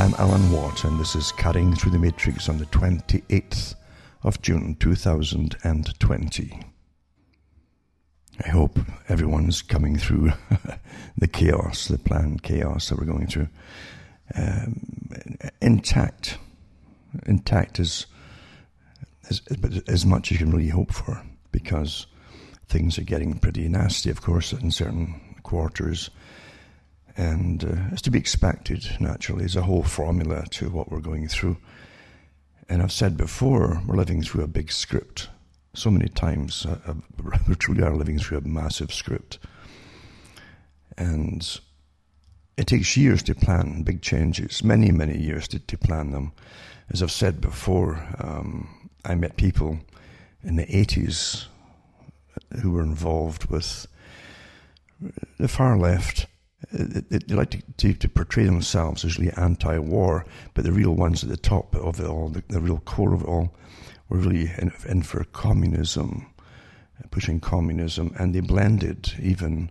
I'm Alan Watt, and this is Cutting Through the Matrix on the 28th of June 2020. I hope everyone's coming through the chaos, the planned chaos that we're going through, um, intact. Intact as, as, as much as you can really hope for, because things are getting pretty nasty, of course, in certain quarters and uh, to be expected, naturally. There's a whole formula to what we're going through. And I've said before, we're living through a big script. So many times, uh, uh we truly are living through a massive script. And it takes years to plan big changes, many, many years to, to plan them. As I've said before, um, I met people in the 80s who were involved with the far left Uh, they, they like to, to, to, portray themselves as really anti-war, but the real ones at the top of it all, the, the real core of it all, were really in, in, for communism, uh, pushing communism, and they blended even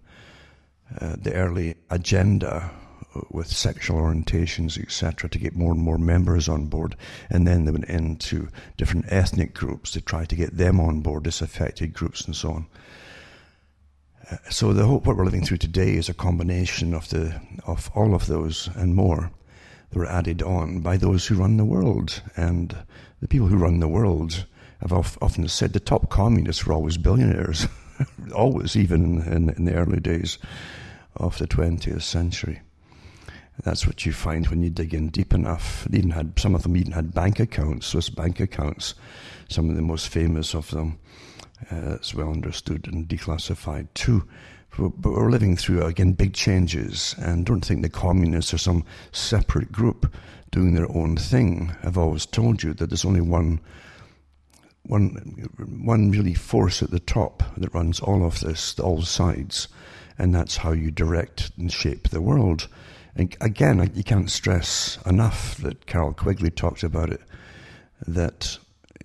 uh, the early agenda uh, with sexual orientations, etc., to get more and more members on board. And then they went into different ethnic groups to try to get them on board, disaffected groups, and so on so the whole, what we're living through today is a combination of the of all of those and more that were added on by those who run the world. And the people who run the world have often said the top communists were always billionaires, always, even in, in the early days of the 20th century. That's what you find when you dig in deep enough. They even had some of them even had bank accounts, Swiss bank accounts. Some of the most famous of them uh, it's well understood and declassified too. But we're living through, again, big changes, and don't think the communists are some separate group doing their own thing. I've always told you that there's only one, one, one really force at the top that runs all of this, all sides, and that's how you direct and shape the world. And again, you can't stress enough that Carroll Quigley talked about it, that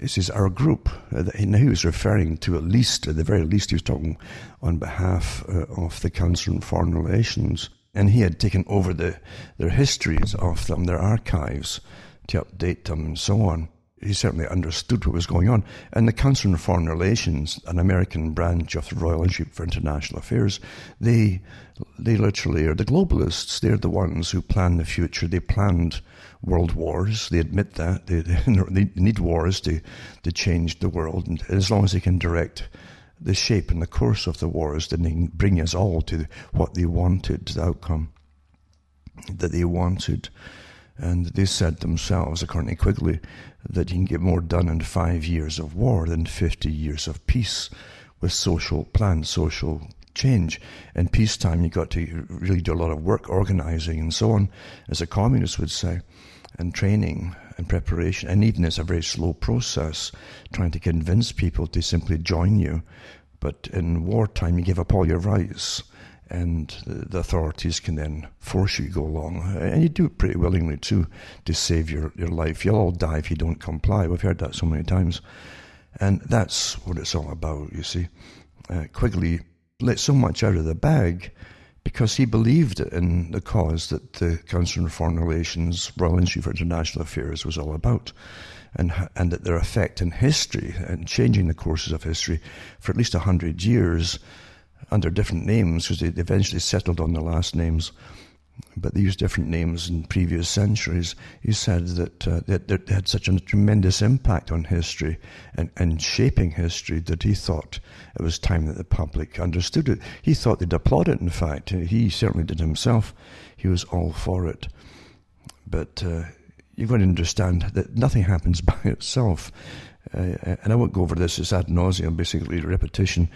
this is our group. Uh, now he was referring to at least, at the very least, he was talking on behalf uh, of the Council on Foreign Relations. And he had taken over the, their histories of them, their archives, to update them and so on. He certainly understood what was going on. And the Council on Foreign Relations, an American branch of the Royal Institute for International Affairs, they, they literally are the globalists. They're the ones who plan the future. They planned world wars. They admit that. They, they need wars to, to change the world. And as long as they can direct the shape and the course of the wars, then they can bring us all to what they wanted, the outcome that they wanted. And they said themselves, according to Quigley, that you can get more done in five years of war than 50 years of peace with social plans, social change. In peacetime, you've got to really do a lot of work, organizing, and so on, as a communist would say and training and preparation, and even it's a very slow process trying to convince people to simply join you. But in wartime, you give up all your rights, and the authorities can then force you to go along. And you do it pretty willingly too to save your, your life. You'll all die if you don't comply. We've heard that so many times. And that's what it's all about, you see. Uh, Quigley let so much out of the bag because he believed in the cause that the Council on Foreign Relations, Royal Institute for International Affairs was all about, and, and that their effect in history and changing the courses of history for at least a hundred years under different names, because they eventually settled on their last names, but they used different names in previous centuries. He said that, uh, that they had such a tremendous impact on history and, and shaping history that he thought it was time that the public understood it. He thought they'd applaud it, in fact. He certainly did himself. He was all for it. But uh, you've got to understand that nothing happens by itself. Uh, and I won't go over this, it's ad nauseum, basically repetition.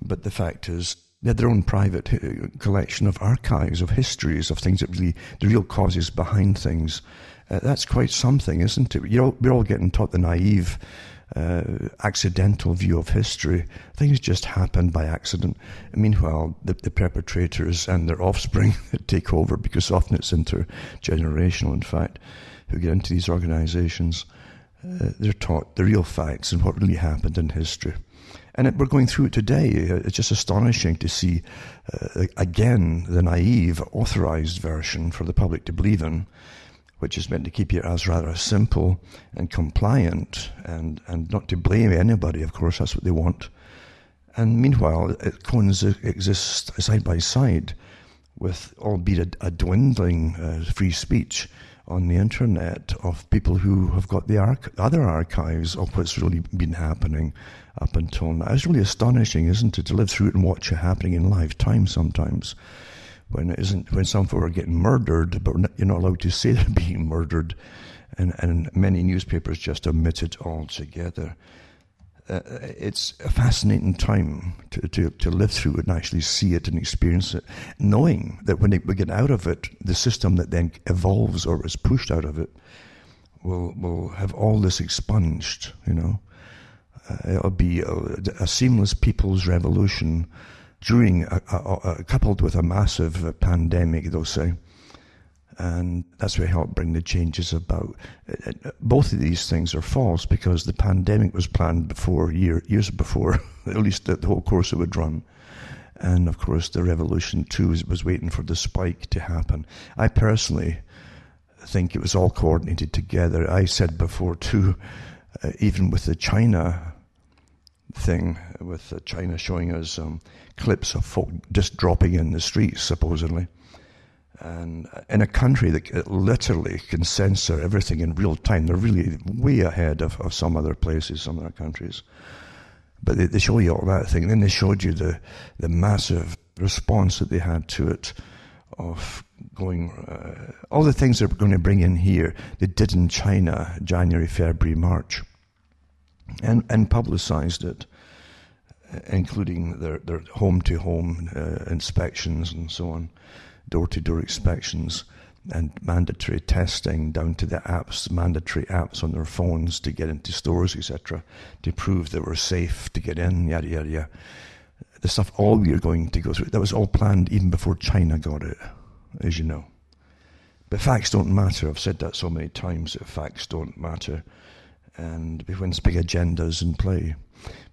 But the fact is, they had their own private uh, collection of archives, of histories, of things that really, the real causes behind things. Uh, that's quite something, isn't it? All, we're all getting taught the naive, uh, accidental view of history. Things just happen by accident. meanwhile, the, the perpetrators and their offspring take over because often it's intergenerational, in fact, who get into these organizations. Uh, they're taught the real facts and what really happened in history. And it, we're going through it today. It's just astonishing to see, uh, again, the naive, authorized version for the public to believe in, which is meant to keep you as rather simple and compliant and, and not to blame anybody. Of course, that's what they want. And meanwhile, it coexists side by side with, albeit a, a dwindling uh, free speech on the internet of people who have got the arch- other archives of what's really been happening up until now. It's really astonishing, isn't it, to live through it and watch it happening in live time sometimes. When it isn't, when some people are getting murdered, but you're not allowed to say they're being murdered, and, and many newspapers just omit it altogether uh, it's a fascinating time to, to, to live through it and actually see it and experience it, knowing that when we get out of it, the system that then evolves or is pushed out of it will will have all this expunged. You know, uh, Uh, it'll be a, a, seamless people's revolution during a, a, coupled with a massive pandemic. They'll say and that's what helped bring the changes about. Uh, uh, both of these things are false because the pandemic was planned before year, years before, at least the whole course it would run. And of course, the revolution too was waiting for the spike to happen. I personally think it was all coordinated together. I said before too, uh, even with the China thing, with uh, China showing us um, clips of folk just dropping in the streets, supposedly and in a country that literally can censor everything in real time, they're really way ahead of, of some other places, some other countries. But they, they show you all that thing. Then they showed you the, the massive response that they had to it of going, uh, all the things they're going to bring in here, they did in China, January, February, March, and, and publicized it, uh, including their, their home to home inspections and so on door to door inspections and mandatory testing down to the apps, mandatory apps on their phones to get into stores, etc., to prove they were safe to get in, yada, yada, yada. The stuff all we are going to go through, that was all planned even before China got it, as you know. But facts don't matter. I've said that so many times that facts don't matter. And when there's big agendas in play.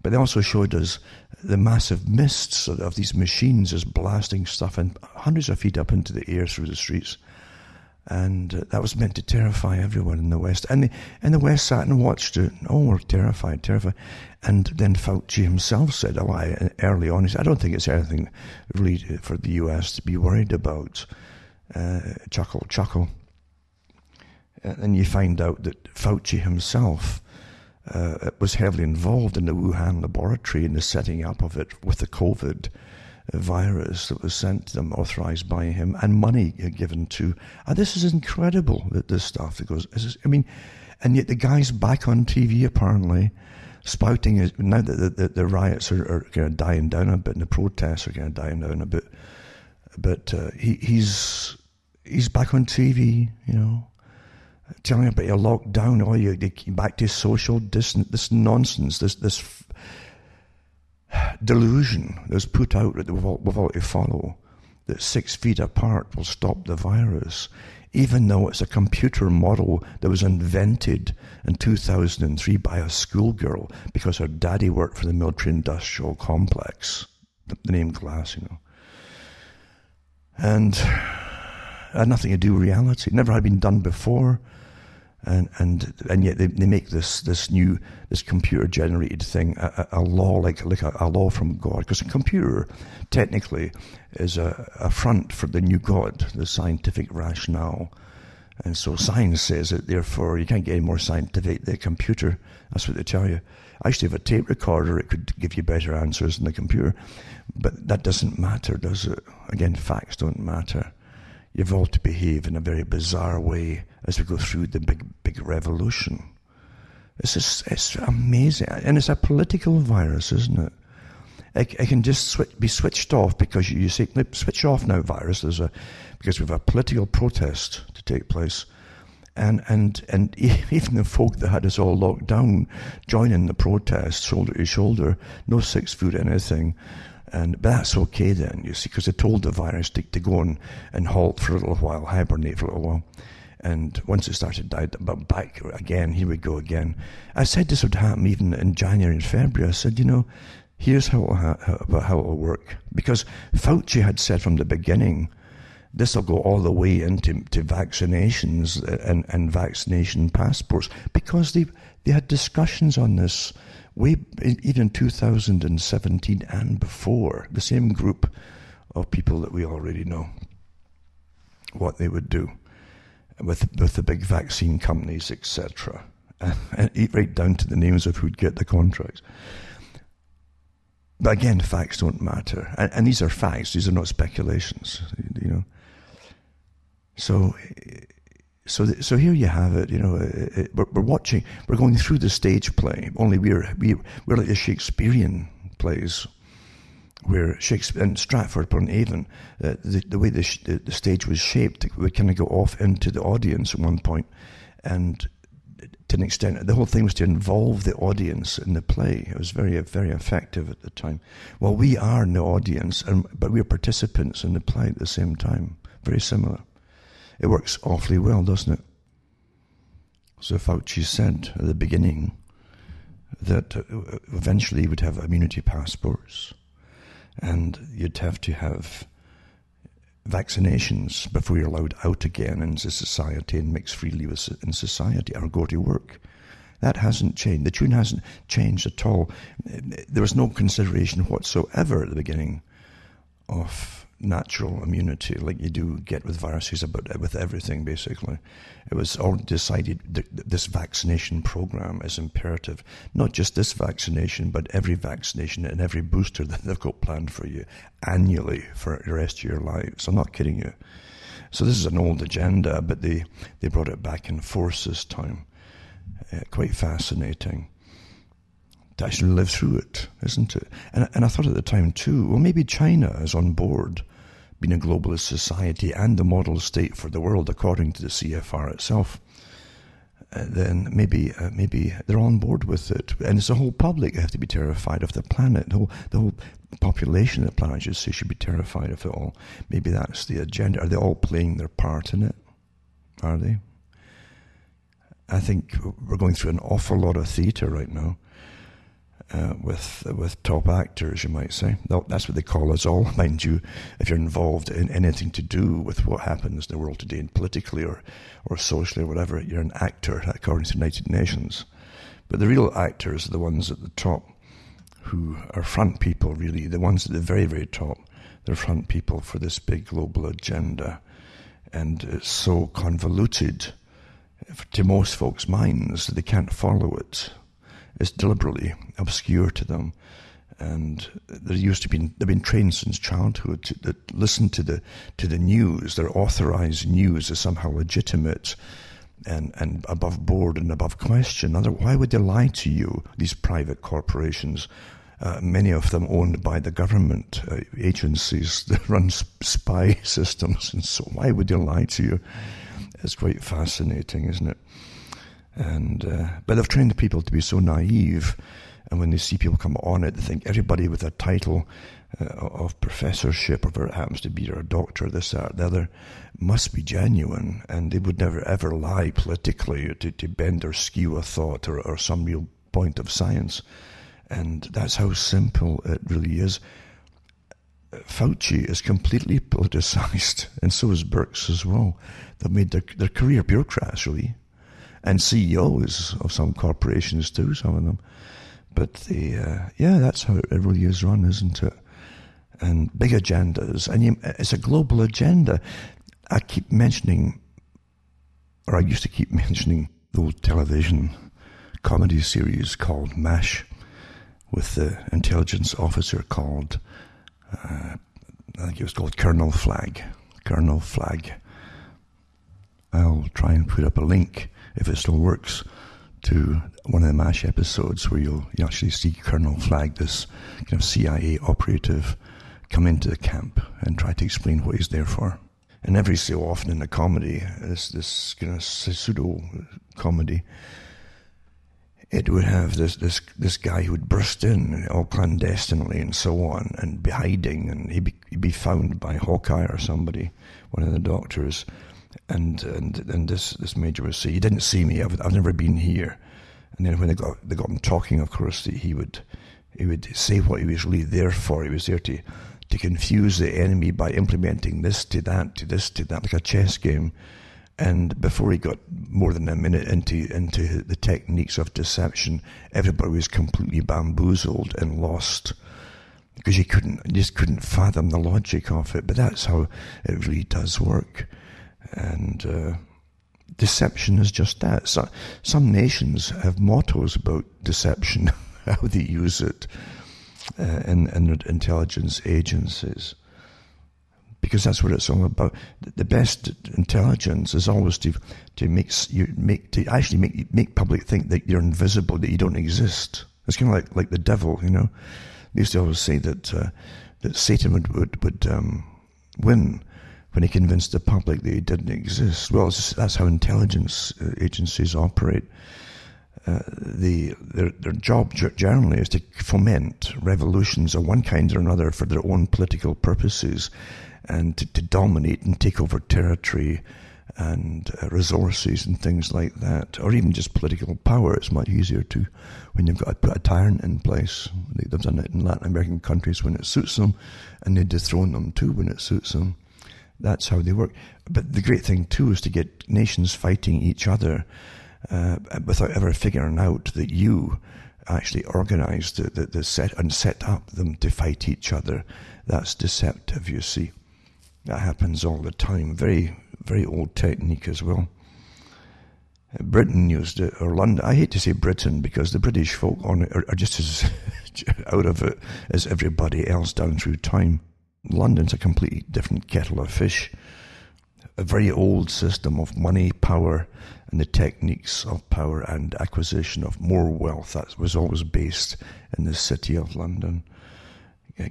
But they also showed us the massive mists of, these machines just blasting stuff and hundreds of feet up into the air through the streets. And uh, that was meant to terrify everyone in the West. And the, and the West sat and watched it. Oh, we're terrified, terrified. And then Fauci himself said, oh, I, early on, he said, I don't think it's anything really for the US to be worried about. Uh, chuckle, chuckle. And you find out that Fauci himself uh, was heavily involved in the Wuhan laboratory in the setting up of it with the COVID virus that was sent to them, authorized by him, and money given to. And this is incredible that this stuff that goes. I mean, and yet the guy's back on TV apparently, spouting now that the, the, the, riots are, are kind of dying down a bit and the protests are kind of dying down a bit. But uh, he, he's he's back on TV, you know, telling about your lockdown, or you back to social distance, this nonsense, this this delusion that's put out that we've all, we've all to follow, that six feet apart will stop the virus, even though it's a computer model that was invented in 2003 by a schoolgirl because her daddy worked for the military industrial complex, the, the name Glass, you know. And had nothing to do with reality. It never had been done before and and and yet they, they make this this new this computer generated thing a, a, law like like a, a, law from God. Because a computer technically is a, a front for the new God the scientific rationale. And so science says that therefore you can't get any more scientific the computer. That's what they tell you. I used to have a tape recorder. It could give you better answers than the computer. But that doesn't matter does it? Again facts don't matter you've all to behave in a very bizarre way as we go through the big, big revolution. It's just, it's amazing. And it's a political virus, isn't it? It, it can just switch, be switched off because you, you say, switch off now, virus. There's a, because we have a political protest to take place. And, and, and even the folk that had us all locked down joining the protest shoulder to shoulder, no six foot anything, and but that's okay then, you see, because they told the virus to, to go and, and halt for a little while, hibernate for a little while. And once it started died, but back again, here we go again. I said this would happen even in January and February. I said, you know, Here's how, how, how it will work. Because Fauci had said from the beginning, this will go all the way into to vaccinations uh, and, and vaccination passports because they, they had discussions on this way even in 2017 and before. The same group of people that we already know what they would do with with the big vaccine companies, etc. And right down to the names of who'd get the contracts. But again, facts don't matter, and, and these are facts; these are not speculations. You know. So, so, so here you have it. You know, it, we're, we're, watching. We're going through the stage play. Only we're we, we're like the Shakespearean plays, where Shakespeare and Stratford upon Avon, uh, the, the way the, the stage was shaped, we kind of go off into the audience at one point, and to an extent, the whole thing was to involve the audience in the play. It was very, very effective at the time. Well, we are the audience, and, but we're participants in the play at the same time. Very similar. It works awfully well, doesn't it? So Fauci said at the beginning that uh, eventually you would have immunity passports, and you'd have to have vaccinations before you're allowed out again into society and mix freely with in society or go to work. That hasn't changed. The tune hasn't changed at all. There was no consideration whatsoever at the beginning of natural immunity like you do get with viruses, but with everything basically. It was all decided that this vaccination program is imperative. Not just this vaccination, but every vaccination and every booster that they've got planned for you annually for the rest of your lives. I'm not kidding you. So this is an old agenda, but they, they brought it back in force this time. Uh, quite fascinating to actually live through it, isn't it? And, and I thought at the time too, well, maybe China is on board being a globalist society and the model state for the world, according to the CFR itself. Uh, then maybe uh, maybe they're on board with it, and it's the whole public have to be terrified of the planet. The whole, the whole population of the planet, should should be terrified of it all. Maybe that's the agenda. Are they all playing their part in it? Are they? I think we're going through an awful lot of theatre right now uh, with with top actors, you might say. That's what they call us all, mind you. If you're involved in anything to do with what happens in the world today, politically or or socially or whatever, you're an actor according to the United Nations. But the real actors are the ones at the top, who are front people. Really, the ones at the very very top. They're front people for this big global agenda, and it's so convoluted to most folks' minds that they can't follow it is deliberately obscure to them. And they used to be they've been trained since childhood to, to listen to the to the news. Their authorized news is somehow legitimate and, and above board and above question. Other, why would they lie to you? These private corporations, uh, many of them owned by the government uh, agencies that run spy systems, and so why would they lie to you? It's quite fascinating, isn't it? And uh, but they've trained people to be so naive, and when they see people come on it, they think everybody with a title uh, of professorship, or it happens to be or a doctor, this, that, the other, must be genuine, and they would never ever lie politically to, to bend or skew a thought or, or some real point of science. And that's how simple it really is. Fauci is completely politicized, and so is Birx as well. They've made their, their career bureaucrats, really and CEOs of some corporations too, some of them. But the uh, yeah, that's how it really is run, isn't it? And big agendas, and you, it's a global agenda. I keep mentioning, or I used to keep mentioning, the old television comedy series called MASH, with the intelligence officer called, uh, I think it was called Colonel Flagg. Colonel Flagg. I'll try and put up a link if it still works, to one of the MASH episodes where you'll you actually see Colonel Flagg, this kind of CIA operative, come into the camp and try to explain what he's there for. And every so often in the comedy, this this kind of pseudo comedy, it would have this this this guy who would burst in all clandestinely and so on, and be hiding, and he'd be, he'd be found by Hawkeye or somebody, one of the doctors, and and and this this major would say, "He didn't see me. I've, I've never been here." And then when they got they got him talking, of course, he would he would say what he was really there for. He was there to, to confuse the enemy by implementing this to that, to this to that, like a chess game. And before he got more than a minute into into the techniques of deception, everybody was completely bamboozled and lost because you couldn't, you just couldn't fathom the logic of it. But that's how it really does work. And uh, deception is just that. So, some nations have mottos about deception, how they use it uh, in, in intelligence agencies. Because that's what it's all about. The best intelligence is always to to make you make to actually make make public think that you're invisible, that you don't exist. It's kind of like like the devil, you know. They used to always say that uh, that Satan would would, would um, win when he convinced the public that he didn't exist. Well, that's how intelligence uh, agencies operate. Uh, the their their job generally is to foment revolutions of one kind or another for their own political purposes, and to, to dominate and take over territory and uh, resources and things like that, or even just political power. It's much easier to when you've got to put a tyrant in place. They've done it in Latin American countries when it suits them, and they dethrone them too when it suits them. That's how they work. But the great thing too is to get nations fighting each other uh, without ever figuring out that you actually organized the, the, the, set and set up them to fight each other. That's deceptive, you see. That happens all the time. Very, very old technique as well. Britain used it, or London. I hate to say Britain because the British folk on it are, are just as out of it as everybody else down through time. London's a completely different kettle of fish. A very old system of money, power, and the techniques of power and acquisition of more wealth. That was always based in the city of London,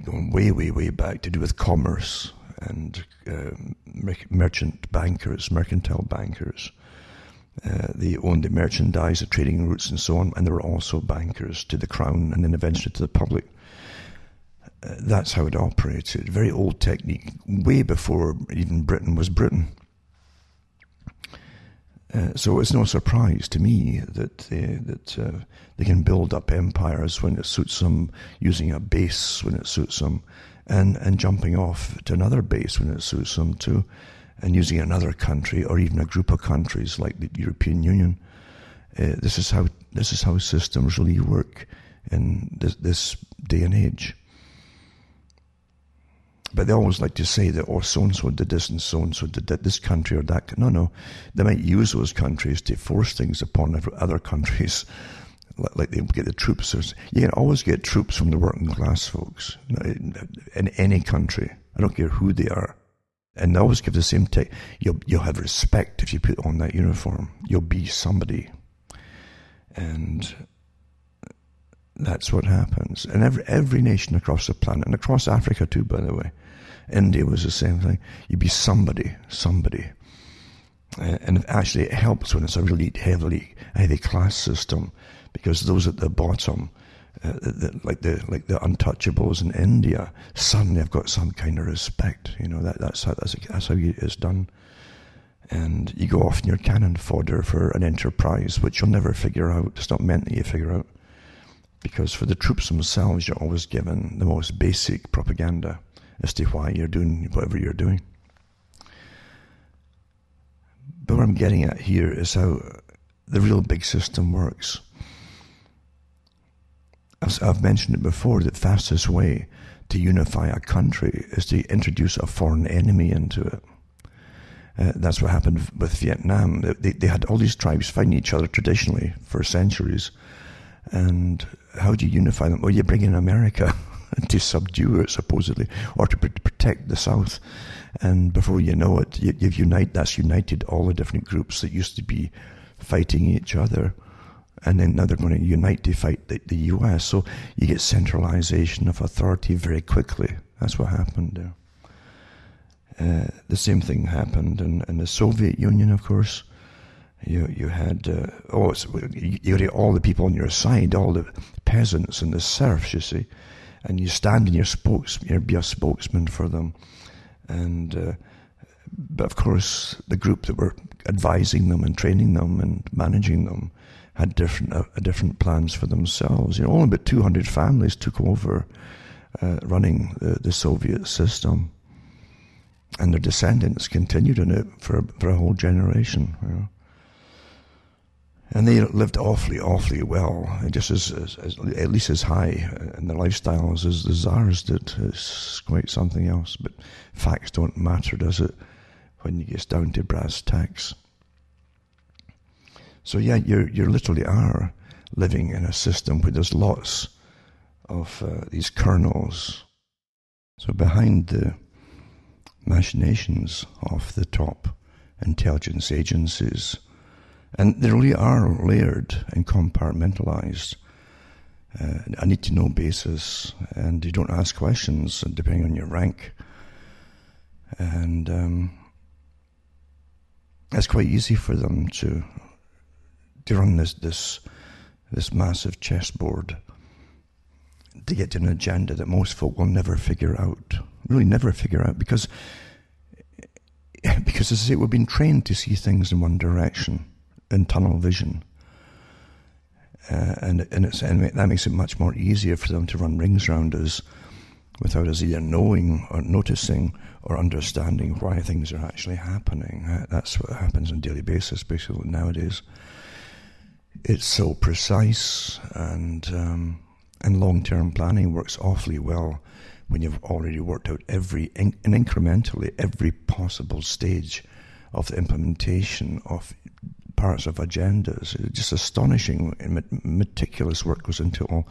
going way, way, way back to do with commerce and uh, merchant bankers, mercantile bankers. Uh, they owned the merchandise, the trading routes, and so on, and they were also bankers to the crown and then eventually to the public that's how it operated. Very old technique, way before even Britain was Britain. Uh, so it's no surprise to me that they, that uh, they can build up empires when it suits them, using a base when it suits them, and, and jumping off to another base when it suits them too, and using another country or even a group of countries like the European Union. Uh, this is how this is how systems really work in this, this day and age. But they always like to say that, oh, so and so did this and so and so did that, this country or that. No, no. They might use those countries to force things upon other countries. Like they get the troops. You can always get troops from the working class folks in any country. I don't care who they are. And they always give the same take. You'll, you'll have respect if you put on that uniform. You'll be somebody. And that's what happens. And every, every nation across the planet, and across Africa too, by the way. India was the same thing. You'd be somebody, somebody. Uh, and actually, it helps when it's a really heavily, heavy class system, because those at the bottom, uh, the, like the like the untouchables in India, suddenly have got some kind of respect. You know that that's how that's, that's how it's done. And you go off in your cannon fodder for an enterprise which you'll never figure out. It's not meant that you figure out because for the troops themselves, you're always given the most basic propaganda as to why you're doing whatever you're doing. But what I'm getting at here is how the real big system works. As I've mentioned it before, the fastest way to unify a country is to introduce a foreign enemy into it. Uh, that's what happened with Vietnam. They, they had all these tribes fighting each other traditionally for centuries. And how do you unify them? Well, you bring in America to subdue it, supposedly, or to protect the South. And before you know it, you, have unite. That's united all the different groups that used to be fighting each other, and then now they're going to unite to fight the, the U.S. So you get centralization of authority very quickly. That's what happened there. Uh, the same thing happened in, in the Soviet Union, of course. You you had uh, oh you had all the people on your side, all the peasants and the serfs, you see, and you stand in your spokes, you be a spokesman for them, and uh, but of course the group that were advising them and training them and managing them had different uh, different plans for themselves. You know, only about 200 families took over uh, running the, the, Soviet system, and their descendants continued in it for for a whole generation. You know. And they lived awfully, awfully well, just as, as, as at least as high in their lifestyles as the czars did. It's quite something else. But facts don't matter, does it? When you get down to brass tacks. So yeah, you you literally are living in a system where there's lots of uh, these kernels. So behind the machinations of the top intelligence agencies, and they really are layered and compartmentalized. Uh, a need to know basis, and you don't ask questions depending on your rank. And um, it's quite easy for them to to run this this this massive chessboard to get to an agenda that most folk will never figure out. Really, never figure out because because as I say, we've been trained to see things in one direction in tunnel vision. Uh, and and, it's, and that makes it much more easier for them to run rings around us without us either knowing or noticing or understanding why things are actually happening. Uh, that's what happens on a daily basis, basically nowadays it's so precise and um, and long term planning works awfully well when you've already worked out every and incrementally every possible stage of the implementation of parts of agendas. Just astonishing meticulous work goes into it all,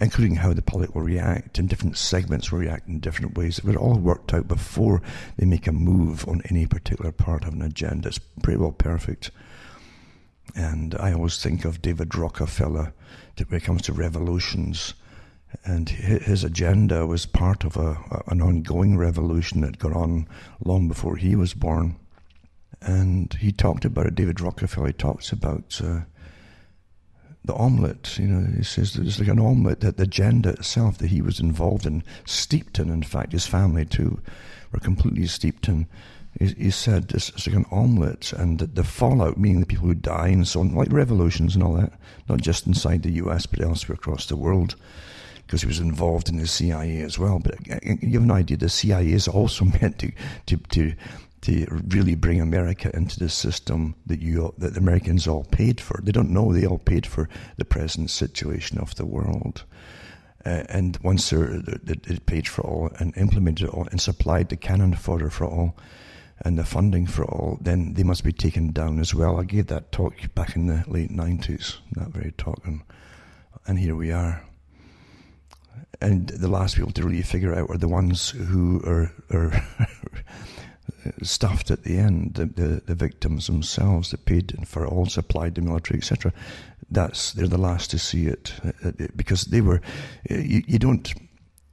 including how the public will react and different segments will react in different ways. They're all worked out before they make a move on any particular part of an agenda. It's pretty well perfect. And I always think of David Rockefeller when it comes to revolutions. And his agenda was part of a, an ongoing revolution that got on long before he was born. And he talked about it, David Rockefeller talks about uh, the omelette. You know, he says there's like an omelette that the agenda itself that he was involved in, steeped in, in fact, his family too, were completely steeped in he, said it's, it's, like an omelette, and the, the, fallout, meaning the people who die and so on, like revolutions and all that, not just inside the US but elsewhere across the world, because he was involved in the CIA as well. But uh, uh, you have an idea, the CIA is also meant to to to to really bring America into the system that you that the Americans all paid for. They don't know they all paid for the present situation of the world. Uh, and once they're, paid for all and implemented all and supplied the cannon fodder for all, and the funding for all, then they must be taken down as well. I gave that talk back in the late 90s, that very talk, and, and here we are. And the last people to really figure out are the ones who are, are stuffed at the end, the, the, the, victims themselves that paid for all, supplied the military, etc. That's they're the last to see it uh, uh, because they were. You, you don't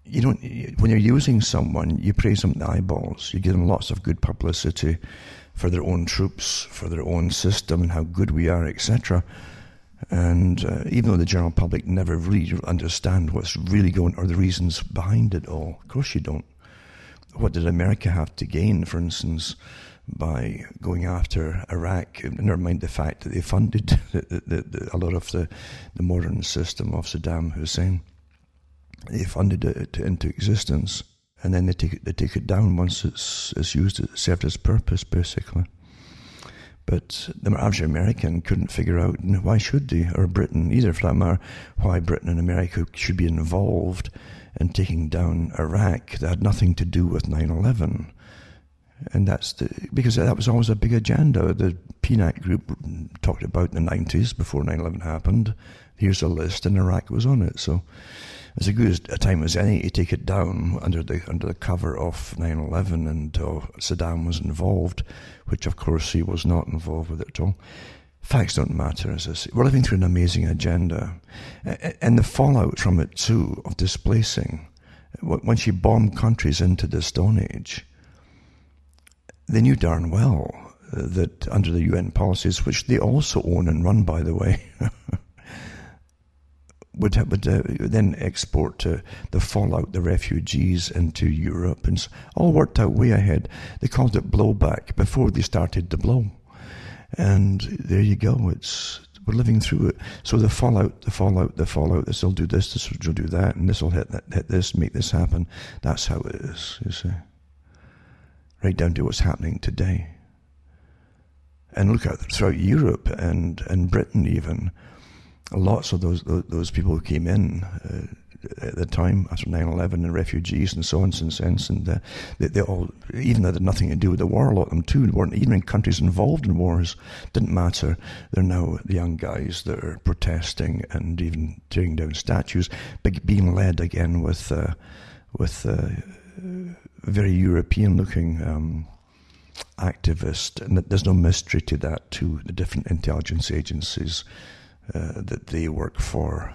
you don't when you're using someone, you praise them the eyeballs. You give them lots of good publicity for their own troops, for their own system, and how good we are, etc. And uh, even though the general public never really understand what's really going or the reasons behind it all, of course you don't. What did America have to gain, for instance, by going after Iraq? Never mind the fact that they funded the, the, the, a lot of the, the modern system of Saddam Hussein they funded it into existence, and then they take it, they take it down once it's, it's used, it served its purpose, basically. But the average American couldn't figure out why should they, or Britain either for that matter, why Britain and America should be involved in taking down Iraq that had nothing to do with 9 11. And that's the, because that was always a big agenda. The PNAC group talked about in the 90s before 9 11 happened. Here's a list, and Iraq was on it. So as good a time as any to take it down under the under the cover of 9/11, and uh, Saddam was involved, which of course he was not involved with it at all. Facts don't matter, as I say. We're living through an amazing agenda, and the fallout from it too of displacing. When she bombed countries into the Stone Age, they knew darn well uh, that under the UN policies, which they also own and run, by the way. would, would uh, then export to the fallout, the refugees into Europe, and all worked out way ahead. They called it blowback before they started the blow, and there you go. It's We're living through it. So the fallout, the fallout, the fallout. This will do this. This will do that, and this will hit that, hit this, make this happen. That's how it is. You see, right down to what's happening today. And look at throughout Europe and and Britain even, lots of those those, those people who came in. Uh, at the time after 9-11 and refugees and so on since then and uh, they, they, all even though they had nothing to do with the war a lot of them too weren't even in countries involved in wars didn't matter. They're now the young guys that are protesting and even tearing down statues being led again with uh, with uh, very European looking um, activist. And there's no mystery to that to the different intelligence agencies uh, that they work for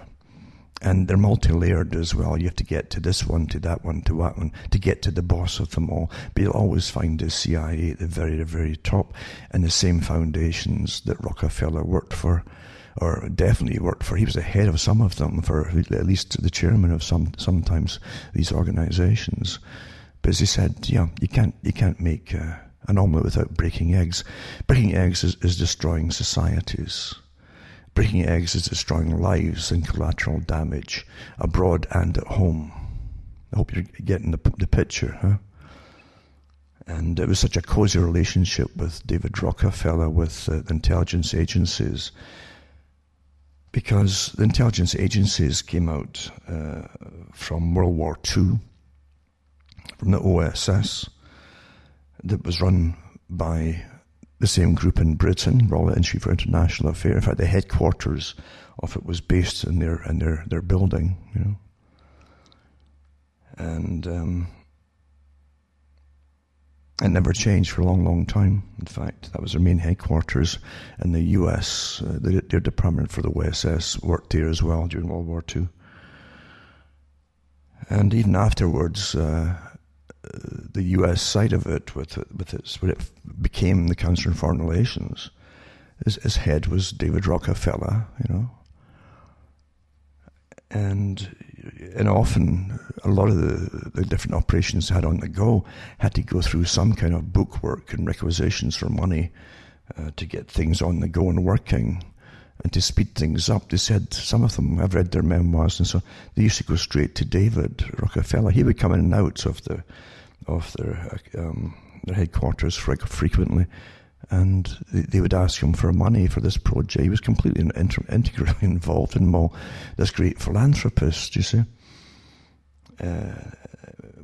and they're multi-layered as well. You have to get to this one, to that one, to that one, to get to the boss of them all. But you'll always find the CIA at the very, very top, and the same foundations that Rockefeller worked for, or definitely worked for. He was the head of some of them, for at least the chairman of some. Sometimes these organizations. But as he said, yeah, you can't you can't make uh, an omelette without breaking eggs. Breaking eggs is, is destroying societies. Breaking eggs is destroying lives and collateral damage abroad and at home. I hope you're getting the, the picture, huh? And it was such a cozy relationship with David Rockefeller, with uh, the intelligence agencies, because the intelligence agencies came out uh, from World War II, from the OSS, that was run by the same group in Britain, Royal Institute for International Affairs. In fact, the headquarters of it was based in their in their, their building, you know. And um, it never changed for a long, long time. In fact, that was their main headquarters. in the U.S., uh, their, their department for the OSS worked there as well during World War II. And even afterwards, uh, the U.S. side of it, with with its when it became the Council on Foreign Relations, his, his head was David Rockefeller, you know, and and often a lot of the, the different operations had on the go had to go through some kind of bookwork and requisitions for money uh, to get things on the go and working and to speed things up. They said some of them, I've read their memoirs, and so they used to go straight to David Rockefeller. He would come in and out of the of their um, their headquarters frequently, and they, they, would ask him for money for this project. He was completely inter- integrally involved in all. This great philanthropist, you see. Uh,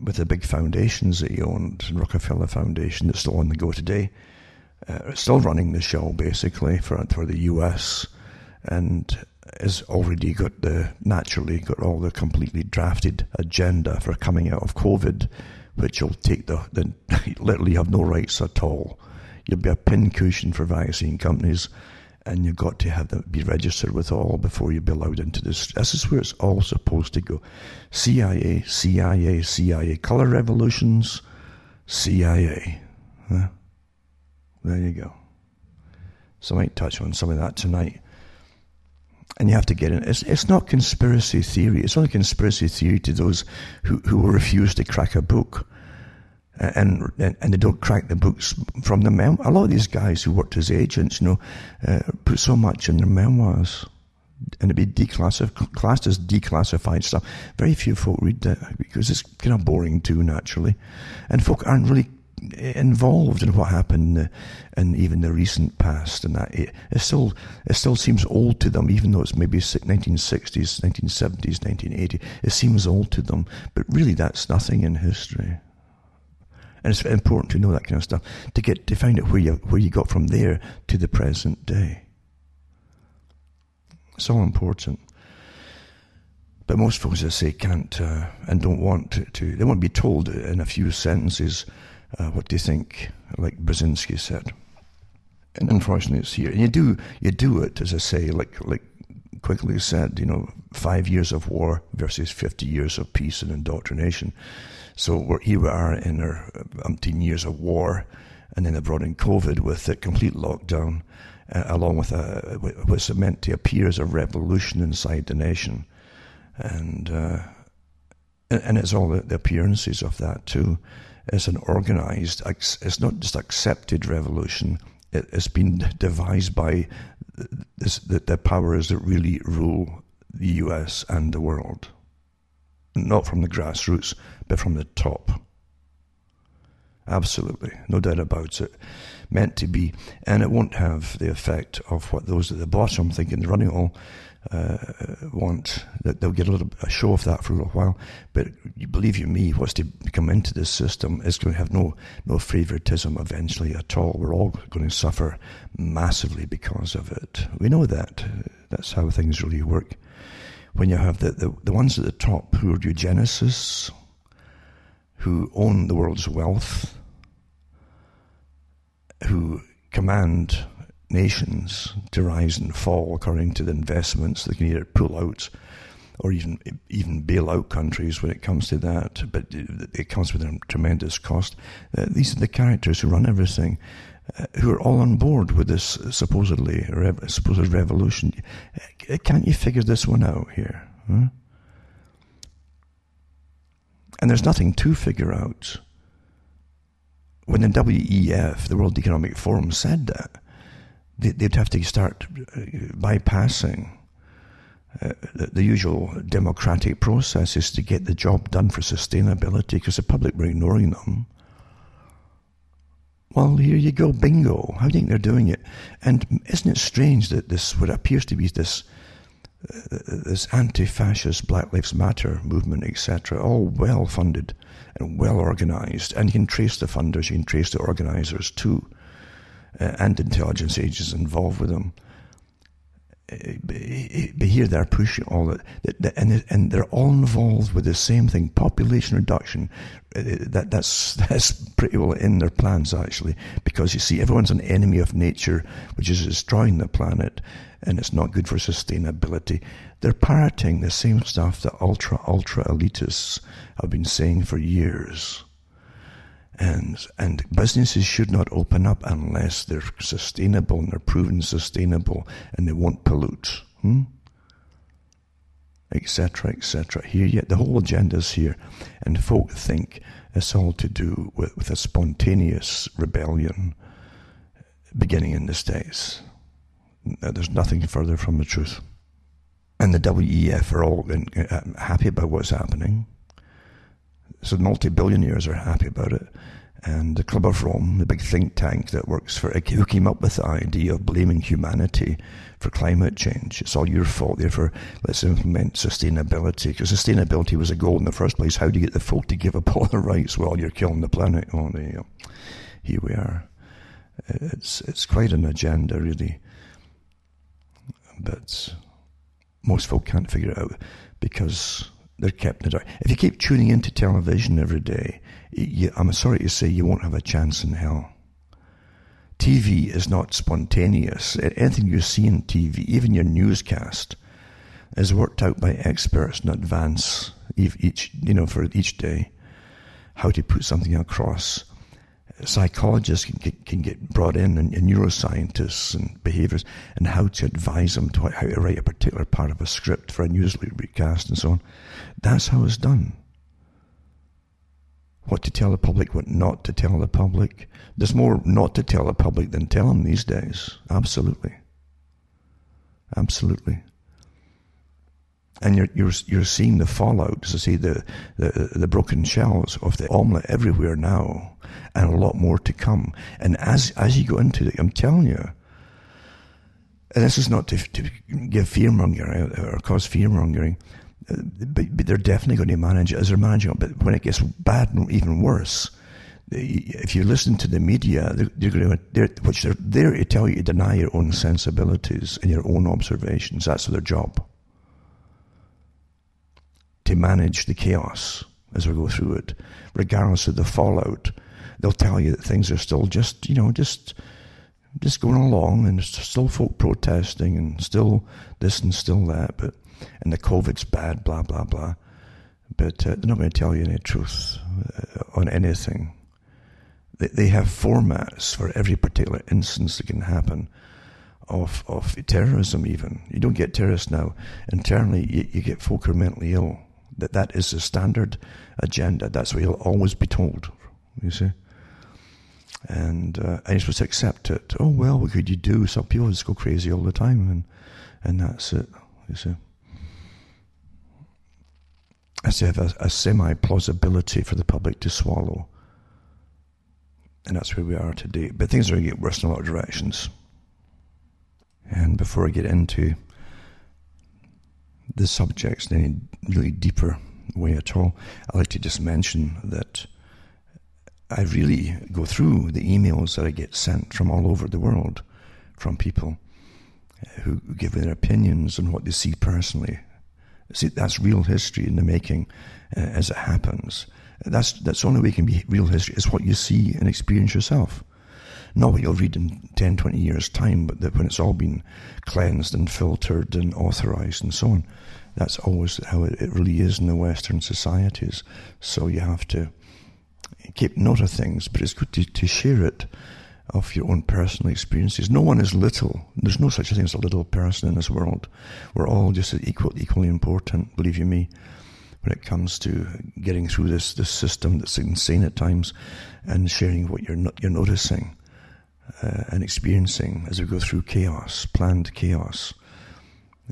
with the big foundations that he owned, Rockefeller Foundation, that's still on the go today, uh, still running the show basically for for the U.S. and has already got the naturally got all the completely drafted agenda for coming out of COVID which will take the, the literally have no rights at all. You'll be a pincushion for vaccine companies, and you've got to have them be registered with all before you be allowed into this. This is where it's all supposed to go. CIA, CIA, CIA. Color revolutions, CIA. Huh? There you go. So I might touch on some of that tonight and you have to get in. It's, it's not conspiracy theory. It's only conspiracy theory to those who, who refuse to crack a book. And, and, and they don't crack the books from the mem. A lot of these guys who worked as agents, you know, uh, put so much in their memoirs, and it'd be declassified, classed as declassified stuff. Very few folk read that because it's kind of boring too, naturally, and folk aren't really involved in what happened in, in even the recent past, and that it, it, still it still seems old to them, even though it's maybe 1960s, 1970s, 1980. It seems old to them, but really that's nothing in history. And it's important to know that kind of stuff to get to find out where you where you got from there to the present day. All important. But most folks, I say, can't uh, and don't want to, to. They want to be told in a few sentences uh, what do you think? Like Brzezinski said. And unfortunately, it's here. And you do you do it, as I say, like like Quigley said, you know, five years of war versus 50 years of peace and indoctrination. So we're, here we are in our umpteen years of war, and then they brought in COVID with a complete lockdown, uh, along with a, what's meant to appear as a revolution inside the nation. And, uh, and it's all the appearances of that too is an organized, it's not just accepted revolution, it has been devised by this, the, the powers that really rule the US and the world. Not from the grassroots, but from the top. Absolutely, no doubt about it. Meant to be, and it won't have the effect of what those at the bottom thinking the running all uh, want. That they'll get a little a show of that for a little while, but you believe you me, what's to come into this system is going to have no no favoritism eventually at all. We're all going to suffer massively because of it. We know that. That's how things really work. When you have the, the, the ones at the top who are eugenicists, who own the world's wealth, who command nations to rise and fall according to the investments they can either pull out or even even bail out countries when it comes to that. But it comes with a tremendous cost. Uh, these are the characters who run everything, uh, who are all on board with this supposedly rev- supposed revolution. Uh, can't you figure this one out here? Huh? And there's nothing to figure out. When the WEF, the World Economic Forum, said that, they'd have to start uh, bypassing uh, the, the, usual democratic processes to get the job done for sustainability because the public were ignoring them. Well, here you go, bingo. How do you think they're doing it? And isn't it strange that this, what appears to be this this anti-fascist Black Lives Matter movement, etc., all well funded and well organized, and you can trace the funders, you can trace the organizers too, uh, and intelligence agents involved with them. But here they're pushing all that, and they're all involved with the same thing: population reduction. Uh, that that's that's pretty well in their plans actually, because you see, everyone's an enemy of nature, which is destroying the planet, and it's not good for sustainability. They're parroting the same stuff that ultra ultra elitists have been saying for years. And, and businesses should not open up unless they're sustainable and they're proven sustainable and they won't pollute. Hmm? Etc., etc. Here, yet the whole agenda's here, and folk think it's all to do with, with a spontaneous rebellion beginning in the States. There's nothing further from the truth. And the WEF are all uh, happy about what's happening. So multi-billionaires are happy about it. And the Club of Rome, the big think tank that works for, who came up with the idea of blaming humanity for climate change. It's all your fault, therefore let's implement sustainability. Because sustainability was a goal in the first place. How do you get the folk to give up all their rights while you're killing the planet? Oh, there you go. Here we are. It's, it's quite an agenda, really. But most folk can't figure it out because they're kept in the dark. If you keep tuning into television every day, you, I'm sorry to say you won't have a chance in hell. TV is not spontaneous. Anything you see in TV, even your newscast, is worked out by experts in advance, each you know for each day, how to put something across psychologists can get, can get brought in and, and, neuroscientists and behaviors and how to advise them to how to write a particular part of a script for a news recast and so on. That's how it's done. What to tell the public, what not to tell the public. There's more not to tell the public than tell them these days. Absolutely. Absolutely and you're you're you're seeing the fallout, to see the, the the broken shells of the omelette everywhere now, and a lot more to come. And as as you go into it, I'm telling you, and this is not to, to give fear mongering or cause fear mongering, uh, but, but, they're definitely going to manage it as they're managing it. But when it gets bad and even worse, if you listen to the media, they're going to, they're, which they're there to tell you to deny your own sensibilities and your own observations. That's their job to manage the chaos as we go through it, regardless of the fallout. They'll tell you that things are still just, you know, just just going along, and still folk protesting, and still this and still that, but and the COVID's bad, blah blah blah. But uh, they're not going to tell you any truth uh, on anything. They, they have formats for every particular instance that can happen of of terrorism. Even you don't get terrorists now. Internally, you, you get folk who are mentally ill that that is the standard agenda. That's what you'll always be told. You see, and uh, and you're supposed to accept it. Oh well, what could you do? Some people just go crazy all the time, and and that's it. You see. I say have a, a semi plausibility for the public to swallow. And that's where we are today. But things are going to get worse in a lot of directions. And before I get into the subjects in any really deeper way at all, I'd like to just mention that I really go through the emails that I get sent from all over the world from people who give their opinions on what they see personally. See, that's real history in the making uh, as it happens. That's, that's the only way it can be real history, is what you see and experience yourself. Not what you'll read in 10, 20 years' time, but that when it's all been cleansed and filtered and authorized and so on. That's always how it, it really is in the Western societies. So you have to keep note of things, but it's good to, to share it of your own personal experiences. No one is little. There's no such thing as a little person in this world. We're all just equal, equally important, believe you me, when it comes to getting through this, this system that's insane at times and sharing what you're, not, you're noticing uh, and experiencing as we go through chaos, planned chaos.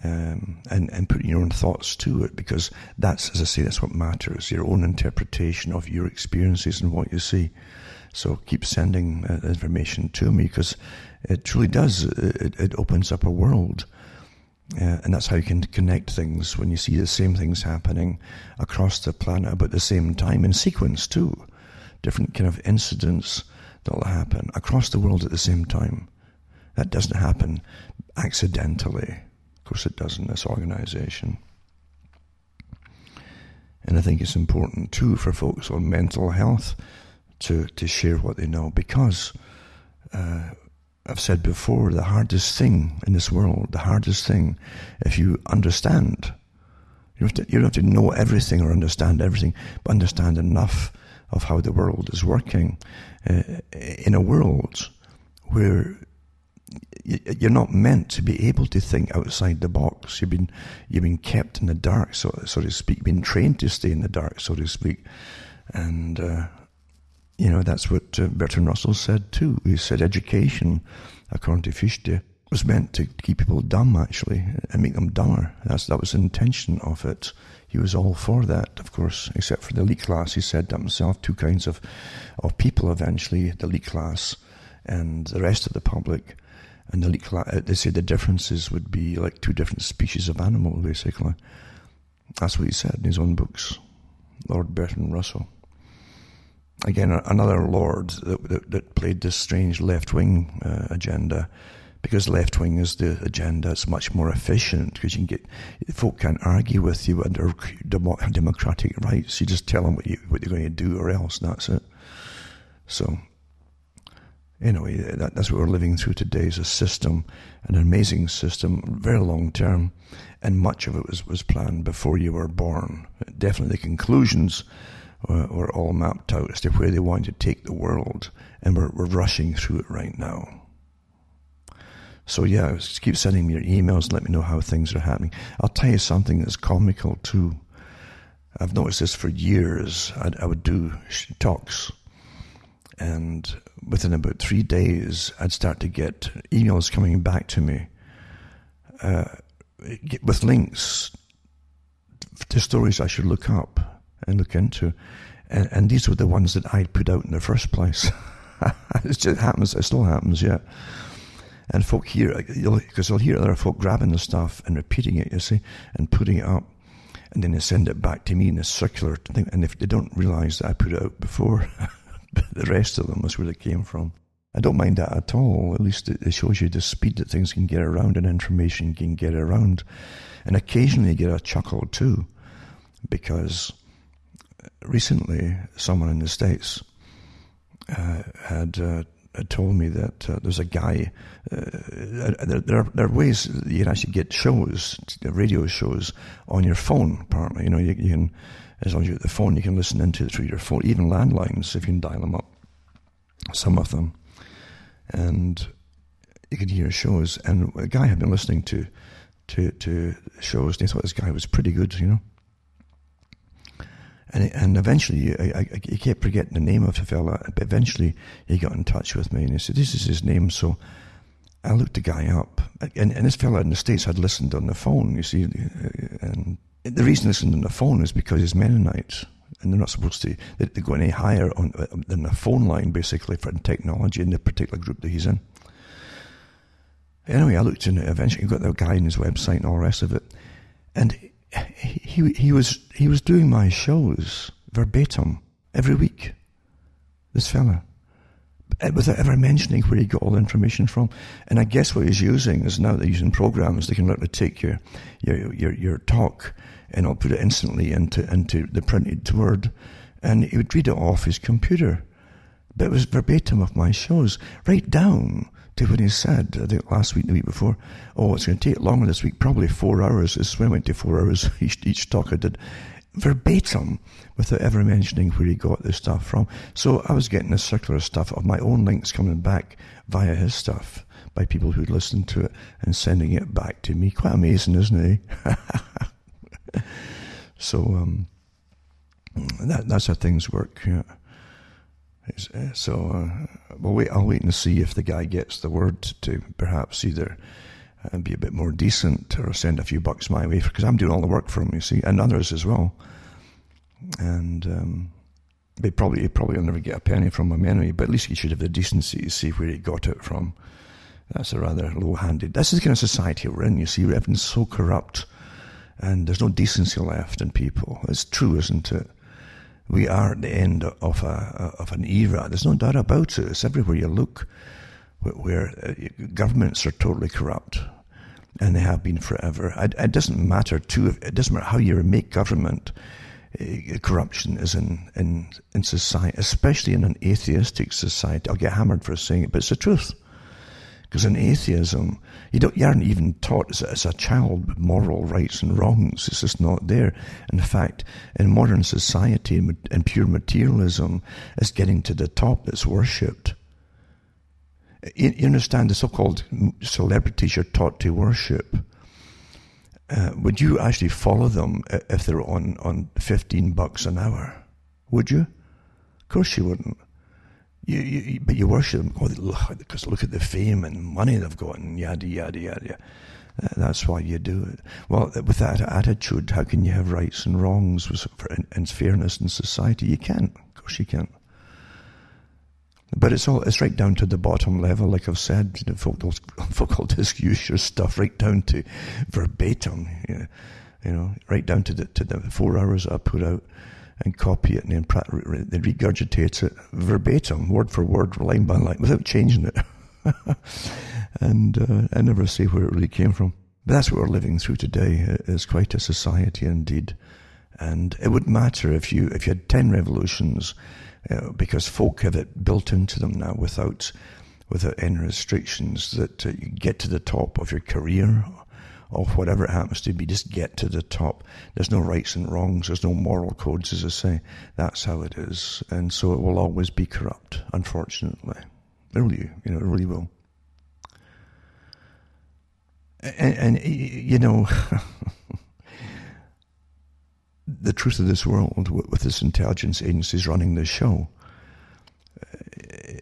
Um, and and putting your own thoughts to it because that's, as I say, that's what matters. Your own interpretation of your experiences and what you see. So keep sending uh, information to me because it truly does. It, it opens up a world. Uh, and that's how you can connect things when you see the same things happening across the planet but at the same time in sequence too. Different kind of incidents that'll happen across the world at the same time. That doesn't happen accidentally. Of course, it does in this organization. And I think it's important too for folks on mental health to, to share what they know because uh, I've said before the hardest thing in this world, the hardest thing, if you understand, you, have to, you don't have to know everything or understand everything, but understand enough of how the world is working uh, in a world where you're not meant to be able to think outside the box. You've been you've been kept in the dark, so so to speak. Been trained to stay in the dark, so to speak, and uh, you know, that's what uh, Bertrand Russell said too. He said education, according to Fichte, was meant to keep people dumb actually and make them dumber. That's that was the intention of it. He was all for that, of course, except for the elite class. He said that himself. Two kinds of of people eventually: the elite class and the rest of the public. And the elite class, uh, they said the differences would be like two different species of animal, basically. That's what he said in his own books, Lord Bertrand Russell again, another lord that, that, that played this strange left wing uh, agenda. Because left wing is the agenda, it's much more efficient because you can get folk can't argue with you under democratic rights. You just tell them what you what you're going to do, or else that's it. So, anyway, that, that's what we're living through today is a system, an amazing system, very long term, and much of it was was planned before you were born. Definitely, the conclusions uh, were all mapped out as to where they wanted to take the world, and we're, we're rushing through it right now. So yeah, just keep sending me your emails. Let me know how things are happening. I'll tell you something that's comical too. I've noticed this for years. I'd, I would do talks, and within about three days, I'd start to get emails coming back to me uh, with links to stories I should look up and look into. And, and these were the ones that I'd put out in the first place. it just happens, it still happens, yeah. And folk hear, because they'll hear other folk grabbing the stuff and repeating it, you see, and putting it up. And then they send it back to me in a circular thing. And if they don't realize that I put it out before, the rest of them is where they came from. I don't mind that at all. At least it shows you the speed that things can get around and information can get around. And occasionally you get a chuckle too, because recently, someone in the States uh, had, uh, had told me that uh, there's a guy. Uh, there, there, are, there are ways you can actually get shows, radio shows, on your phone. Apparently, you know, you, you can, as long as you get the phone, you can listen into it through your phone, even landlines if you can dial them up. Some of them, and you can hear shows. And a guy had been listening to to to shows, and he thought this guy was pretty good, you know And, and eventually, I, I, kept forgetting the name of the fella, but eventually he got in touch with me and he said, This is his name. So I looked the guy up. And, and this fella in the States had listened on the phone, you see. And the reason he listened on the phone is because he's Mennonite. And they're not supposed to they, they go any higher on, than the phone line, basically, for technology in the particular group that he's in. Anyway, I looked in it eventually, got the guy in his website and all the rest of it. And he, he, was, he was doing my shows verbatim every week. This fella. Uh, without ever mentioning where he got all the information from. And I guess what he's using is now they're using programs, they can literally take your, your, your, your talk and I'll put it instantly into, into the printed word and he would read it off his computer. But it was verbatim of my shows, right down to when he said, I think last week, the week before, oh, it's going to take longer this week, probably four hours. This went to four hours each, each talk I did, verbatim, without ever mentioning where he got this stuff from. So I was getting a circular stuff of my own links coming back via his stuff by people who'd listened to it and sending it back to me. Quite amazing, isn't it? so um, that, that's how things work. Yeah. So uh, we'll wait. I'll wait and see if the guy gets the word to perhaps either uh, be a bit more decent or send a few bucks my way because I'm doing all the work for him. You see, and others as well. And um, they probably he probably will never get a penny from him anyway. But at least he should have the decency to see where he got it from. That's a rather low-handed. This is the kind of society we're in. You see, everything's so corrupt, and there's no decency left in people. It's true, isn't it? We are at the end of a of an era. There's no doubt about it. It's everywhere you look, where, uh, governments are totally corrupt, and they have been forever. It, it doesn't matter too. It doesn't matter how you make government. Uh, corruption is in, in in society, especially in an atheistic society. I'll get hammered for saying it, but it's the truth. Because in atheism, you don't, you aren't even taught as a, child moral rights and wrongs. It's just not there. In fact, in modern society and pure materialism is getting to the top It's worshipped. You, you understand the so-called celebrities you're taught to worship. Uh, would you actually follow them if they're on, on 15 bucks an hour? Would you? Of course you wouldn't. You, you, but you worship them because look at the fame and money they've got and yada, yada, yada. Uh, that's why you do it. Well, with that attitude, how can you have rights and wrongs and fairness in society? You can't. Of course you can't. But it's all, it's right down to the bottom level, like I've said, you know, folk, folk will your stuff right down to verbatim, you know, you know, right down to the, to the four hours I put out and copy it and then regurgitate it verbatim, word for word, line by line, without changing it. and uh, I never say where it really came from. But that's what we're living through today. It is quite a society indeed. And it wouldn't matter if you if you had ten revolutions, uh, because folk have it built into them now without without any restrictions that uh, you get to the top of your career or whatever it happens to be, just get to the top. There's no rights and wrongs, there's no moral codes, as I say. That's how it is. And so it will always be corrupt, unfortunately. It really, you know, it really will. And, and you know, the truth of this world, with this intelligence agencies running this show, uh,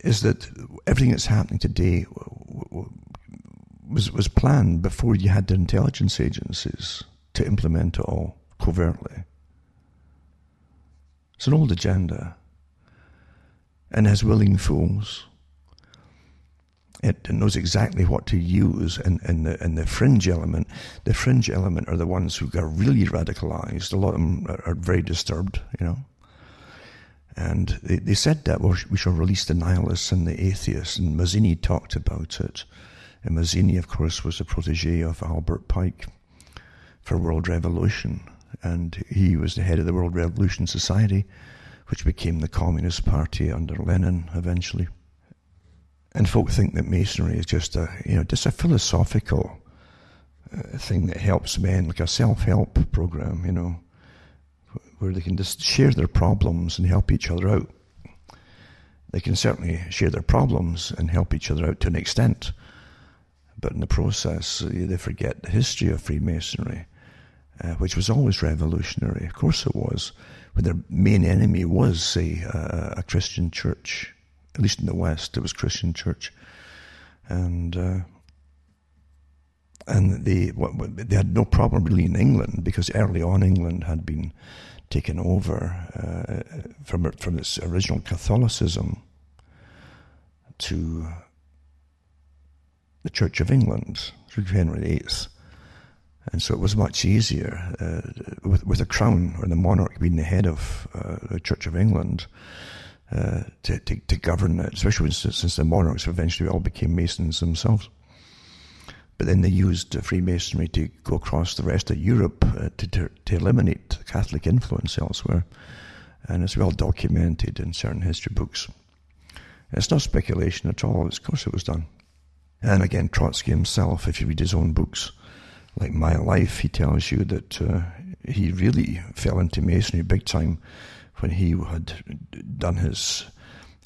is that everything that's happening today was, was planned before you had the intelligence agencies to implement it all covertly. It's an old agenda and has willing fools. It knows exactly what to use, and, and, the, and the fringe element, the fringe element are the ones who got really radicalized. A lot of them are, are very disturbed, you know. And they, they said that well, we shall release the nihilists and the atheists, and Mazzini talked about it. And Mazzini, of course, was a protege of Albert Pike for World Revolution, and he was the head of the World Revolution Society, which became the Communist Party under Lenin eventually. And folk think that Masonry is just a, you know, just a philosophical uh, thing that helps men, like a self-help program, you know, where they can just share their problems and help each other out. They can certainly share their problems and help each other out to an extent but in the process, they forget the history of Freemasonry uh, which was always revolutionary. Of course it was. But their main enemy was, say, a, a Christian church. At least in the West, it was Christian church. And uh, and they they had no problem really in England because early on England had been taken over uh, from from its original Catholicism to the Church of England through Henry VIII. And so it was much easier uh, with, with the crown or the monarch being the head of uh, the Church of England uh, to, to, to, govern it, especially since, since the monarchs eventually all became Masons themselves. But then they used Freemasonry to go across the rest of Europe uh, to, to, to eliminate Catholic influence elsewhere. And it's well documented in certain history books. It's not speculation at all. Of course, it was done. And again, Trotsky himself, if you read his own books, like My Life, he tells you that uh, he really fell into Masonry big time when he had done his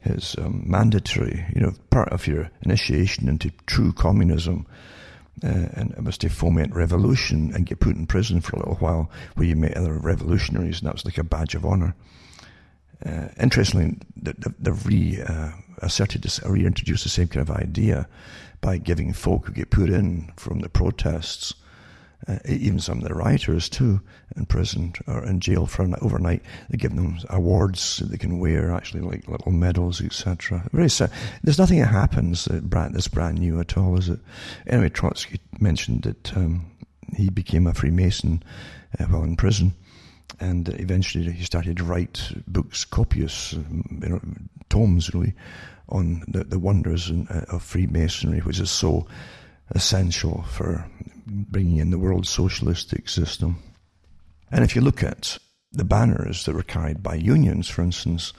his um, mandatory, you know, part of your initiation into true communism uh, and it was to foment revolution and get put in prison for a little while where you met other revolutionaries, and that was like a badge of honor. Uh, interestingly, they've re uh, asserted, this, reintroduced the same kind of idea by giving folk who get put in from the protests uh, even some of the writers too, in prison or in jail for an overnight. They give them awards that they can wear, actually like little medals, etc. Very sad. There's nothing that happens that's brand new at all, is it? Anyway, Trotsky mentioned that um, he became a Freemason uh, while in prison. And eventually he started to write books, copious, you know, tomes really, on the, the wonders uh, of Freemasonry, which is so essential for bringing in the world socialistic system. And if you look at the banners that were carried by unions, for instance,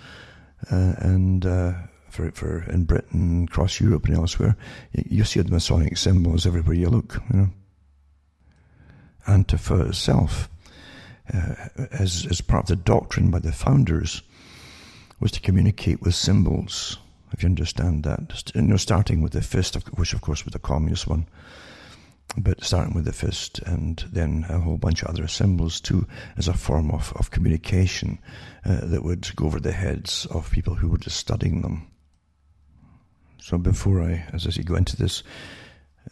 uh, and uh, for, for in Britain, across Europe, and elsewhere, you see the Masonic symbols everywhere you look. You know, Antifa itself, uh, as as part of the doctrine by the founders, was to communicate with symbols if you understand that. You know, starting with the fist, which of course was the communist one, but starting with the fist and then a whole bunch of other symbols too as a form of, of communication uh, that would go over the heads of people who were just studying them. So before I, as I say, go into this,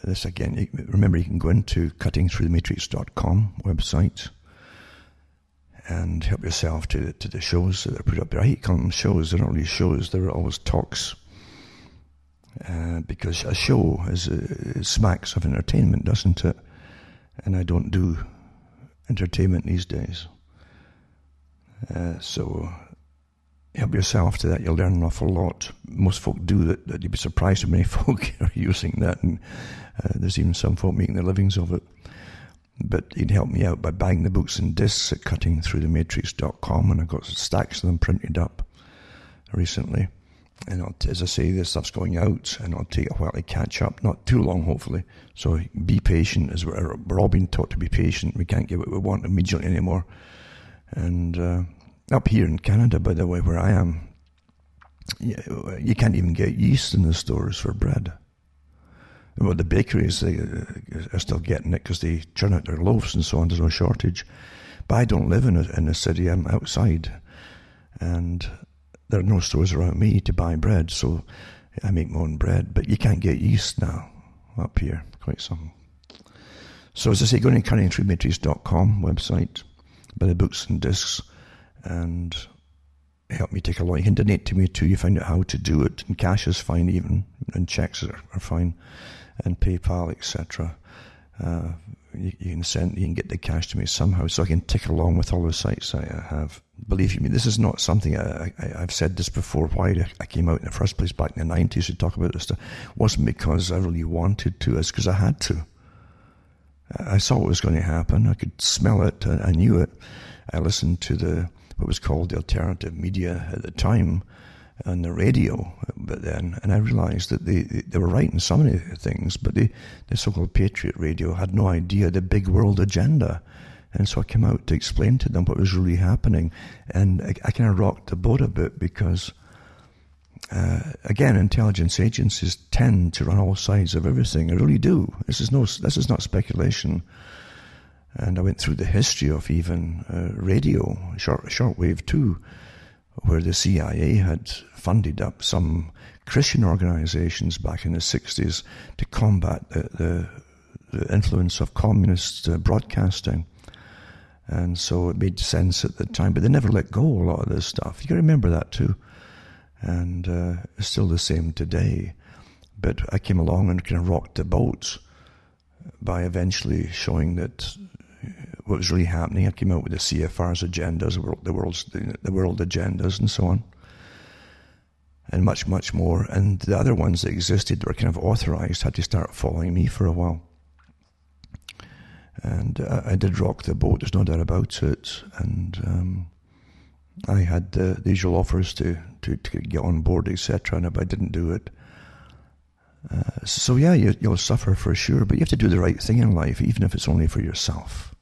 this again, remember you can go into cuttingthroughthematrix.com website and help yourself to to the shows that are put up there. I hate calling them shows; they're not really shows; they're always talks. Uh, because a show is uh, smacks of entertainment, doesn't it? And I don't do entertainment these days. Uh, so help yourself to that. You'll learn an awful lot. Most folk do that. that you'd be surprised how many folk are using that, and uh, there's even some folk making their livings of it. But he'd help me out by buying the books and discs at cuttingthroughthematrix.com, and I got stacks of them printed up recently. And I'll, as I say, this stuff's going out, and it'll take a while to catch up. Not too long, hopefully. So be patient. As we're, we're all being taught to be patient. We can't get what we want immediately anymore. And uh, up here in Canada, by the way, where I am, you, you can't even get yeast in the stores for bread. Well, the bakeries they uh, are still getting it because they churn out their loaves and so on. There's no shortage. But I don't live in a, in a city. I'm outside, and there are no stores around me to buy bread. So I make my own bread. But you can't get yeast now up here. Quite something. So as I say, go to cuttingthroughthematrix.com website, buy the books and discs, and help me take a lot. You can donate to me too. You find out how to do it, and cash is fine even, and checks are, are fine and PayPal, etc. Uh, you, you, can send, you can get the cash to me somehow, so I can tick along with all the sites I have. Believe me, this is not something I, I, have said this before. Why I came out in the first place back in the nineties to talk about this stuff wasn't because I really wanted to. It's because I had to. I saw what was going to happen. I could smell it. I knew it. I listened to the what was called the alternative media at the time, on the radio, but then, and I realised that they, they were right in of the things, but the, the so-called Patriot Radio had no idea the big world agenda. And so I came out to explain to them what was really happening. And I, I kind of rocked the boat a bit because, uh, again, intelligence agencies tend to run all sides of everything. They really do. This is no, this is not speculation. And I went through the history of even uh, radio, short, shortwave too, where the CIA had funded up some Christian organizations back in the 60s to combat the, the, the influence of communist uh, broadcasting. And so it made sense at the time, but they never let go a lot of this stuff. You can remember that too. And uh, it's still the same today. But I came along and kind of rocked the boat by eventually showing that what was really happening. I came out with the CFR's agendas, the world's the world agendas, and so on, and much much more. And the other ones that existed were kind of authorized had to start following me for a while. And uh, I did rock the boat. There's no doubt about it. And um, I had the, the usual offers to, to, to get on board, etc. And if I didn't do it, uh, so yeah, you, you'll suffer for sure, but you have to do the right thing in life, even if it's only for yourself.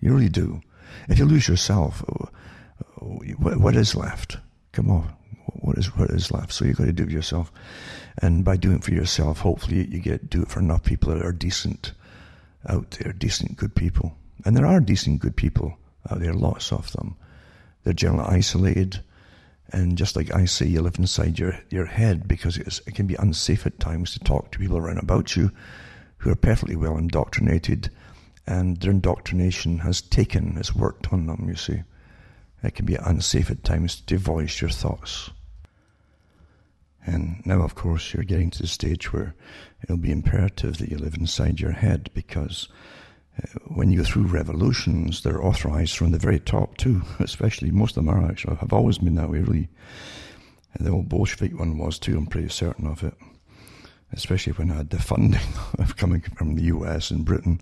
You really do. If you lose yourself, uh, what, what is left? Come on, what is what is left? So you've got to do it yourself, and by doing it for yourself, hopefully you get do it for enough people that are decent out there, decent good people, and there are decent good people out there, lots of them. They're generally isolated and just like I say, you live inside your, your head because it can be unsafe at times to talk to people around about you who are perfectly well indoctrinated and their indoctrination has taken, has worked on them, you see. It can be unsafe at times to voice your thoughts. And now, of course, you're getting to the stage where it'll be imperative that you live inside your head because uh, when you go through revolutions, they're authorized from the very top too. Especially most of them are actually have always been that way, really. And the old Bolshevik one was too. I'm pretty certain of it. Especially when I had the funding of coming from the U.S. and Britain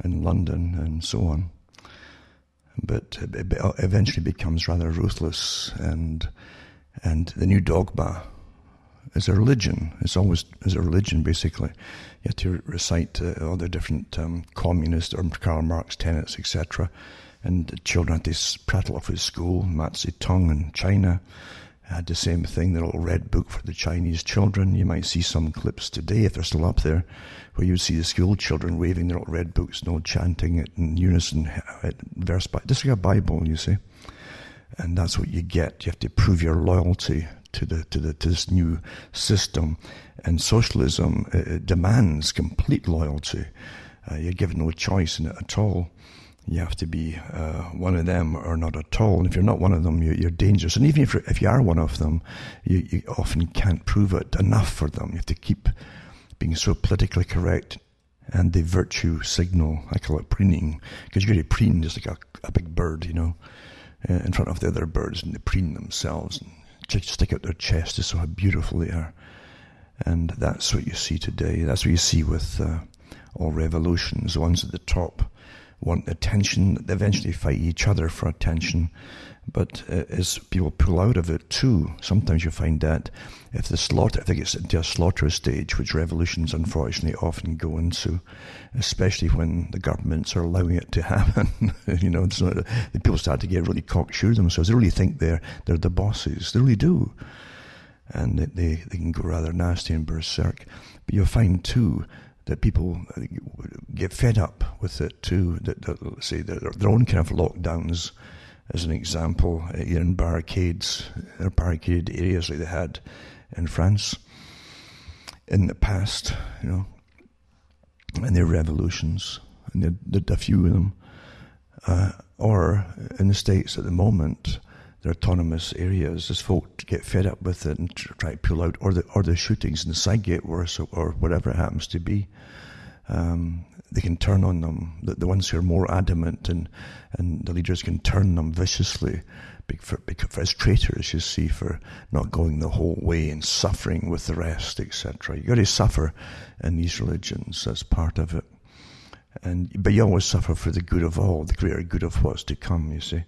and London and so on. But it eventually becomes rather ruthless, and and the new dogma is a religion. It's always is a religion, basically. You have to recite uh, all the different um, communist or Karl Marx tenets, etc. And children have to prattle off at school. Mao Zedong in China had the same thing, the little red book for the Chinese children. You might see some clips today, if they're still up there, where you would see the school children waving their little red books, no chanting it in unison, verse by just like a Bible, you see. And that's what you get. You have to prove your loyalty to the to the to this new system, and socialism demands complete loyalty. Uh, you're given no choice in it at all. You have to be uh, one of them or not at all. And if you're not one of them, you, are dangerous. And even if, if you are one of them, you, you often can't prove it enough for them. You have to keep being so politically correct and the virtue signal, I call it preening, because you're to preen just like a, a big bird, you know, uh, in front of the other birds, and they preen themselves and stick out their chest to show how beautiful they are. And that's what you see today. That's what you see with uh, all revolutions. The ones at the top want attention. They eventually fight each other for attention. But uh, as people pull out of it too, sometimes you find that if the slaughter, if it gets into a slaughter stage, which revolutions unfortunately often go into, especially when the governments are allowing it to happen, you know, so the people start to get really cocksure themselves. They really think they're they're the bosses. They really do, and they they can go rather nasty and berserk. But you'll find too that people uh, get fed up with it too. That, that say their, own kind of lockdowns as an example, you're in barricades or barricaded areas like they had in France in the past, you know, and their revolutions, and there a few of them, uh, or in the States at the moment, their autonomous areas, as folk get fed up with it and try to pull out, or the or the shootings in the side get worse, or, or whatever it happens to be. Um, they can turn on them. The, the ones who are more adamant and, and the leaders can turn them viciously for, for, as traitors, you see, for not going the whole way and suffering with the rest, etc. You got to suffer in these religions. That's part of it. And but you always suffer for the good of all, the greater good of what's to come. You see.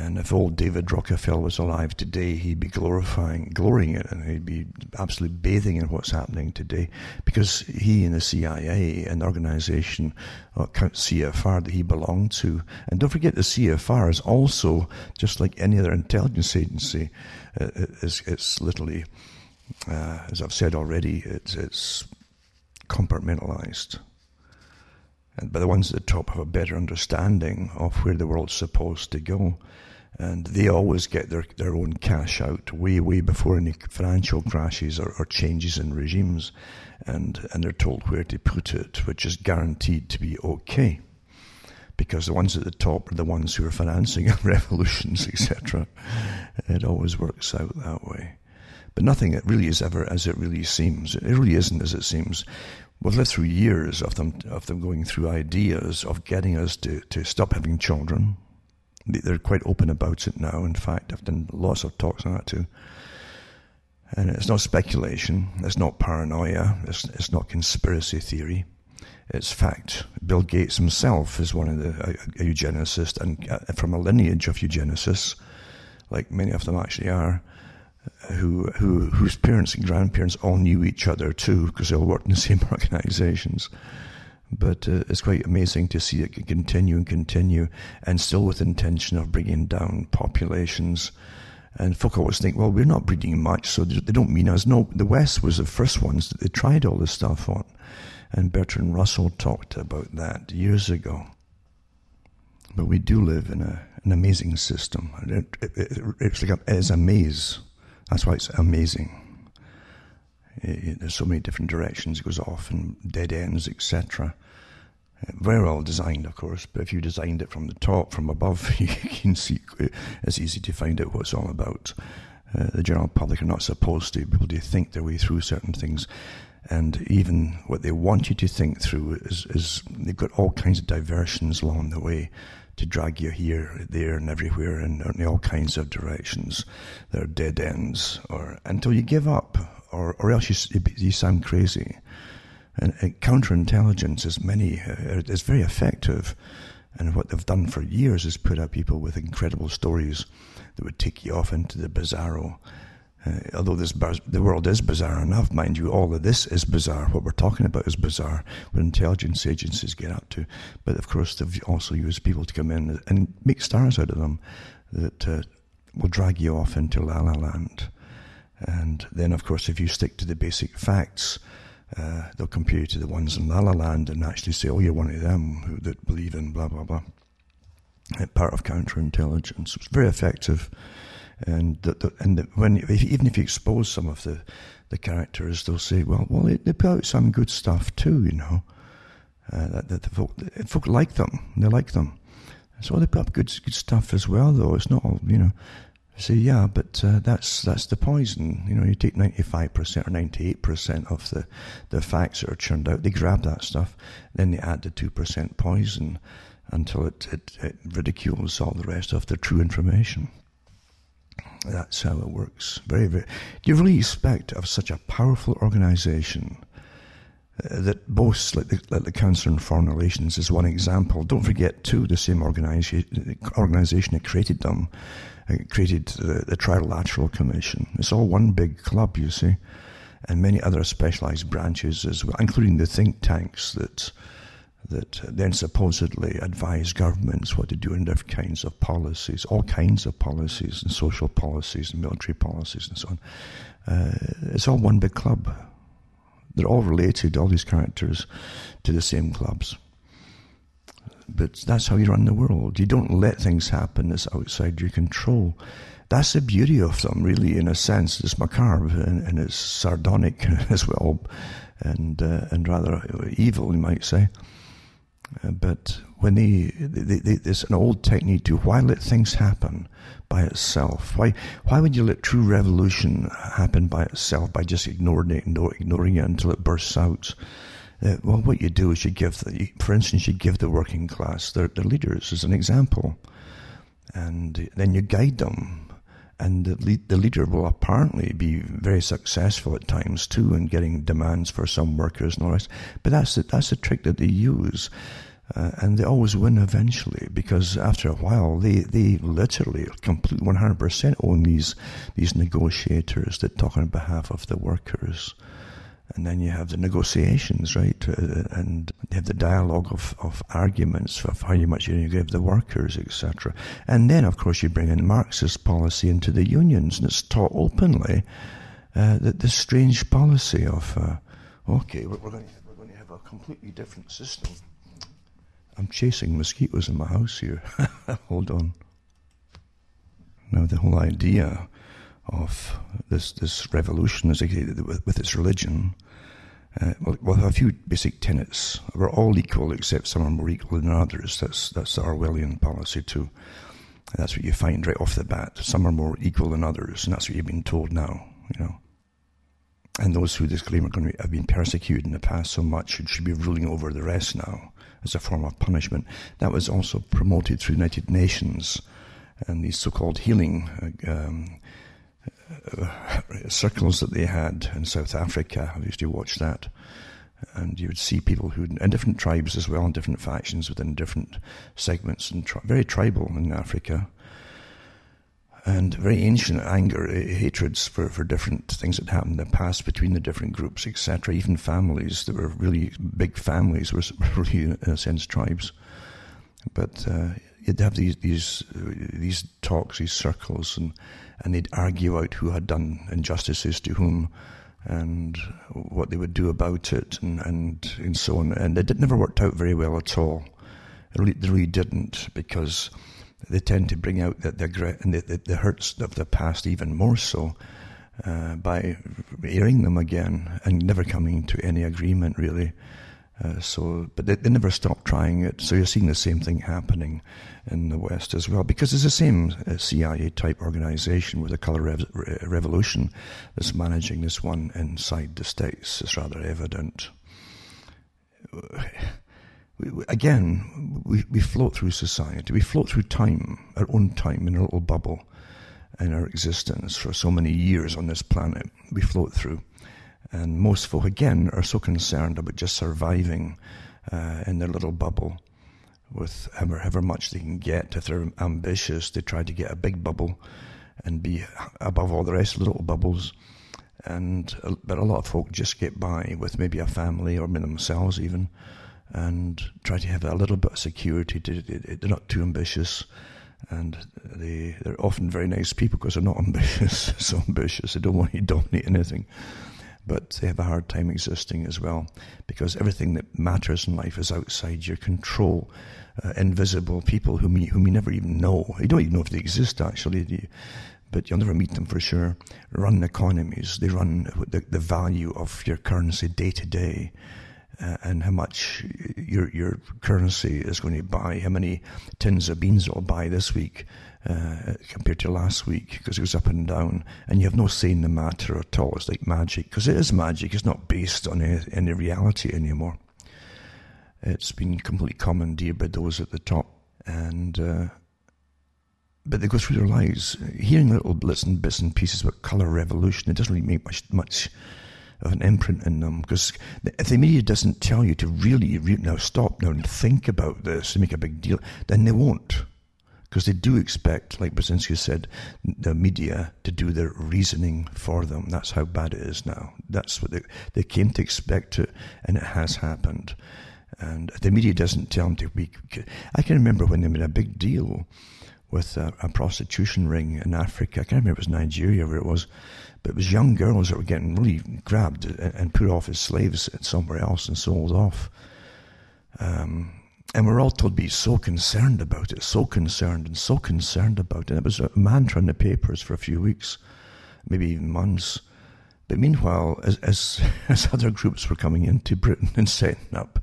And if old David Rockefeller was alive today, he'd be glorifying, glorying it, and he'd be absolutely bathing in what's happening today, because he and the CIA and the organization, uh, CFR, that he belonged to, and don't forget the CFR is also just like any other intelligence agency. Uh, it's, it's literally, uh, as I've said already, it's, it's compartmentalized. but the ones at the top have a better understanding of where the world's supposed to go. And they always get their, their own cash out way, way before any financial crashes or, or changes in regimes. And, and they're told where to put it, which is guaranteed to be okay. Because the ones at the top are the ones who are financing revolutions, etc. It always works out that way. But nothing really is ever as it really seems. It really isn't as it seems. We've lived through years of them of them going through ideas of getting us to, to stop having children. They're quite open about it now. In fact, I've done lots of talks on that too. And it's not speculation. It's not paranoia. It's, it's not conspiracy theory. It's fact. Bill Gates himself is one of the a, a eugenicist, and uh, from a lineage of eugenicists, like many of them actually are who, who, whose parents and grandparents all knew each other too, because they all worked in the same organizations. But uh, it's quite amazing to see it continue and continue, and still with intention of bringing down populations. And folk always think, well, we're not breeding much, so they don't mean us. No, the West was the first ones that they tried all this stuff on. And Bertrand Russell talked about that years ago. But we do live in a, an amazing system. It, it, it, it's like a, it is a maze that's why it's amazing. It, there's so many different directions it goes off and dead ends, etc. Very well designed, of course, but if you designed it from the top, from above, you can see it's easy to find out what it's all about. Uh, the general public are not supposed to be able to think their way through certain things. And even what they want you to think through is, is they've got all kinds of diversions along the way to drag you here, there, and everywhere, and in all kinds of directions. There are dead ends, or until you give up, or, or else you, you sound crazy. And, and counterintelligence is many uh, is very effective, and what they've done for years is put out people with incredible stories that would take you off into the bizarro uh, although this the world is bizarre enough, mind you, all of this is bizarre. What we're talking about is bizarre. What intelligence agencies get up to, but of course they've also used people to come in and make stars out of them that uh, will drag you off into la la land. And then, of course, if you stick to the basic facts, uh, they'll compare you to the ones in La La Land and actually say, "Oh, you're one of them that believe in blah blah blah." Part of counterintelligence. It's very effective and the, the, and the, when if, even if you expose some of the the characters, they'll say, "Well, well, they, they put out some good stuff too," you know. Uh, that, that the folk, the folk like them, they like them. So they put up good good stuff as well, though. It's not all, you know. Say, yeah, but uh, that's that's the poison. You know, you take ninety five percent or ninety eight percent of the the facts that are churned out. They grab that stuff, then they add the two percent poison until it, it, it ridicules all the rest of the true information. That's how it works. Very, very. Do you really expect of such a powerful organization uh, that boasts, like the, like the Council on Foreign Relations, is one example. Don't forget, too, the same organization, organization that created them, created the, the Trilateral Commission. It's all one big club, you see, and many other specialized branches as well, including the think tanks that that then supposedly advise governments what to do in different kinds of policies, all kinds of policies, and social policies, and military policies, and so on. Uh, it's all one big club. They're all related, all these characters, to the same clubs. But that's how you run the world. You don't let things happen that's outside your control. That's the beauty of them, really, in a sense. It's macabre and, and it's sardonic as well, and uh, and rather evil, you might say. Uh, but when they, they, they, there's an old technique to why let things happen by itself? Why why would you let true revolution happen by itself by just ignoring it, ignoring it until it bursts out? Uh, well, what you do is you give, the, for instance, you give the working class their, their leaders as an example, and then you guide them and the, lead, the leader will apparently be very successful at times too in getting demands for some workers and all this. But that's the, that's the trick that they use. Uh, and they always win eventually because after a while they, they literally complete 100% own these these negotiators that talk on behalf of the workers and then you have the negotiations, right? Uh, and you have the dialogue of, of arguments of how much you give the workers, etc. And then, of course, you bring in Marxist policy into the unions, and it's taught openly uh, that this strange policy of, uh, okay, we're, we're, going to, we're going to have a completely different system. I'm chasing mosquitoes in my house here. Hold on. Now, the whole idea of this this revolution with, with its religion. Uh, well, a few basic tenets. We're all equal, except some are more equal than others. That's that's the Orwellian policy too. That's what you find right off the bat. Some are more equal than others, and that's what you've been told now. You know. And those who disclaim are going to have been persecuted in the past so much should, be ruling over the rest now as a form of punishment. That was also promoted through United Nations and these so-called healing uh, um, circles that they had in South Africa. I used to watch that. And you would see people who, and different tribes as well, and different factions within different segments, and tri- very tribal in Africa and very ancient anger, eh, hatreds for, for different things that happened in the past between the different groups, etc. Even families that were really big families were really, in a sense, tribes. But uh, you'd have these these uh, these talks, these circles, and and they'd argue out who had done injustices to whom, and what they would do about it, and and, and so on. And it never worked out very well at all. It really, really didn't because they tend to bring out the, the, the, the hurts of the past even more so uh, by airing them again and never coming to any agreement really. Uh, so, but they, they, never stop trying it. So you're seeing the same thing happening in the West as well, because it's the same uh, CIA type organization with the color rev- revolution that's managing this one inside the states. It's rather evident we, again, we, we float through society, we float through time, our own time in a little bubble in our existence for so many years on this planet. We float through. And most folk, again, are so concerned about just surviving uh, in their little bubble with however, however much they can get. If they're ambitious, they try to get a big bubble and be above all the rest of the little bubbles. And but a lot of folk just get by with maybe a family or themselves even, and try to have a little bit of security. They're not too ambitious, and they they're often very nice people because they're not ambitious. so ambitious, they don't want to dominate anything, but they have a hard time existing as well because everything that matters in life is outside your control. Uh, invisible people whom you, whom you never even know. You don't even know if they exist actually. but you'll never meet them for sure. Run economies. They run the, the value of your currency day to day uh, and how much your your currency is going to buy, how many tins of beans it'll buy this week uh, compared to last week, because it goes up and down, and you have no say in the matter at all. It's like magic, because it is magic. It's not based on any, any reality anymore. It's been completely commandeered by those at the top, and. Uh, but they go through their lives hearing little bits and bits and pieces about color revolution. It doesn't really make much much of an imprint in them. Because if the media doesn't tell you to really, really now stop now and think about this and make a big deal, then they won't. Because they do expect, like Brzezinski said, the media to do their reasoning for them. That's how bad it is now. That's what they, they came to expect it, and it has happened. And the media doesn't tell them to be. I can remember when they made a big deal with a, a prostitution ring in Africa. I can't remember it was Nigeria where it was but it was young girls that were getting really grabbed and put off as slaves somewhere else and sold off. Um, and we're all told to be so concerned about it, so concerned and so concerned about it. It was a mantra in the papers for a few weeks, maybe even months. But meanwhile, as, as, as other groups were coming into Britain and setting up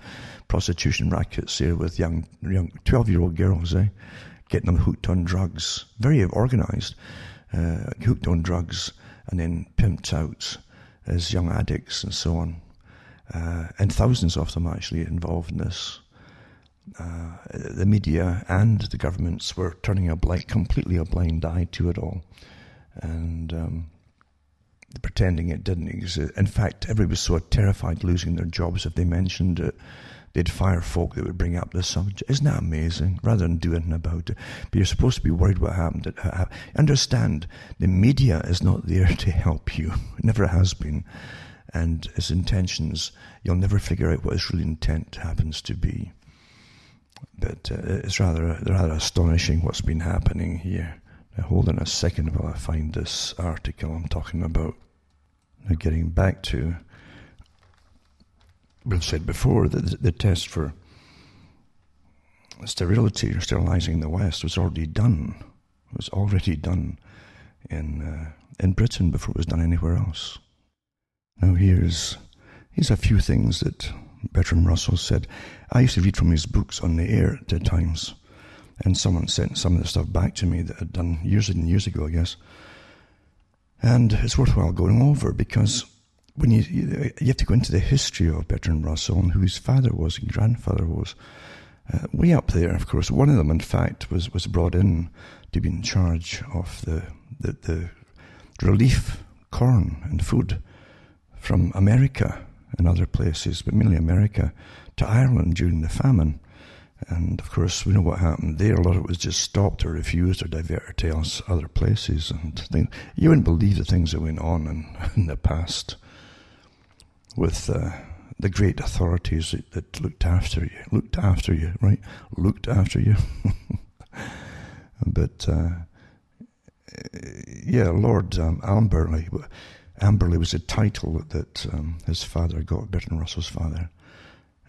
prostitution rackets here with young, young 12 year old girls, eh, getting them hooked on drugs, very organized, uh, hooked on drugs, and then pimped out as young addicts and so on. Uh, and thousands of them actually involved in this. Uh, the media and the governments were turning a blind, completely a blind eye to it all, and um, pretending it didn't exist. In fact, everybody was so terrified losing their jobs if they mentioned it they'd fire folk that would bring up this subject. Isn't that amazing? Rather than do anything about it. But you're supposed to be worried what happened. Understand, the media is not there to help you. It never has been. And its intentions, you'll never figure out what its real intent happens to be. But uh, it's rather, rather astonishing what's been happening here. Now, hold on a second while I find this article I'm talking about. Now, getting back to we've said before that the test for sterility or sterilizing the West was already done. It was already done in uh, in Britain before it was done anywhere else. Now here's here's a few things that Bertrand Russell said. I used to read from his books on the air at the times, and someone sent some of the stuff back to me that I'd done years and years ago, I guess. And it's worthwhile going over because when you you have to go into the history of Bertrand Russell and who his father was and grandfather was. Uh, way up there, of course, one of them, in fact, was, was brought in to be in charge of the, the, the relief corn and food from America and other places, but mainly America, to Ireland during the famine. And of course, we know what happened there. A lot of it was just stopped or refused or diverted to other places. And things. you wouldn't believe the things that went on in, in the past with uh, the great authorities that, that, looked after you, looked after you, right? Looked after you. but uh, yeah, Lord um, Amberley. Amberley was a title that um, his father got, Bertrand Russell's father.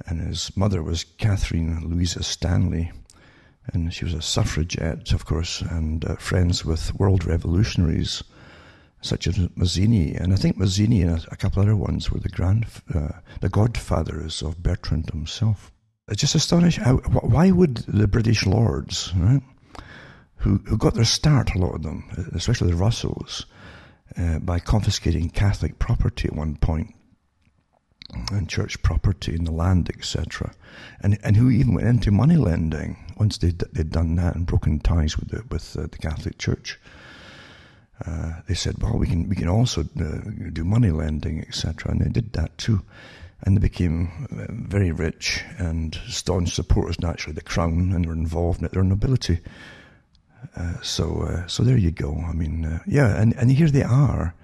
And his mother was Katharine Louisa Stanley. And she was a suffragette, of course, and uh, friends with world revolutionaries such as Mazzini. And I think Mazzini and a, couple other ones were the grand, uh, the godfathers of Bertrand himself. It's just astonishing. Why would the British lords, right, who, who got their start, a lot of them, especially the Russells, uh, by confiscating Catholic property at one point and church property and the land, etc., and and who even went into money lending once they'd, they'd done that and broken ties with the with uh, the Catholic Church. Uh, they said, well, we can we can also uh, do money lending, etc., and they did that too, and they became uh, very rich and staunch supporters naturally the crown and were involved in it, their nobility. Uh, so, uh, so there you go. I mean, uh, yeah, and, and here they are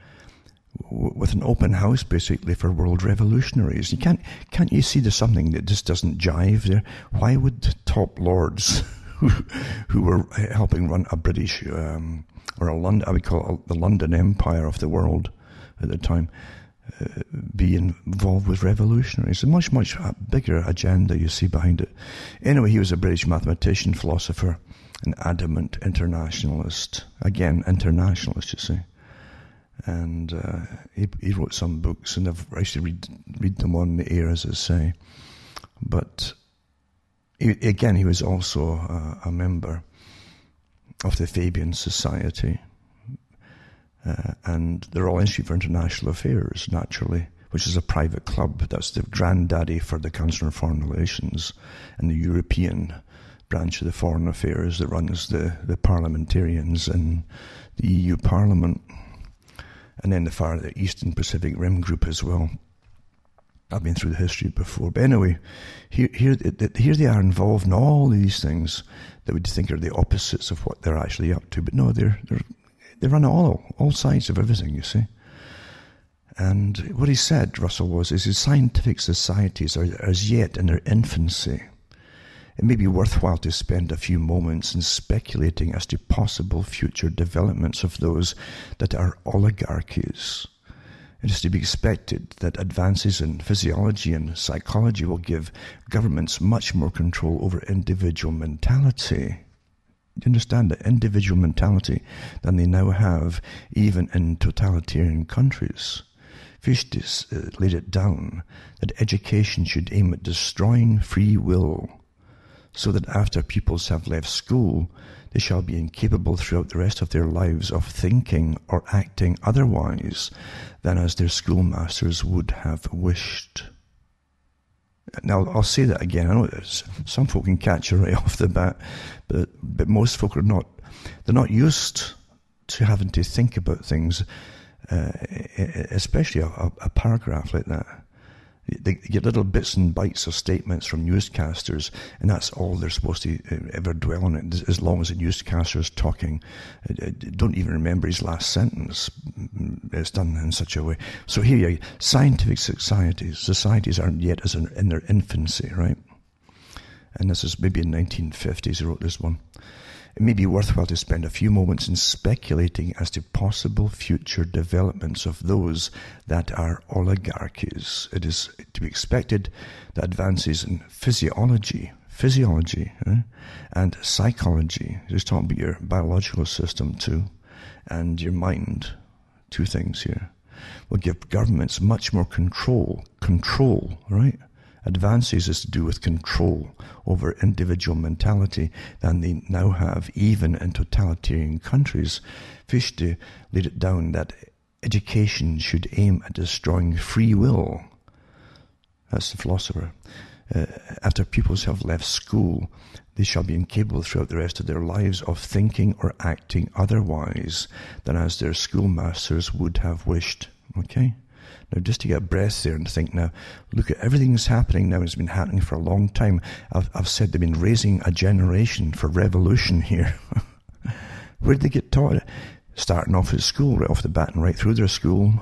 w- with an open house basically for world revolutionaries. You can't, can't you see there's something that just doesn't jive there? Why would top lords who, who were helping run a British, um, or a London, I would call it the London Empire of the world at the time, uh, be involved with revolutionaries. A much, much bigger agenda you see behind it. Anyway, he was a British mathematician, philosopher, an adamant internationalist. Again, internationalist, you see. And uh, he, he wrote some books, and I've actually read, read them on the air, as I say. But he, again, he was also a, a, member of the Fabian Society uh, and the Royal Institute for International Affairs, naturally, which is a private club. That's the granddaddy for the Council on Foreign Relations and the European branch of the Foreign Affairs that runs the, the parliamentarians in the EU Parliament, and then the far the Eastern Pacific Rim group as well. I've been through the history before, but anyway, here here here they are involved in all these things that we'd think are the opposites of what they're actually up to. But no, they're they're they run all all sides of everything. You see. And what he said, Russell, was, is his scientific societies are as yet in their infancy it may be worthwhile to spend a few moments in speculating as to possible future developments of those that are oligarchies. It is to be expected that advances in physiology and psychology will give governments much more control over individual mentality. You understand that individual mentality than they now have, even in totalitarian countries? Fichte uh, laid it down that education should aim at destroying free will so that after pupils have left school, they shall be incapable throughout the rest of their lives of thinking or acting otherwise than as their schoolmasters would have wished. Now, I'll say that again. I know some folk can catch it right off the bat, but, but most folk are not. They're not used to having to think about things, uh, especially a, a paragraph like that. They get little bits and bites of statements from newscasters, and that's all they're supposed to uh, ever dwell on it. As long as the newscaster is talking, uh, uh, don't even remember his last sentence. Mm, it's done in such a way. So here, you are, scientific societies, societies aren't yet as in their infancy, right? And this is maybe in 1950s. He wrote this one it may be worthwhile to spend a few moments in speculating as to possible future developments of those that are oligarchies. It is to be expected that advances in physiology, physiology eh? and psychology. Just talking about your biological system too, and your mind. Two things here will give governments much more control. Control, right? Advances is to do with control over individual mentality than they now have, even in totalitarian countries. Fichte laid it down that education should aim at destroying free will. That's the philosopher. Uh, after pupils have left school, they shall be incapable throughout the rest of their lives of thinking or acting otherwise than as their schoolmasters would have wished. Okay? Now, just to get breath there and think now, look at everything that's happening now. It's been happening for a long time. I've, I've said they've been raising a generation for revolution here. Where did they get taught? Starting off at school, right off the bat, and right through their school,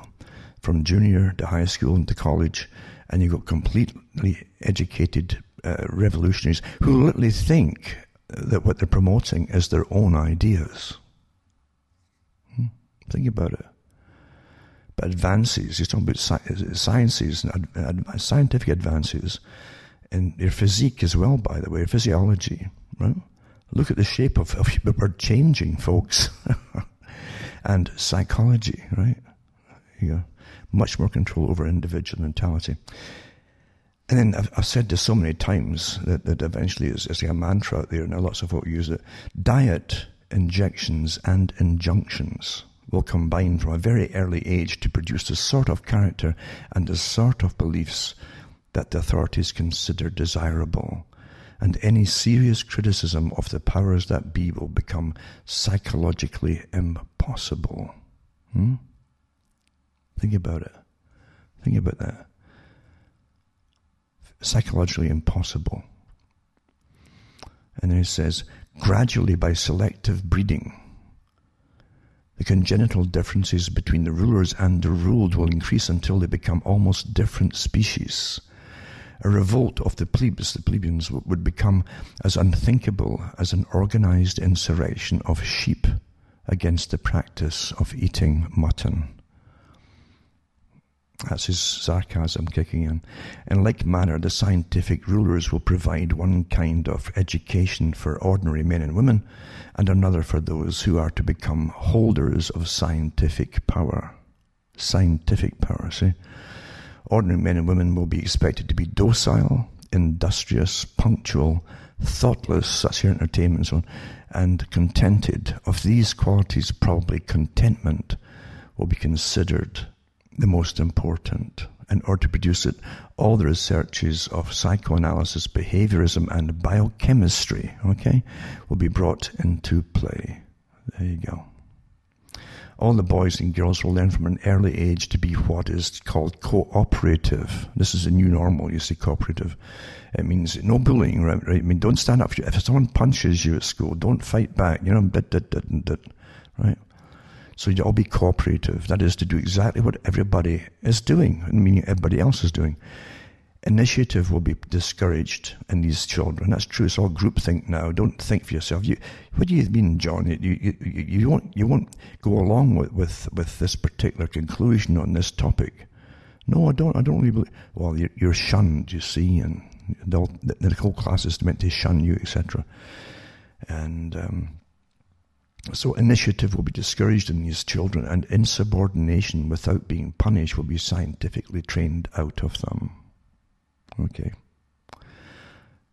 from junior to high school and to college, and you've got completely educated uh, revolutionaries who literally think that what they're promoting is their own ideas. Hmm? Think about it advances, he's talking about uh, sciences, and scientific advances in your physique as well, by the way, physiology, right? Look at the shape of, of we're changing, folks. and psychology, right? Go. Much more control over individual mentality. And then I've, I've, said this so many times that, that eventually it's, it's like a mantra out there, and lots of folk use it. Diet, injections, and injunctions will combine from a very early age to produce the sort of character and the sort of beliefs that the authorities consider desirable. And any serious criticism of the powers that be will become psychologically impossible. Hmm? Think about it. Think about that. Psychologically impossible. And then he says, gradually by selective breeding, the congenital differences between the rulers and the ruled will increase until they become almost different species. A revolt of the plebes, the plebeians, would become as unthinkable as an organized insurrection of sheep against the practice of eating mutton. That's his sarcasm kicking in. In like manner, the scientific rulers will provide one kind of education for ordinary men and women, and another for those who are to become holders of scientific power. Scientific power, see? Ordinary men and women will be expected to be docile, industrious, punctual, thoughtless, that's your entertainment zone, and contented. Of these qualities, probably contentment will be considered the most important. In order to produce it, all the researches of psychoanalysis, behaviorism, and biochemistry, okay, will be brought into play. There you go. All the boys and girls will learn from an early age to be what is called cooperative. This is a new normal, you see, cooperative. It means no bullying, right? right? I mean, don't stand up. If someone punches you at school, don't fight back, you know, right? So you all be cooperative. That is to do exactly what everybody is doing, meaning everybody else is doing. Initiative will be discouraged in these children. That's true. It's all groupthink now. Don't think for yourself. You, what do you mean, John? You, you, you, won't, you won't go along with, with, with this particular conclusion on this topic. No, I don't. I don't really believe. Well, you're, you're shunned, you see, and the, the whole class is meant to shun you, etc. And um, so initiative will be discouraged in these children and insubordination without being punished will be scientifically trained out of them. Okay.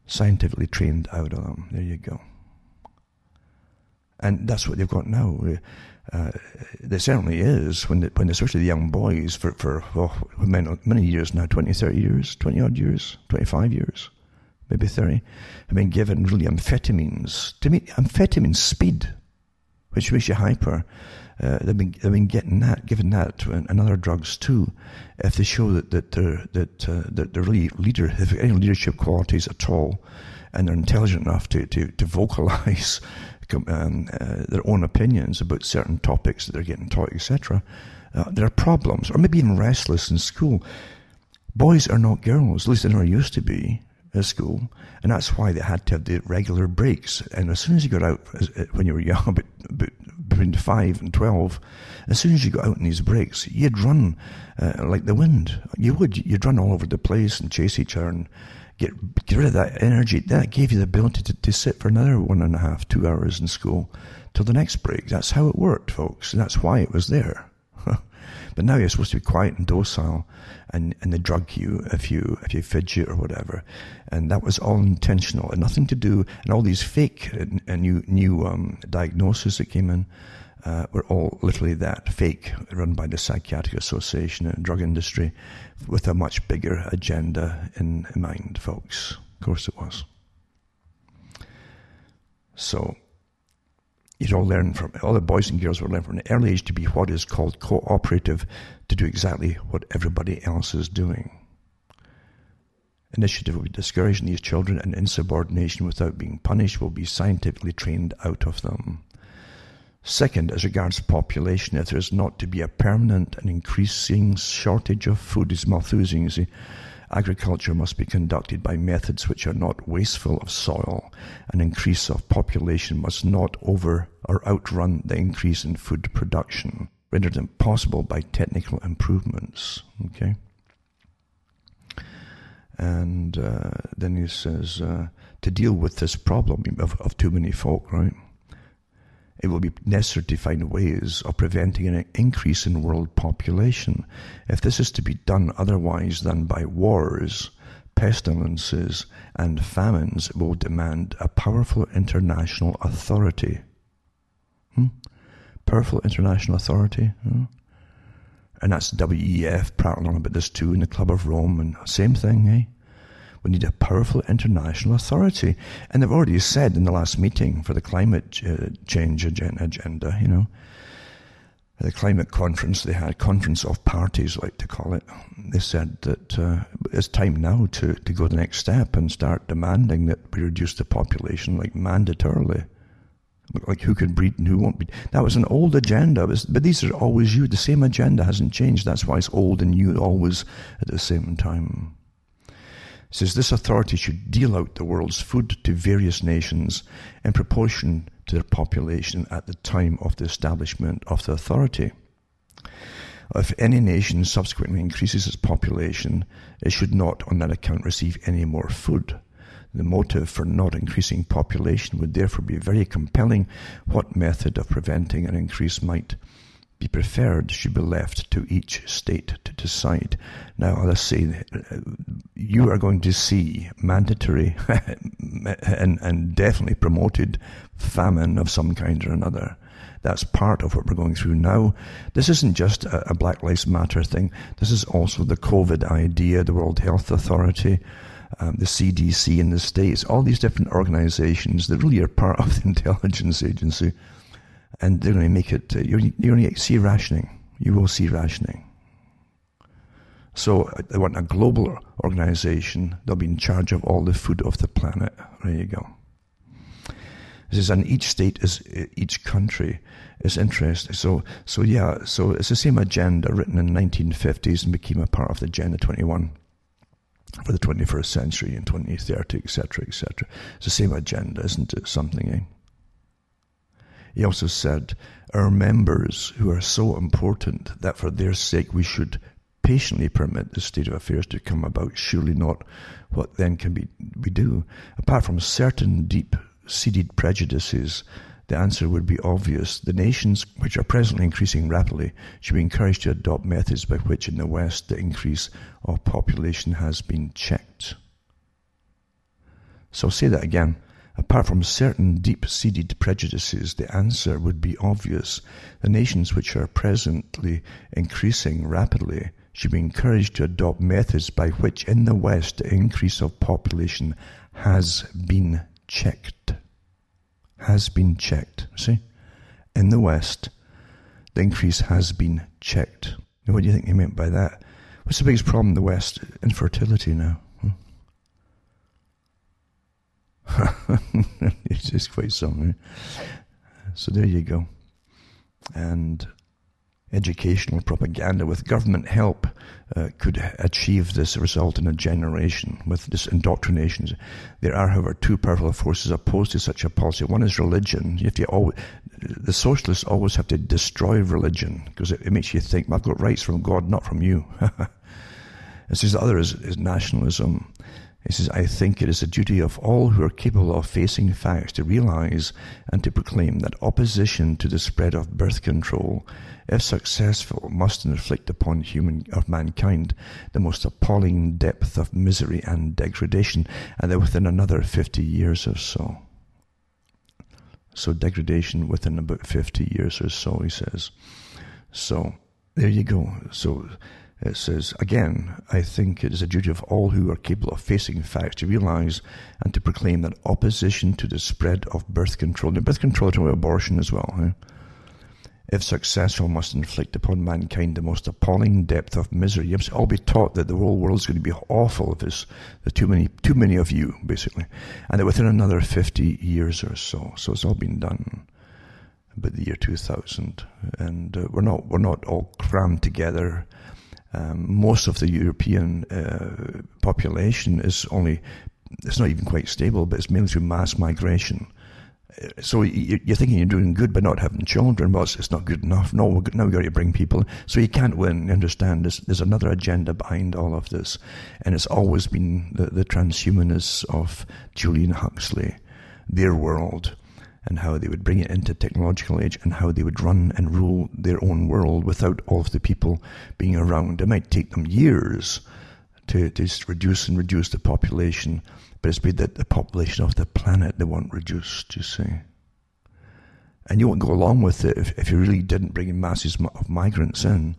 Scientifically trained out of them. There you go. And that's what they've got now. Uh, there certainly is when, the, when especially the young boys for, for oh, many, many years now, 20, 30 years, 20 odd years, 25 years, maybe 30, have been given really amphetamines. To me, amphetamine speed which makes you hyper. Uh, they've been they've been getting that, giving that to and other drugs too, if they show that that they're that uh, that they're really leader have any leadership qualities at all, and they're intelligent enough to to to vocalize um, uh, their own opinions about certain topics that they're getting taught, etc. Uh, there are problems, or maybe even restless in school. Boys are not girls, at least they never used to be at school, and that's why they had to have the regular breaks. And as soon as you got out, uh, when you were young, but, but between five and twelve, as soon as you got out in these breaks, you'd run uh, like the wind. You would. You'd run all over the place and chase each other and get, get rid of that energy. That gave you the ability to, to sit for another one and a half, two hours in school till the next break. That's how it worked, folks. And that's why it was there. But now you're supposed to be quiet and docile and, and they drug you if you, if you fidget or whatever. And that was all intentional and nothing to do, and all these fake and, and new, new, um, diagnoses that came in, uh, were all literally that fake, run by the Psychiatric Association and drug industry with a much bigger agenda in mind, folks. Of course it was. So, you'd all learn from, all the boys and girls would learn from an early age to be what is called cooperative, to do exactly what everybody else is doing. Initiative will be discouraging these children, and insubordination without being punished will be scientifically trained out of them. Second, as regards population, if there is not to be a permanent and increasing shortage of food, is Malthusian, you see, agriculture must be conducted by methods which are not wasteful of soil. An increase of population must not over or outrun the increase in food production, rendered impossible by technical improvements. Okay? And uh, then he says, uh, to deal with this problem of, of too many folk, right? It will be necessary to find ways of preventing an increase in world population. If this is to be done otherwise than by wars, pestilences, and famines, it will demand a powerful international authority. Hmm? Powerful international authority? Hmm? And that's WEF prattling on about this too in the Club of Rome, and same thing, eh? We need a powerful international authority. And they've already said in the last meeting for the climate uh, change agenda, you know, the climate conference, they had conference of parties, like to call it. They said that uh, it's time now to, to go the next step and start demanding that we reduce the population like mandatorily. Like who can breed and who won't breed. That was an old agenda, but these are always you. The same agenda hasn't changed. That's why it's old and new always at the same time says this authority should deal out the world's food to various nations in proportion to their population at the time of the establishment of the authority. If any nation subsequently increases its population, it should not on that account receive any more food. The motive for not increasing population would therefore be very compelling. What method of preventing an increase might be preferred should be left to each state to decide. Now, let's say you are going to see mandatory and, and definitely promoted famine of some kind or another. That's part of what we're going through now. This isn't just a, a Black Lives Matter thing. This is also the COVID idea, the World Health Authority, um, the CDC in the States, all these different organizations that really are part of the intelligence agency and they're going to make it, uh, you're, you're going to see rationing. You will see rationing. So uh, they want a global organization. They'll be in charge of all the food of the planet. There you go. This is, and each state is, each country is interested. So, so yeah, so it's the same agenda written in the 1950s and became a part of the Agenda 21 for the 21st century and 2030, etc., etc. It's the same agenda, isn't it? Something, eh? He also said, Our members who are so important that for their sake we should patiently permit the state of affairs to come about, surely not what then can be we do. Apart from certain deep seated prejudices, the answer would be obvious. The nations which are presently increasing rapidly should be encouraged to adopt methods by which in the West the increase of population has been checked. So I'll say that again. Apart from certain deep-seated prejudices, the answer would be obvious. The nations which are presently increasing rapidly should be encouraged to adopt methods by which in the West the increase of population has been checked. Has been checked. See? In the West, the increase has been checked. Now, what do you think he meant by that? What's the biggest problem in the West? Infertility now. it's just quite something. So there you go. And educational propaganda with government help uh, could achieve this result in a generation with this indoctrination. There are, however, two powerful forces opposed to such a policy. One is religion. You have to always, the socialists always have to destroy religion because it, it makes you think, I've got rights from God, not from you. and so the other is, is nationalism He says, I think it is a duty of all who are capable of facing facts to realize and to proclaim that opposition to the spread of birth control, if successful, must inflict upon human of mankind the most appalling depth of misery and degradation, and that within another fifty years or so. So degradation within about fifty years or so, he says. So there you go. So it says, again, I think it is a duty of all who are capable of facing facts to realize and to proclaim that opposition to the spread of birth control, now birth control to abortion as well, if successful, must inflict upon mankind the most appalling depth of misery. You must all be taught that the whole world is going to be awful if there's too many, too many of you, basically, and that within another 50 years or so. So it's all been done about the year 2000, and uh, we're not we're not all crammed together um, most of the European uh, population is only, it's not even quite stable, but it's mainly through mass migration. Uh, so you're thinking you're doing good by not having children, but it's not good enough. No, now we've got to bring people. So you can't win. You understand? There's, there's another agenda behind all of this. And it's always been the, the transhumanists of Julian Huxley, their world and how they would bring it into technological age and how they would run and rule their own world without all of the people being around. It might take them years to, to reduce and reduce the population, but it's been that the population of the planet they want reduced, you see. And you won't go along with it if, if you really didn't bring in masses of migrants in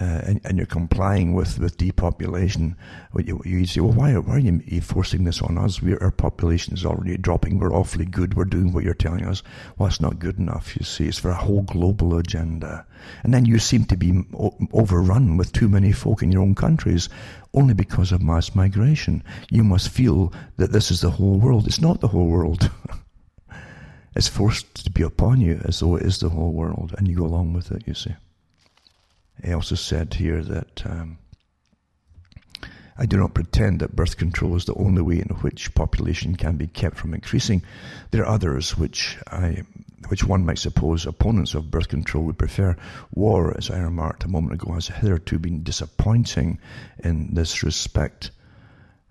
uh, and, and, you're complying with, with depopulation, you, you say, well, why, why are you forcing this on us? we our population is already dropping. We're awfully good. We're doing what you're telling us. Well, it's not good enough, you see. It's for a whole global agenda. And then you seem to be overrun with too many folk in your own countries only because of mass migration. You must feel that this is the whole world. It's not the whole world. it's forced to be upon you as though it is the whole world, and you go along with it, you see. He also said here that um, I do not pretend that birth control is the only way in which population can be kept from increasing. There are others which I, which one might suppose opponents of birth control would prefer. War, as I remarked a moment ago, has hitherto been disappointing in this respect.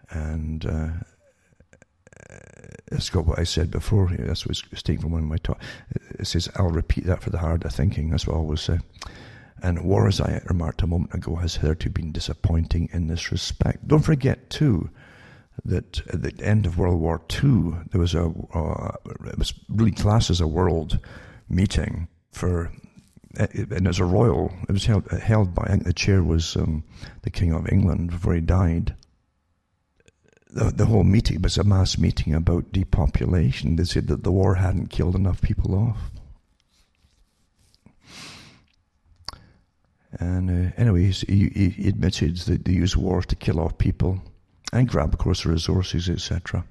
And uh, it's got what I said before. That's what's taken from one of my talks. It says, I'll repeat that for the harder thinking. That's what I always say. And war, as I remarked a moment ago, has hitherto been disappointing in this respect. Don't forget, too, that at the end of World War II, there was a, uh, it was really classed as a world meeting for, and as a royal, it was held, held by, I think the chair was um, the King of England before he died. The, the whole meeting was a mass meeting about depopulation. They said that the war hadn't killed enough people off. And uh, anyways, he, he, admitted that they use war to kill off people and grab, of course, resources, etc.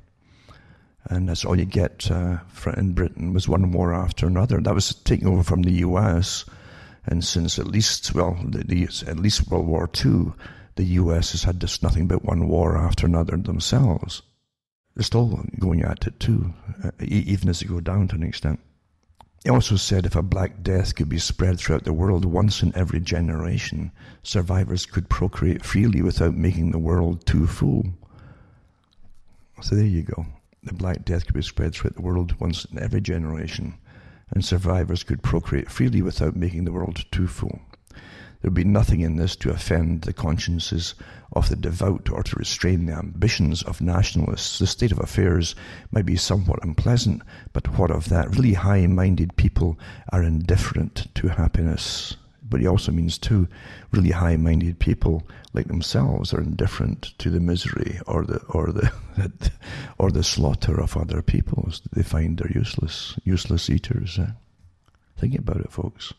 And that's all you get uh, in Britain was one war after another. That was taken over from the U.S. And since at least, well, the, the, at least World War II, the U.S. has had just nothing but one war after another themselves. They're still going at it too, uh, even as they go down to an extent. He also said if a Black Death could be spread throughout the world once in every generation, survivors could procreate freely without making the world too full. So there you go. The Black Death could be spread throughout the world once in every generation, and survivors could procreate freely without making the world too full. There would be nothing in this to offend the consciences of the devout or to restrain the ambitions of nationalists. The state of affairs might be somewhat unpleasant, but what of that? Really high minded people are indifferent to happiness. But he also means, too, really high minded people like themselves are indifferent to the misery or the, or the, or the slaughter of other peoples. They find they're useless, useless eaters. Eh? Think about it, folks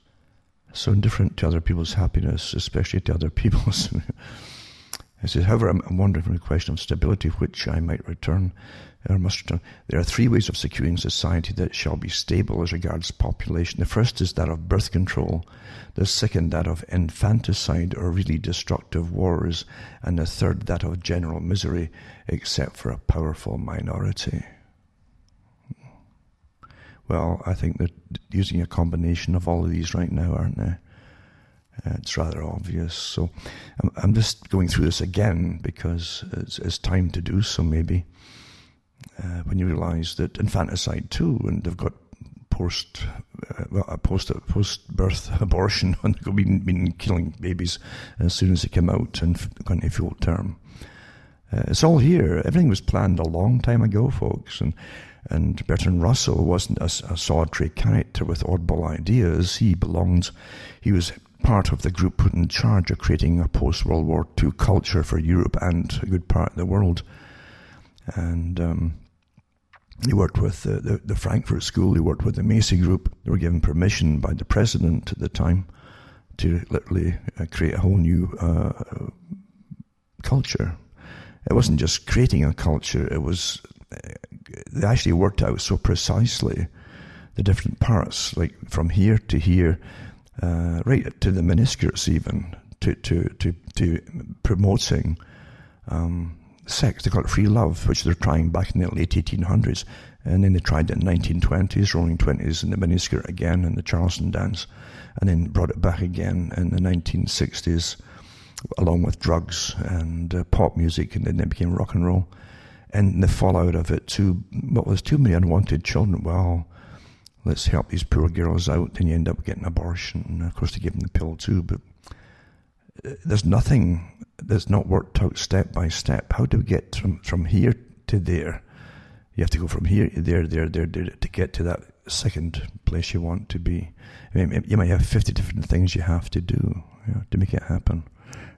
so indifferent to other people's happiness, especially to other people's. He says, however, I'm wondering from the question of stability, which I might return or must return. There are three ways of securing society that shall be stable as regards population. The first is that of birth control, the second that of infanticide or really destructive wars, and the third that of general misery, except for a powerful minority. Well, I think they're using a combination of all of these right now, aren't they? Uh, it's rather obvious. So I'm, I'm, just going through this again because it's, it's time to do so, maybe. Uh, when you realize that infanticide too, and they've got post uh, well, post post birth abortion, and they've been, been killing babies as soon as they come out and going to full term. Uh, it's all here. Everything was planned a long time ago, folks, and and Bertrand Russell wasn't a, a solitary character with oddball ideas. He belonged. He was part of the group put in charge of creating a post World War II culture for Europe and a good part of the world. And um, he worked with the, the, the, Frankfurt School, he worked with the Macy Group. They were given permission by the president at the time to literally uh, create a whole new uh, culture. It wasn't just creating a culture, it was, uh, they actually worked out so precisely the different parts, like from here to here, uh, right to the miniskirts even, to, to, to, to promoting um, sex. They call it free love, which they're trying back in the late 1800s. And then they tried it in the 1920s, roaring 20s in the miniskirt again in the Charleston dance. And then brought it back again in the 1960s, along with drugs and uh, pop music. And then it became rock and roll. And the fallout of it, to what was too many unwanted children. Well, let's help these poor girls out. Then you end up getting abortion. And of course, they give them the pill, too. But uh, there's nothing that's not worked out step by step. How do we get from, from here to there? You have to go from here to there, there, there, there to get to that second place you want to be. I mean, you might have 50 different things you have to do you know, to make it happen.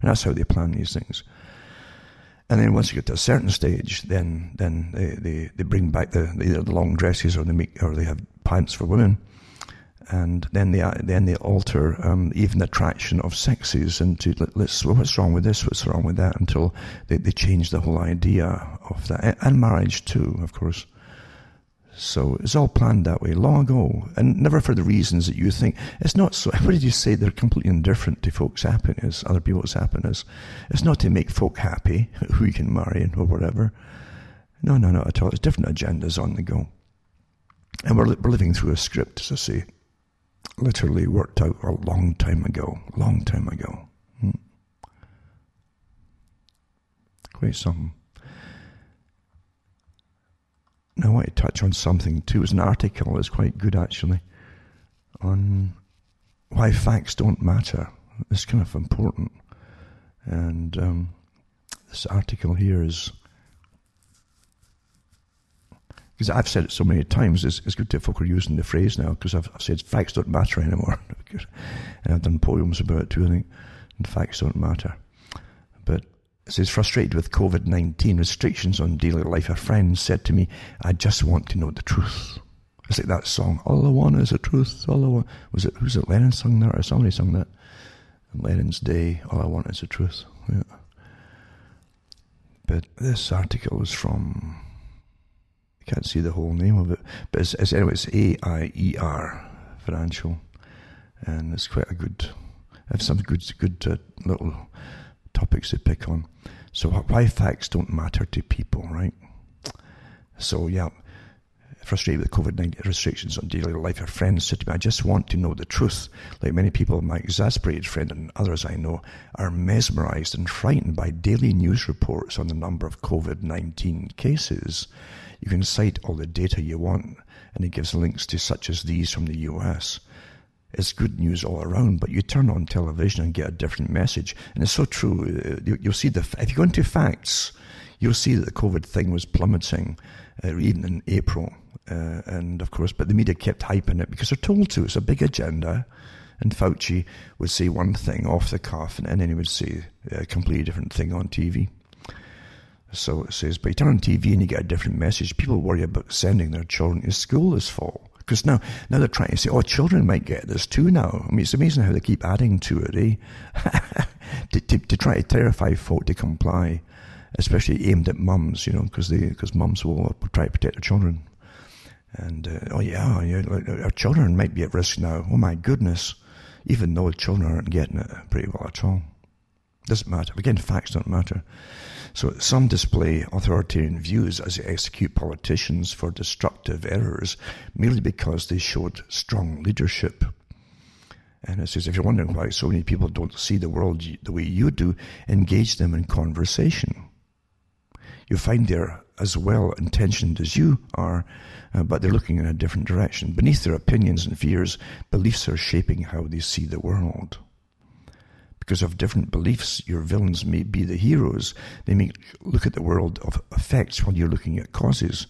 And that's how they plan these things. And then once you get to a certain stage, then then they, they, they bring back the either the long dresses or they make or they have pants for women. And then they then they alter um, even the attraction of sexes into let's what's wrong with this, what's wrong with that, until they, they change the whole idea of that. And marriage too, of course. So it's all planned that way long ago, and never for the reasons that you think. It's not so. What did you say? They're completely indifferent to folks' happiness, other people's happiness. It's not to make folk happy who you can marry or whatever. No, no, not at all. It's different agendas on the go, and we're we're living through a script, as I say literally worked out a long time ago. Long time ago. Hmm. Quite something. I want to touch on something too. It's an article that's quite good actually on why facts don't matter. It's kind of important. And um, this article here is because I've said it so many times, it's, it's good to folk are using the phrase now because I've, I've, said facts don't matter anymore. and I've done poems about it too, I think. And facts don't matter. Says, frustrated with COVID 19 restrictions on daily life, a friend said to me, I just want to know the truth. It's like that song, All I Want is the Truth. All I want. Was it, who's it, Lennon sung that or somebody sung that? Lennon's Day, All I Want is the Truth. Yeah. But this article is from I can't see the whole name of it, but it's, it's anyway, it's A I E R Financial, and it's quite a good. I have some good, good uh, little topics to pick on. So why facts don't matter to people, right? So yeah, frustrated with COVID 19 restrictions on daily life, a friend said to me, I just want to know the truth. Like many people, my exasperated friend and others I know are mesmerized and frightened by daily news reports on the number of COVID 19 cases. You can cite all the data you want, and it gives links to such as these from the US. It's good news all around, but you turn on television and get a different message. And it's so true. Uh, you'll see the, if you go into facts, you'll see that the COVID thing was plummeting, uh, even in April. Uh, and of course, but the media kept hyping it because they're told to. It's a big agenda. And Fauci would say one thing off the cuff, and, and then he would say a completely different thing on TV. So it says, but you turn on TV and you get a different message. People worry about sending their children to school this fall. Because now, now they're trying to say, oh, children might get this too now. I mean, it's amazing how they keep adding to it, eh? to, to, to, try to terrify folk to comply, especially aimed at mums, you know, because because mums will try to protect their children. And, uh, oh yeah, yeah, our children might be at risk now. Oh my goodness. Even though children aren't getting it pretty well at all. Doesn't matter. Again, facts don't matter. So some display authoritarian views as they execute politicians for destructive errors merely because they showed strong leadership. And it says, if you're wondering why so many people don't see the world the way you do, engage them in conversation. You find they're as well intentioned as you are, uh, but they're looking in a different direction. Beneath their opinions and fears, beliefs are shaping how they see the world. Because of different beliefs, your villains may be the heroes. They may look at the world of effects while you're looking at causes.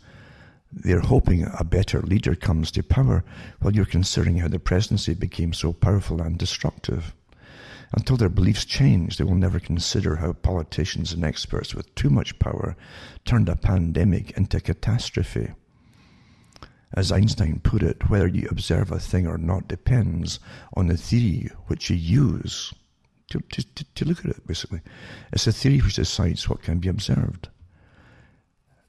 They're hoping a better leader comes to power while you're considering how the presidency became so powerful and destructive. Until their beliefs change, they will never consider how politicians and experts with too much power turned a pandemic into catastrophe. As Einstein put it, whether you observe a thing or not depends on the theory which you use to, to, to, look at it, basically. It's a theory which decides what can be observed.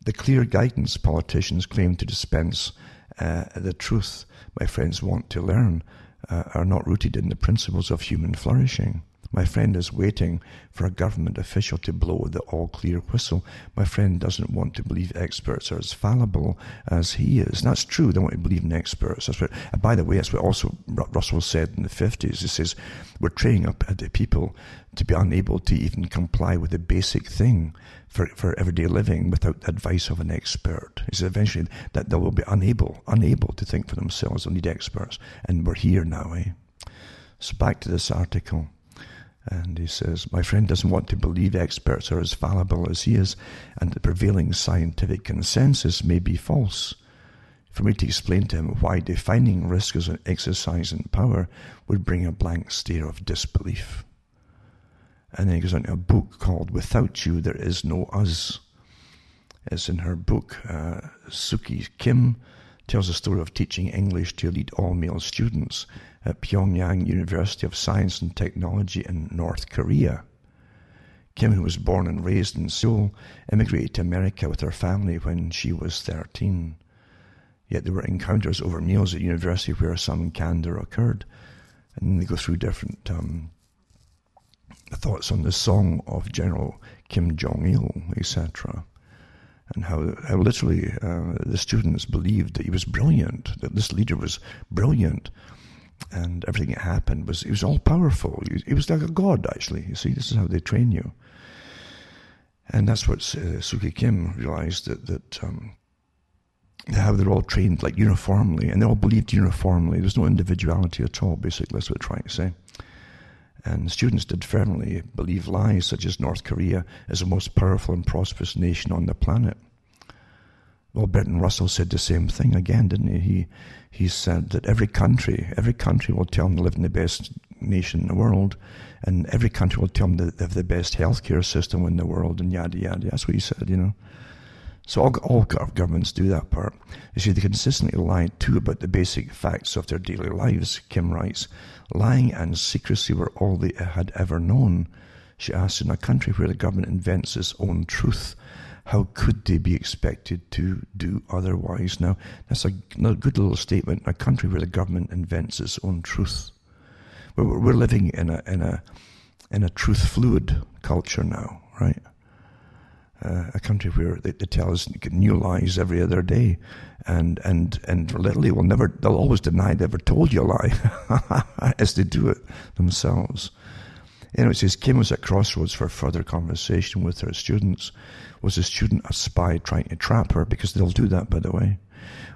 The clear guidance politicians claim to dispense uh, the truth my friends want to learn uh, are not rooted in the principles of human flourishing. My friend is waiting for a government official to blow the all clear whistle. My friend doesn't want to believe experts are as fallible as he is. And that's true. They want to believe in experts. That's what, by the way, that's what also Russell said in the 50s. He says, we're training up the people to be unable to even comply with the basic thing for, for everyday living without the advice of an expert. He says eventually that they will be unable, unable to think for themselves. They'll need experts. And we're here now, eh? So back to this article. And he says, My friend doesn't want to believe experts are as fallible as he is, and the prevailing scientific consensus may be false. For me to explain to him why defining risk as an exercise in power would bring a blank stare of disbelief. And then he goes on to a book called Without You There Is No Us. It's in her book, uh, Suki Kim tells a story of teaching English to elite all male students at Pyongyang University of Science and Technology in North Korea. Kim, who was born and raised in Seoul, immigrated to America with her family when she was 13. Yet there were encounters over meals at university where some candor occurred. And they go through different um, thoughts on the song of General Kim Jong il, etc. And how, how literally uh, the students believed that he was brilliant, that this leader was brilliant, and everything that happened was it was all powerful. It was like a god, actually. You see, this is how they train you, and that's what uh, Suki Kim realized that that um, how they're all trained like uniformly, and they all believed uniformly. There's no individuality at all. Basically, that's what they're trying to say. And students did firmly believe lies such as North Korea is the most powerful and prosperous nation on the planet. Well, Bertrand Russell said the same thing again, didn't he? He he said that every country, every country will tell them to live in the best nation in the world, and every country will tell them they have the best healthcare system in the world, and yada yada. That's what he said, you know. So all, all governments do that part. You see, they consistently lie too about the basic facts of their daily lives. Kim writes, lying and secrecy were all they had ever known. She asks, in a country where the government invents its own truth how could they be expected to do otherwise? Now, that's a, good little statement. A country where the government invents its own truth. We're, we're living in a in a in a truth fluid culture now, right? Uh, a country where they, they, tell us new lies every other day, and and and literally will never they'll always deny they ever told you a lie, as they do it themselves. Anyway, it says Kim was at crossroads for further conversation with her students. Was the student a spy trying to trap her? Because they'll do that, by the way.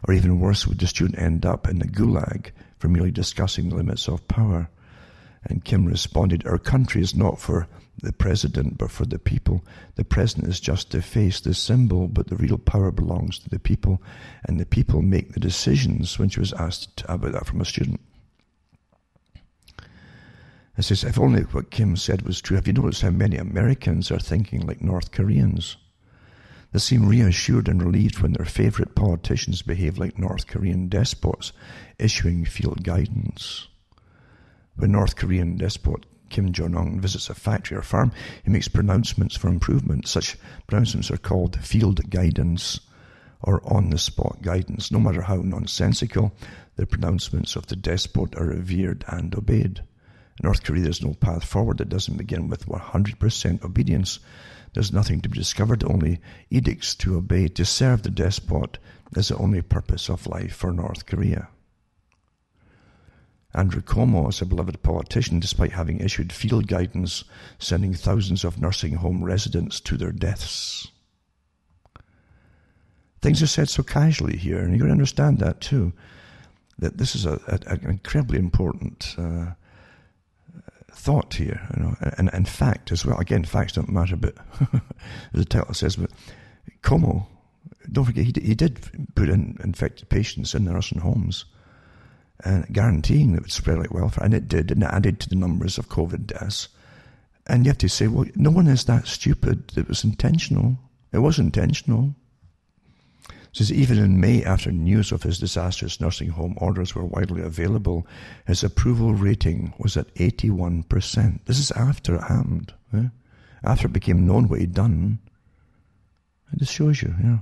Or even worse, would the student end up in the gulag for merely discussing the limits of power? And Kim responded, Our country is not for the president, but for the people. The president is just the face, the symbol, but the real power belongs to the people, and the people make the decisions when she was asked about that from a student. It says, if only what Kim said was true, have you noticed how many Americans are thinking like North Koreans? They seem reassured and relieved when their favorite politicians behave like North Korean despots, issuing field guidance. When North Korean despot Kim Jong un visits a factory or farm, he makes pronouncements for improvement. Such pronouncements are called field guidance or on the spot guidance. No matter how nonsensical, the pronouncements of the despot are revered and obeyed. North Korea, there's no path forward that doesn't begin with 100% obedience. There's nothing to be discovered, only edicts to obey. To serve the despot is the only purpose of life for North Korea. Andrew Cuomo is a beloved politician despite having issued field guidance sending thousands of nursing home residents to their deaths. Things are said so casually here, and you got to understand that too. That this is a, a, an incredibly important uh, thought here, you know, and, and fact as well. Again, facts don't matter, but as the title says, but Cuomo, don't forget, he, he did put in infected patients in the nursing homes and guaranteeing that it would spread like wildfire, and it did, and it added to the numbers of COVID deaths. And you have to say, well, no one is that stupid. It was intentional. It was intentional. Says even in May, after news of his disastrous nursing home orders were widely available, his approval rating was at 81%. This is after it happened. Eh? After it became known what he'd done. It just shows you, yeah.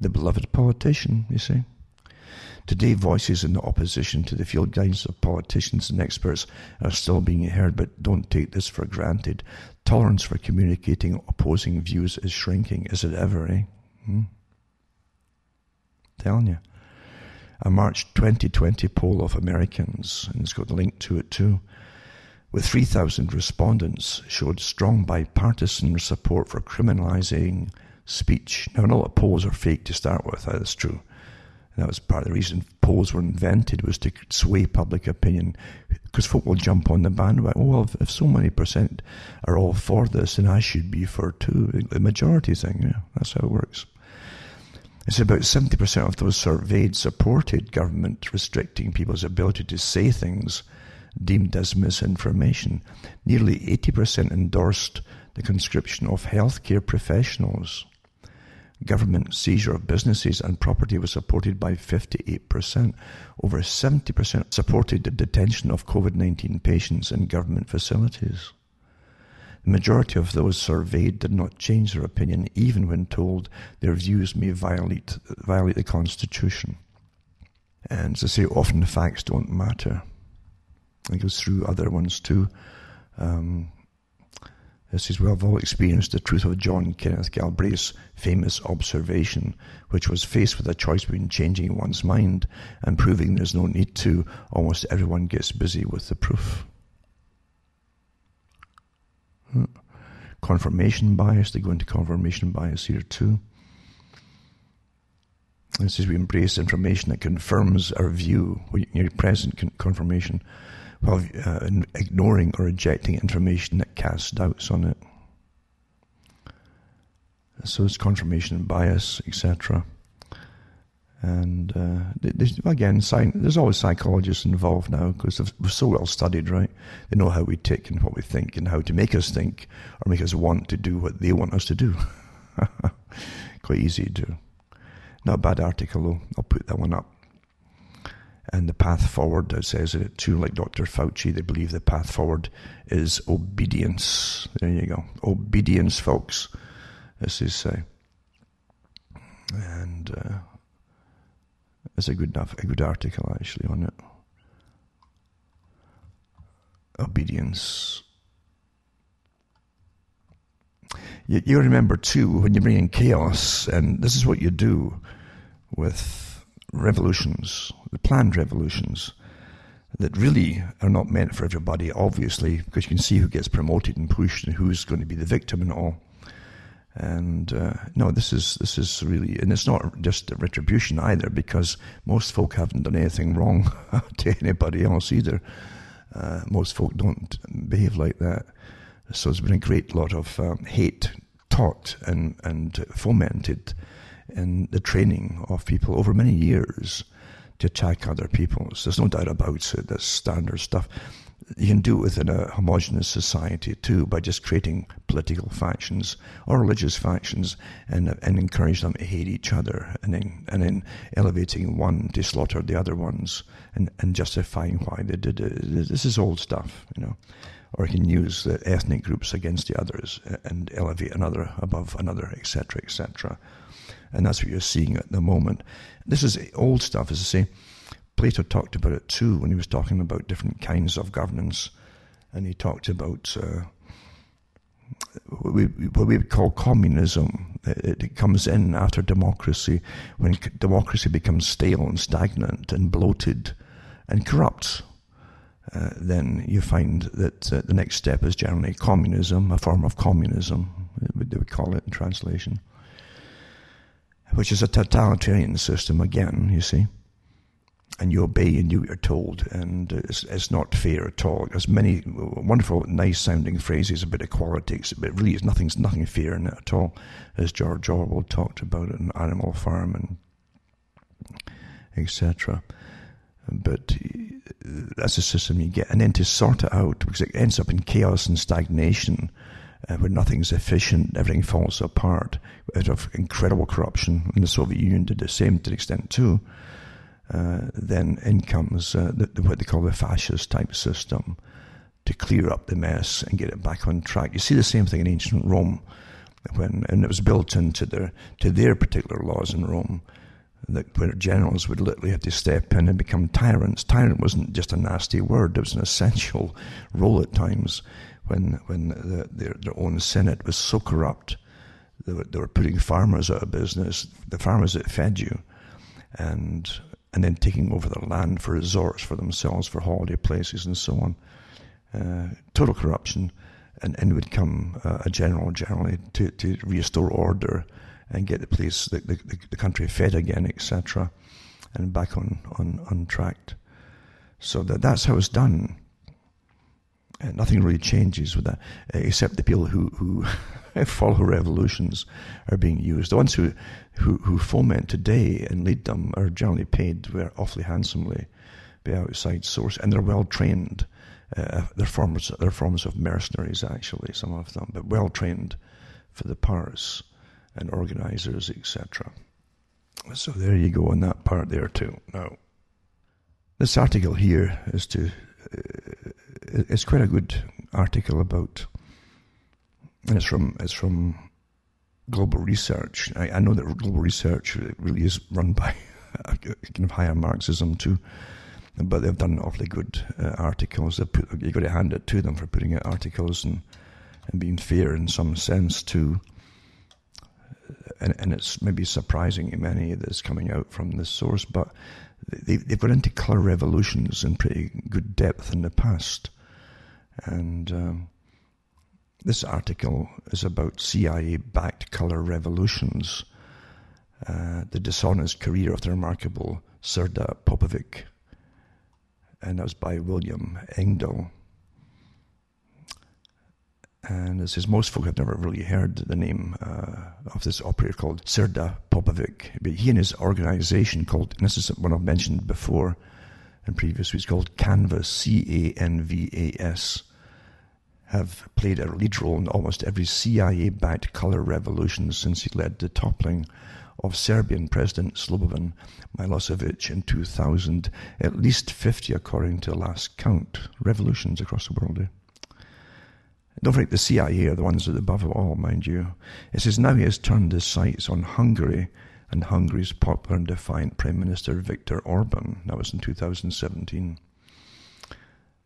The beloved politician, you see. Today, voices in the opposition to the field guidance of politicians and experts are still being heard, but don't take this for granted. Tolerance for communicating opposing views is shrinking. Is it ever, eh? Hmm? Telling you. A March 2020 poll of Americans, and it's got a link to it too, with 3,000 respondents, showed strong bipartisan support for criminalizing speech. Now, all the polls are fake to start with, that's true. And that was part of the reason polls were invented was to sway public opinion, because folk will jump on the bandwagon. Oh, well, if, if so many percent are all for this, then I should be for too. The majority thing, yeah, that's how it works. It's about 70% of those surveyed supported government restricting people's ability to say things deemed as misinformation. Nearly 80% endorsed the conscription of healthcare professionals. Government seizure of businesses and property was supported by 58%. Over 70% supported the detention of COVID 19 patients in government facilities. The majority of those surveyed did not change their opinion, even when told their views may violate, violate the Constitution. And as I say, often the facts don't matter. It goes through other ones too. Um, this is, I've all experienced the truth of John Kenneth Galbraith's famous observation, which was faced with a choice between changing one's mind and proving there's no need to. Almost everyone gets busy with the proof. Confirmation bias, they go into confirmation bias here too. This is we embrace information that confirms our view, your present confirmation while uh, ignoring or rejecting information that casts doubts on it. So it's confirmation bias, etc. And uh, again, there's always psychologists involved now because we're so well studied, right? They know how we tick and what we think and how to make us think or make us want to do what they want us to do. Quite easy to do. Not a bad article, though. I'll put that one up and the path forward, it says it too, like Dr. Fauci, they believe the path forward is obedience. There you go. Obedience, folks. as they say. and uh, it's a good enough, a good article actually on it. Obedience. You, you remember too, when you bring in chaos, and this is what you do with revolutions, the planned revolutions, that really are not meant for everybody, obviously, because you can see who gets promoted and pushed and who's going to be the victim and all. And uh, no, this is this is really, and it's not just retribution either, because most folk haven't done anything wrong to anybody else either. Uh, most folk don't behave like that. So there's been a great lot of um, hate taught and and fomented in the training of people over many years to attack other people. So there's no doubt about it. That's standard stuff. You can do it within a homogenous society too by just creating political factions or religious factions and and encourage them to hate each other and then and then elevating one to slaughter the other ones and, and justifying why they did it. This is old stuff, you know. Or you can use the ethnic groups against the others and elevate another above another, etc., etc. And that's what you're seeing at the moment. This is old stuff, as I say. Plato talked about it too when he was talking about different kinds of governance. And he talked about uh, what, we, what we would call communism. It, it comes in after democracy, when democracy becomes stale and stagnant and bloated and corrupt. uh, then you find that uh, the next step is generally communism, a form of communism, they would call it in translation, which is a totalitarian system again, you see. And you obey and do what you're told, and it's, it's not fair at all. There's many wonderful, nice sounding phrases about equality, but really, it's nothing's nothing fair in it at all, as George Orwell talked about it in Animal Farm and etc. But that's the system you get. And then to sort it out, because it ends up in chaos and stagnation, uh, where nothing's efficient, everything falls apart out of incredible corruption. And the Soviet Union did the same to an extent too. Uh, then in comes uh, the, what they call the fascist type system to clear up the mess and get it back on track. You see the same thing in ancient Rome when, and it was built into their, to their particular laws in Rome that where generals would literally have to step in and become tyrants. Tyrant wasn't just a nasty word; it was an essential role at times when when the, their their own senate was so corrupt. They were, they were putting farmers out of business, the farmers that fed you, and and then taking over the land for resorts for themselves, for holiday places, and so on. Uh, total corruption, and in would come uh, a general generally to, to restore order and get the place, the, the, the country fed again, etc., and back on, on, on track. So that, that's how it's done. And nothing really changes with that, except the people who, who follow revolutions are being used. The ones who, who, who foment today and lead them are generally paid awfully handsomely by outside source, and they're well trained. Uh, they're forms they're forms of mercenaries, actually, some of them, but well trained for the parts and organizers, etc. So there you go on that part there too. Now, this article here is to uh, it's quite a good article about, and it's from it's from Global Research. I, I know that Global Research really is run by kind of higher Marxism too, but they've done awfully good uh, articles. Put you got to hand it to them for putting out articles and and being fair in some sense too and, and it's maybe surprising to many that's coming out from this source, but they, they've got into colour revolutions in pretty good depth in the past. And um, this article is about CIA backed colour revolutions, uh, the dishonest career of the remarkable Srdja Popovic. And that was by William Engdahl. And it says most folk have never really heard the name uh, of this operator called Srdja Popovic. But he and his organization called, and this is one I've mentioned before in previous weeks, called Canvas, C A N V A S, have played a lead role in almost every CIA backed color revolution since he led the toppling of Serbian President Slobodan Milosevic in 2000. At least 50, according to the last count, revolutions across the world. Don't forget the CIA are the ones at the above all, mind you. It says now he has turned his sights on Hungary and Hungary's popular and defiant Prime Minister Viktor Orban. That was in 2017.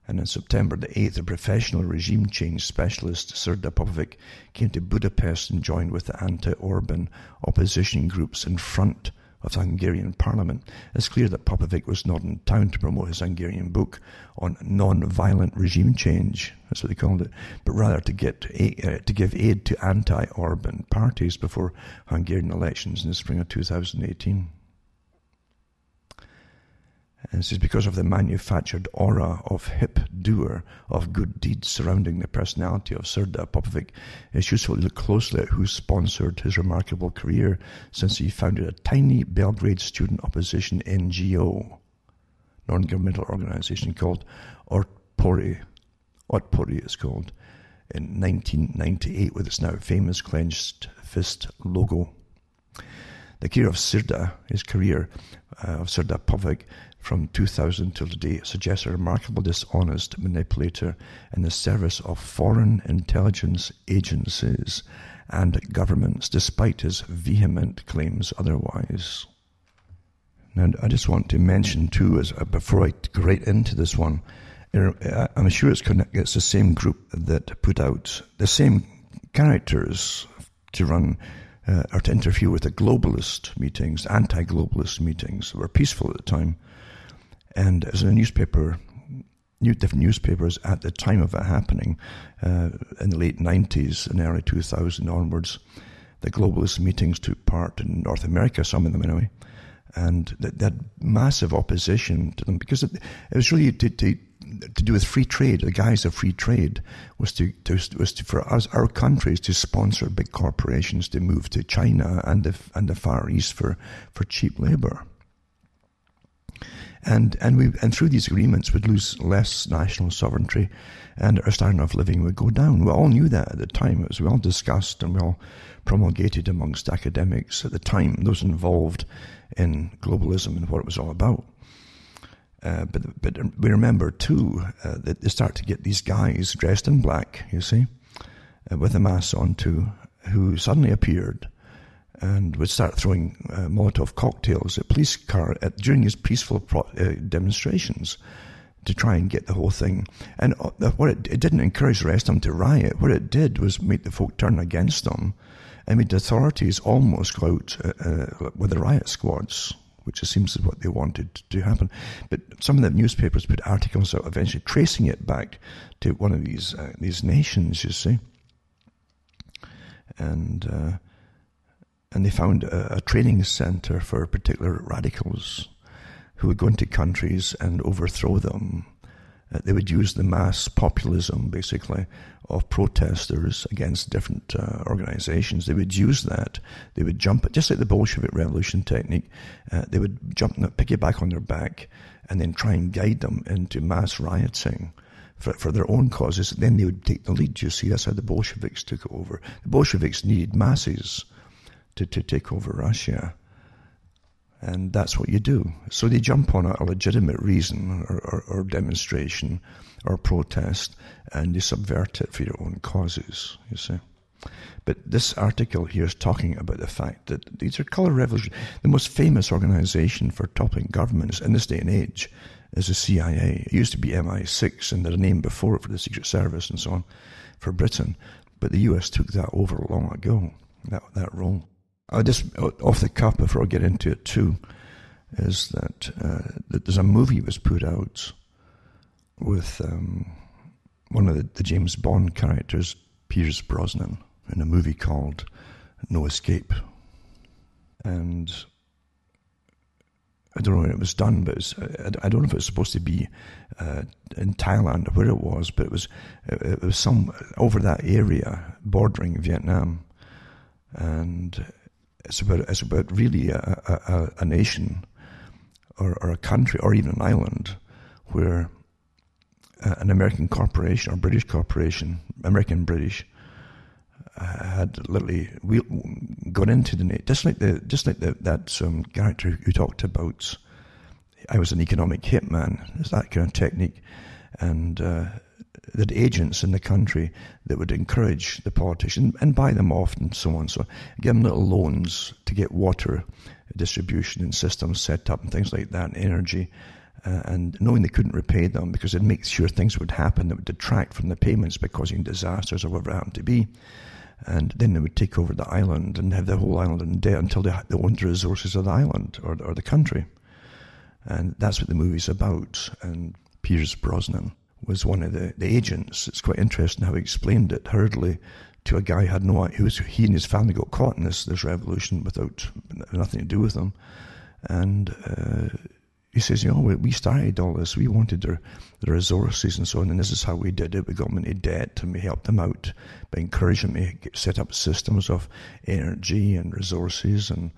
And in September the 8th, a professional regime change specialist, Srdja Popovic, came to Budapest and joined with the anti-Orban opposition groups in front of the Hungarian parliament, it's clear that Popovic was not in town to promote his Hungarian book on non-violent regime change, that's what they called it, but rather to get uh, to give aid to anti-Orban parties before Hungarian elections in the spring of 2018. And this is because of the manufactured aura of hip doer of good deeds surrounding the personality of Srdja Popovic. It's useful to look closely at who sponsored his remarkable career since he founded a tiny Belgrade student opposition NGO, non-governmental organization called Otpori. Otpori is called in 1998 with its now famous clenched fist logo. The career of Sirda, his career uh, of Srdja Popovic, from 2000 till today suggests a remarkable dishonest manipulator in the service of foreign intelligence agencies and governments, despite his vehement claims otherwise. Now, I just want to mention too, as uh, before I get right into this one, uh, I'm sure it's, it's the same group that put out the same characters to run uh, or to interfere with the globalist meetings, anti-globalist meetings, that were peaceful at the time, and as a newspaper new, different newspapers at the time of it happening uh, in the late 90s and early 2000 onwards. The globalist meetings took part in North America, some of them anyway, and that, that massive opposition to them because it, it was really to, to, to do with free trade. The guise of free trade was to, to was to, for us our countries to sponsor big corporations to move to China and the and the Far East for for cheap labor and and we and through these agreements we'd lose less national sovereignty, and our standard of living would go down. We all knew that at the time. It was well discussed and well promulgated amongst academics at the time, those involved in globalism and what it was all about. Uh, but but we remember too uh, that they start to get these guys dressed in black, you see, uh, with a mask on too, who suddenly appeared and would start throwing uh, Molotov cocktails at police car at, during his peaceful pro- uh, demonstrations to try and get the whole thing. And uh, what it, it, didn't encourage the rest of them to riot. What it did was make the folk turn against them and made the authorities almost go out uh, uh, with the riot squads. Which it seems is what they wanted to happen, but some of the newspapers put articles out eventually tracing it back to one of these uh, these nations. You see, and and they found a, a training center for particular radicals who would go into countries and overthrow them. Uh, they would use the mass populism, basically, of protesters against different uh, organizations. They would use that. They would jump, just like the Bolshevik revolution technique, uh, they would jump, piggyback on their back and then try and guide them into mass rioting. For, for their own causes, then they would take the lead. You see, that's how the Bolsheviks took it over. The Bolsheviks needed masses to, to take over Russia. And that's what you do. So they jump on a, legitimate reason or, or, or, demonstration or protest and they subvert it for your own causes, you see. But this article here is talking about the fact that these are color revolution. The most famous organization for toppling governments in this day and age is the CIA. It used to be MI6 and a name before it for the Secret Service and so on for Britain. But the US took that over long ago, that, that role. I just off the cuff before I get into it too, is that, uh, that there's a movie was put out with um, one of the, the, James Bond characters, Pierce Brosnan, in a movie called No Escape, and I don't know when it was done, but I don't know if it was supposed to be uh, in Thailand or where it was, but it was it was some over that area bordering Vietnam, and it's about it's about really a, a, a nation or, or, a country or even an island where an American corporation or British corporation, American British, had literally gone into the just like the just like the, that um, character who talked about. I was an economic hitman. It's that kind of technique, and uh, that agents in the country that would encourage the politicians and buy them off and so on. So give them little loans to get water distribution and systems set up and things like that, and energy. Uh, and knowing they couldn't repay them because it makes sure things would happen that would detract from the payments by causing disasters or whatever happened to be. And then they would take over the island and have the whole island in debt until they, they owned the resources of the island or, or the country. And that's what the movie's about. And Pierce Brosnan was one of the, the agents. It's quite interesting how he explained it hurriedly to a guy who had no idea. he was he and his family got caught in this this revolution without nothing to do with them, and uh, he says, you know, we, we started all this. We wanted their, resources and so on, and this is how we did it. We got them into debt, and we helped them out by encouraging them to set up systems of energy and resources and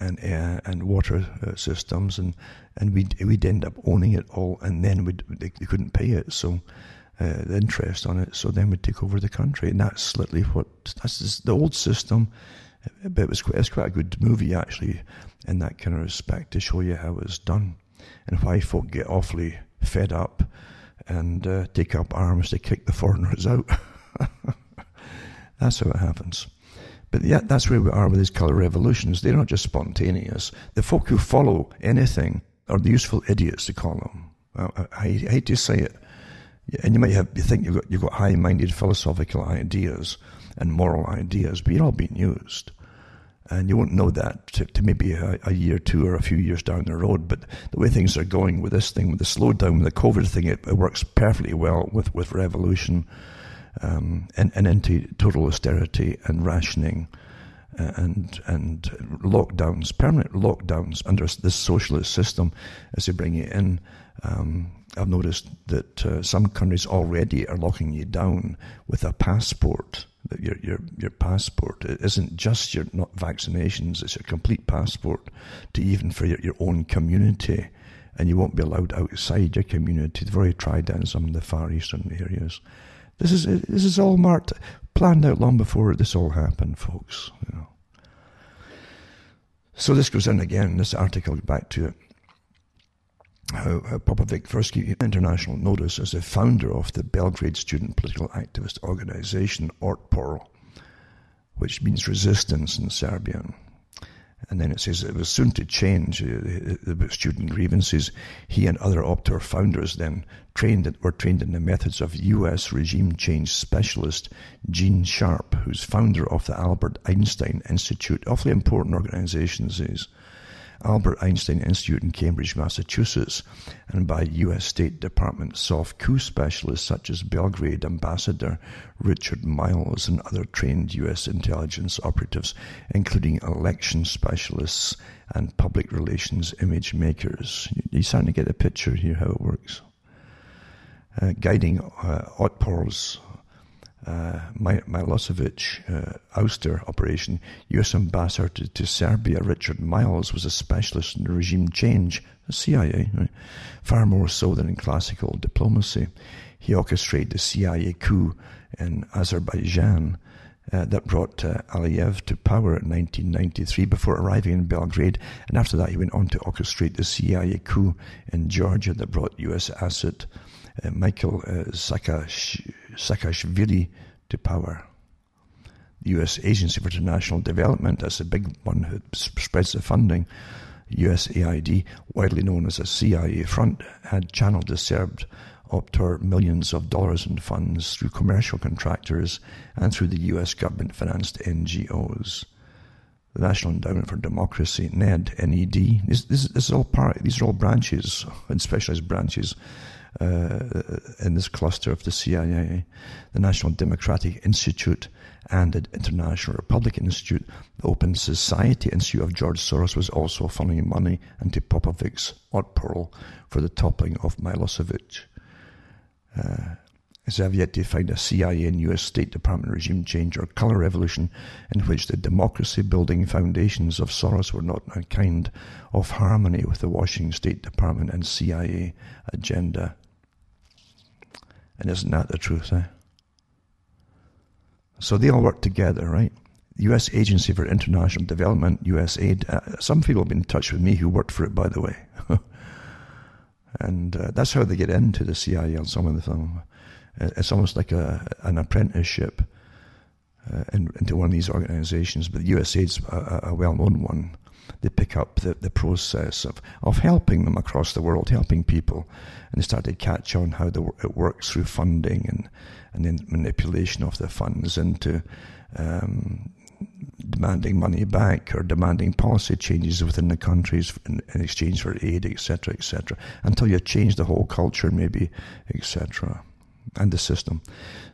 and air and water uh, systems, and and we'd we'd end up owning it all, and then we they, they, couldn't pay it, so uh, the interest on it, so then we'd take over the country, and that's literally what that's the old system. But it was quite, it's quite a good movie actually, in that kind of respect, to show you how it's done, and why folk get awfully fed up and uh, take up arms to kick the foreigners out. that's how it happens. But that's where we are with these colour revolutions. They're not just spontaneous. The folk who follow anything are the useful idiots to call them. I, I, I hate to say it, and you might have you think you've got you've got high-minded philosophical ideas and moral ideas, but you're all being used. And you won't know that to, to maybe a, a, year, two, or a few years down the road. But the way things are going with this thing, with the slowdown, with the COVID thing, it, it works perfectly well with, with revolution um, and, and into total austerity and rationing uh, and and lockdowns, permanent lockdowns under this socialist system as they bring it in. Um, I've noticed that uh, some countries already are locking you down with a passport. That your your your passport it isn't just your not vaccinations; it's your complete passport to even for your, your own community, and you won't be allowed outside your community. They've already tried that in some of the far eastern areas. This is this is all marked, planned out long before this all happened, folks. You know. So this goes in again. This article back to it. How, how Popovic first gave international notice as the founder of the Belgrade student political activist organization Otpor, which means resistance in Serbian. And then it says it was soon to change uh, the student grievances. He and other Otpor founders then trained were trained in the methods of U.S. regime change specialist Gene Sharp, who's founder of the Albert Einstein Institute. Awfully important organization, is. Albert Einstein Institute in Cambridge, Massachusetts, and by U.S. State Department soft coup specialists such as Belgrade Ambassador Richard Miles and other trained U.S. intelligence operatives, including election specialists and public relations image makers. You're starting to get a picture here how it works. Uh, guiding uh, Otpor's uh, Milosevic uh, ouster operation, U.S. Ambassador to, to, Serbia Richard Miles was a specialist in regime change, the CIA, right? far more so than in classical diplomacy. He orchestrated the CIA coup in Azerbaijan uh, that brought uh, Aliyev to power in 1993 before arriving in Belgrade, and after that he went on to orchestrate the CIA coup in Georgia that brought U.S. asset uh, Michael uh, Saakashvili to power. The U.S. Agency for International Development, that's the big one who spreads the funding. USAID, widely known as a CIA front, had channeled the Serb Otpor millions of dollars in funds through commercial contractors and through the U.S. government financed NGOs. The National Endowment for Democracy, NED, NED, this, this, this is all part, these are all branches and specialized branches in this cluster of the CIA, the National Democratic Institute, and the International Republican Institute. The Open Society Institute of George Soros was also funneling money into Popovic's Otpor for the toppling of Milosevic. Uh, as have yet to find a CIA and US State Department regime change or color revolution in which the democracy building foundations of Soros were not a kind of harmony with the Washington State Department and CIA agenda. And isn't that the truth, eh? So they all work together, right? U.S. Agency for International Development, USAID. Uh, some people have been in touch with me who worked for it, by the way. and uh, that's how they get into the CIA on some of them. It's almost like a, an apprenticeship uh, in, into one of these organizations, but USAID's a, a well known one they pick up the, the process of, of helping them across the world, helping people, and they start to catch on how the, it works through funding and, and then manipulation of the funds into um, demanding money back or demanding policy changes within the countries in, in exchange for aid, etc., etc., until you change the whole culture, maybe, etc., and the system.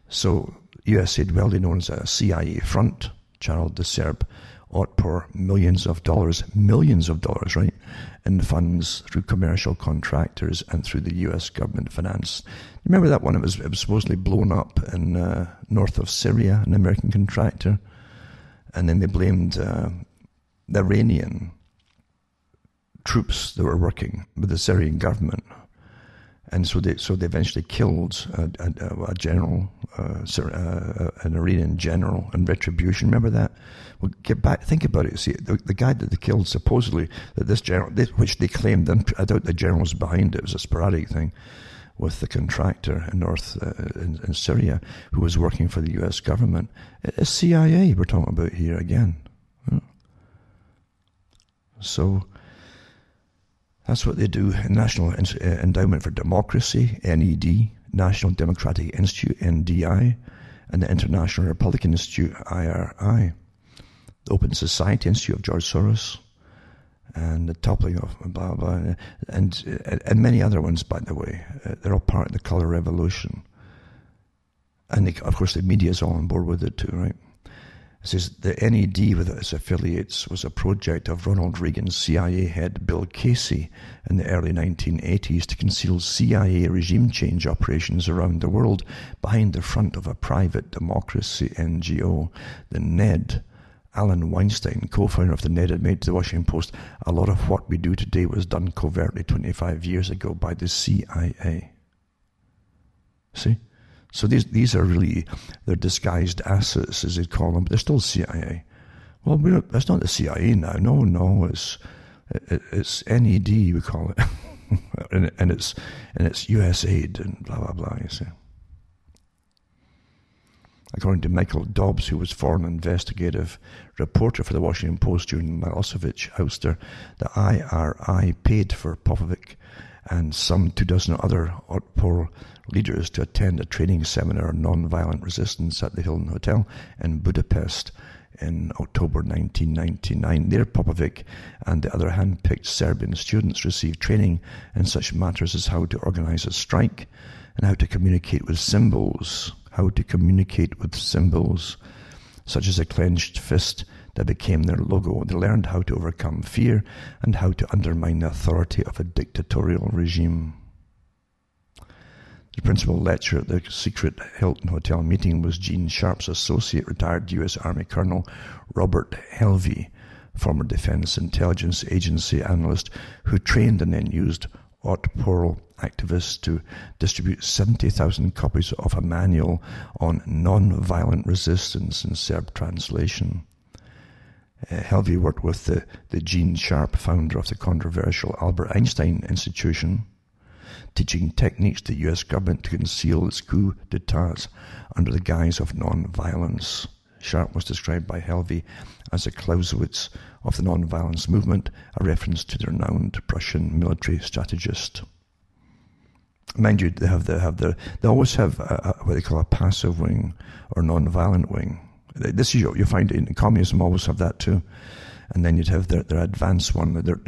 So, USAID, well known as a CIA front, Charles de Serb, Otpor millions of dollars, millions of dollars, right, in funds through commercial contractors and through the U.S. government finance. Remember that one? It was, it was supposedly blown up in uh, north of Syria, an American contractor, and then they blamed uh, the Iranian troops that were working with the Syrian government and so they so they eventually killed a, a, a general, uh, uh, an Iranian general in retribution. Remember that? Well, get back, think about it. See, the, the guy that they killed supposedly that this general, this, which they claimed, I doubt the general was behind it. It was a sporadic thing with the contractor in North uh, in, in, Syria who was working for the U.S. government. It's CIA we're talking about here again. So that's what they do. National uh, Endowment for Democracy, NED, National Democratic Institute, NDI, and the International Republican Institute, IRI. the Open Society Institute of George Soros, and the toppling of blah blah, and and many other ones, by the way. Uh, they're all part of the color revolution, and they, of course the media is all on board with it too, right? Says the NED with its affiliates was a project of Ronald Reagan's CIA head Bill Casey in the early 1980s to conceal CIA regime change operations around the world behind the front of a private democracy NGO, the NED. Allen Weinstein, co-founder of the NED, admitted to the Washington Post, a lot of what we do today was done covertly 25 years ago by the CIA. See? So these these are really they're disguised assets, as they call them, but they're still CIA. Well, that's not the CIA now. No, no, it's it, it's NED we call it, and, and it's and it's USAID and blah blah blah. You see. According to Michael Dobbs, who was foreign investigative reporter for the Washington Post during the Milosevic ouster, the IRI paid for Popovic and some two dozen other Otpor leaders to attend a training seminar on nonviolent resistance at the Hilton Hotel in Budapest in October 1999. There, Popovic and the other hand-picked Serbian students received training in such matters as how to organize a strike and how to communicate with symbols, how to communicate with symbols, such as a clenched fist that became their logo. They learned how to overcome fear and how to undermine the authority of a dictatorial regime. The principal lecturer at the secret Hilton Hotel meeting was Gene Sharp's associate, retired U.S. Army Colonel Robert Helvey, former Defense Intelligence Agency analyst who trained and then used Otpor activists to distribute 70,000 copies of a manual on non-violent resistance in Serb translation. Uh, Helvey worked with the, the Gene Sharp, founder of the controversial Albert Einstein Institution, teaching techniques to the U.S. government to conceal its coup d'etats under the guise of non-violence. Sharp was described by Helvey as a Clausewitz of the non-violence movement, a reference to the renowned Prussian military strategist. Mind you, they have, they have their, they always have a, a, what they call a passive wing or non-violent wing. This is you find in communism always have that too and then you'd have their, their advanced one. They're,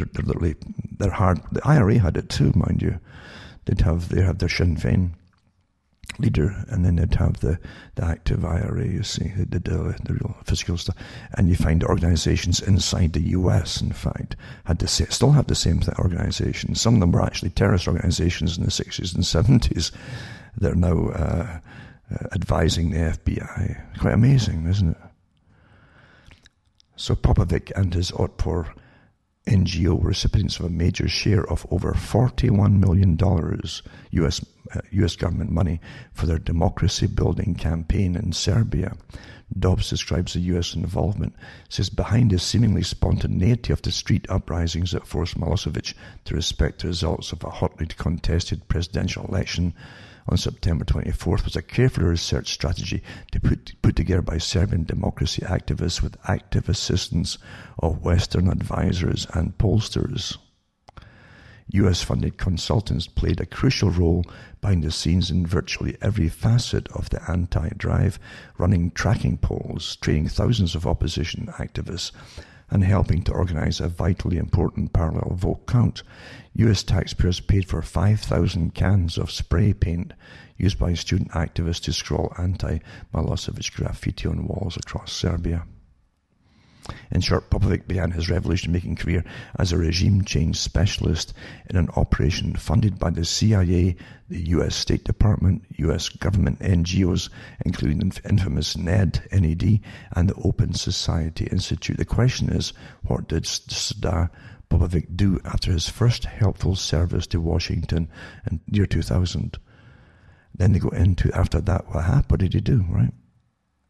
they're hard. The IRA had it too, mind you they'd have they have their Sinn Féin leader, and then they'd have the, the active IRA, you see, the, the, the real physical stuff. And you find organizations inside the US, in fact, had the same, still have the same organizations. Some of them were actually terrorist organizations in the 60s and 70s. They're now uh, uh, advising the FBI. Quite amazing, isn't it? So Popovic and his Otpor NGO recipients of a major share of over $41 million US, uh, US government money for their democracy building campaign in Serbia. Dobbs describes the US involvement, says behind the seemingly spontaneity of the street uprisings that forced Milosevic to respect the results of a hotly contested presidential election on September 24th was a carefully researched strategy to put, put together by Serbian democracy activists with active assistance of Western advisors and pollsters. US funded consultants played a crucial role behind the scenes in virtually every facet of the anti drive, running tracking polls, training thousands of opposition activists, and helping to organize a vitally important parallel vote count. US taxpayers paid for 5,000 cans of spray paint used by student activists to scrawl anti Milosevic graffiti on walls across Serbia. In short, Popovic began his revolution making career as a regime change specialist in an operation funded by the CIA, the US State Department, US government NGOs, including the infamous NED, NED, and the Open Society Institute. The question is, what did Srdja Popovic do after his first helpful service to Washington in year 2000? Then they go into, after that, what happened? What did he do, right?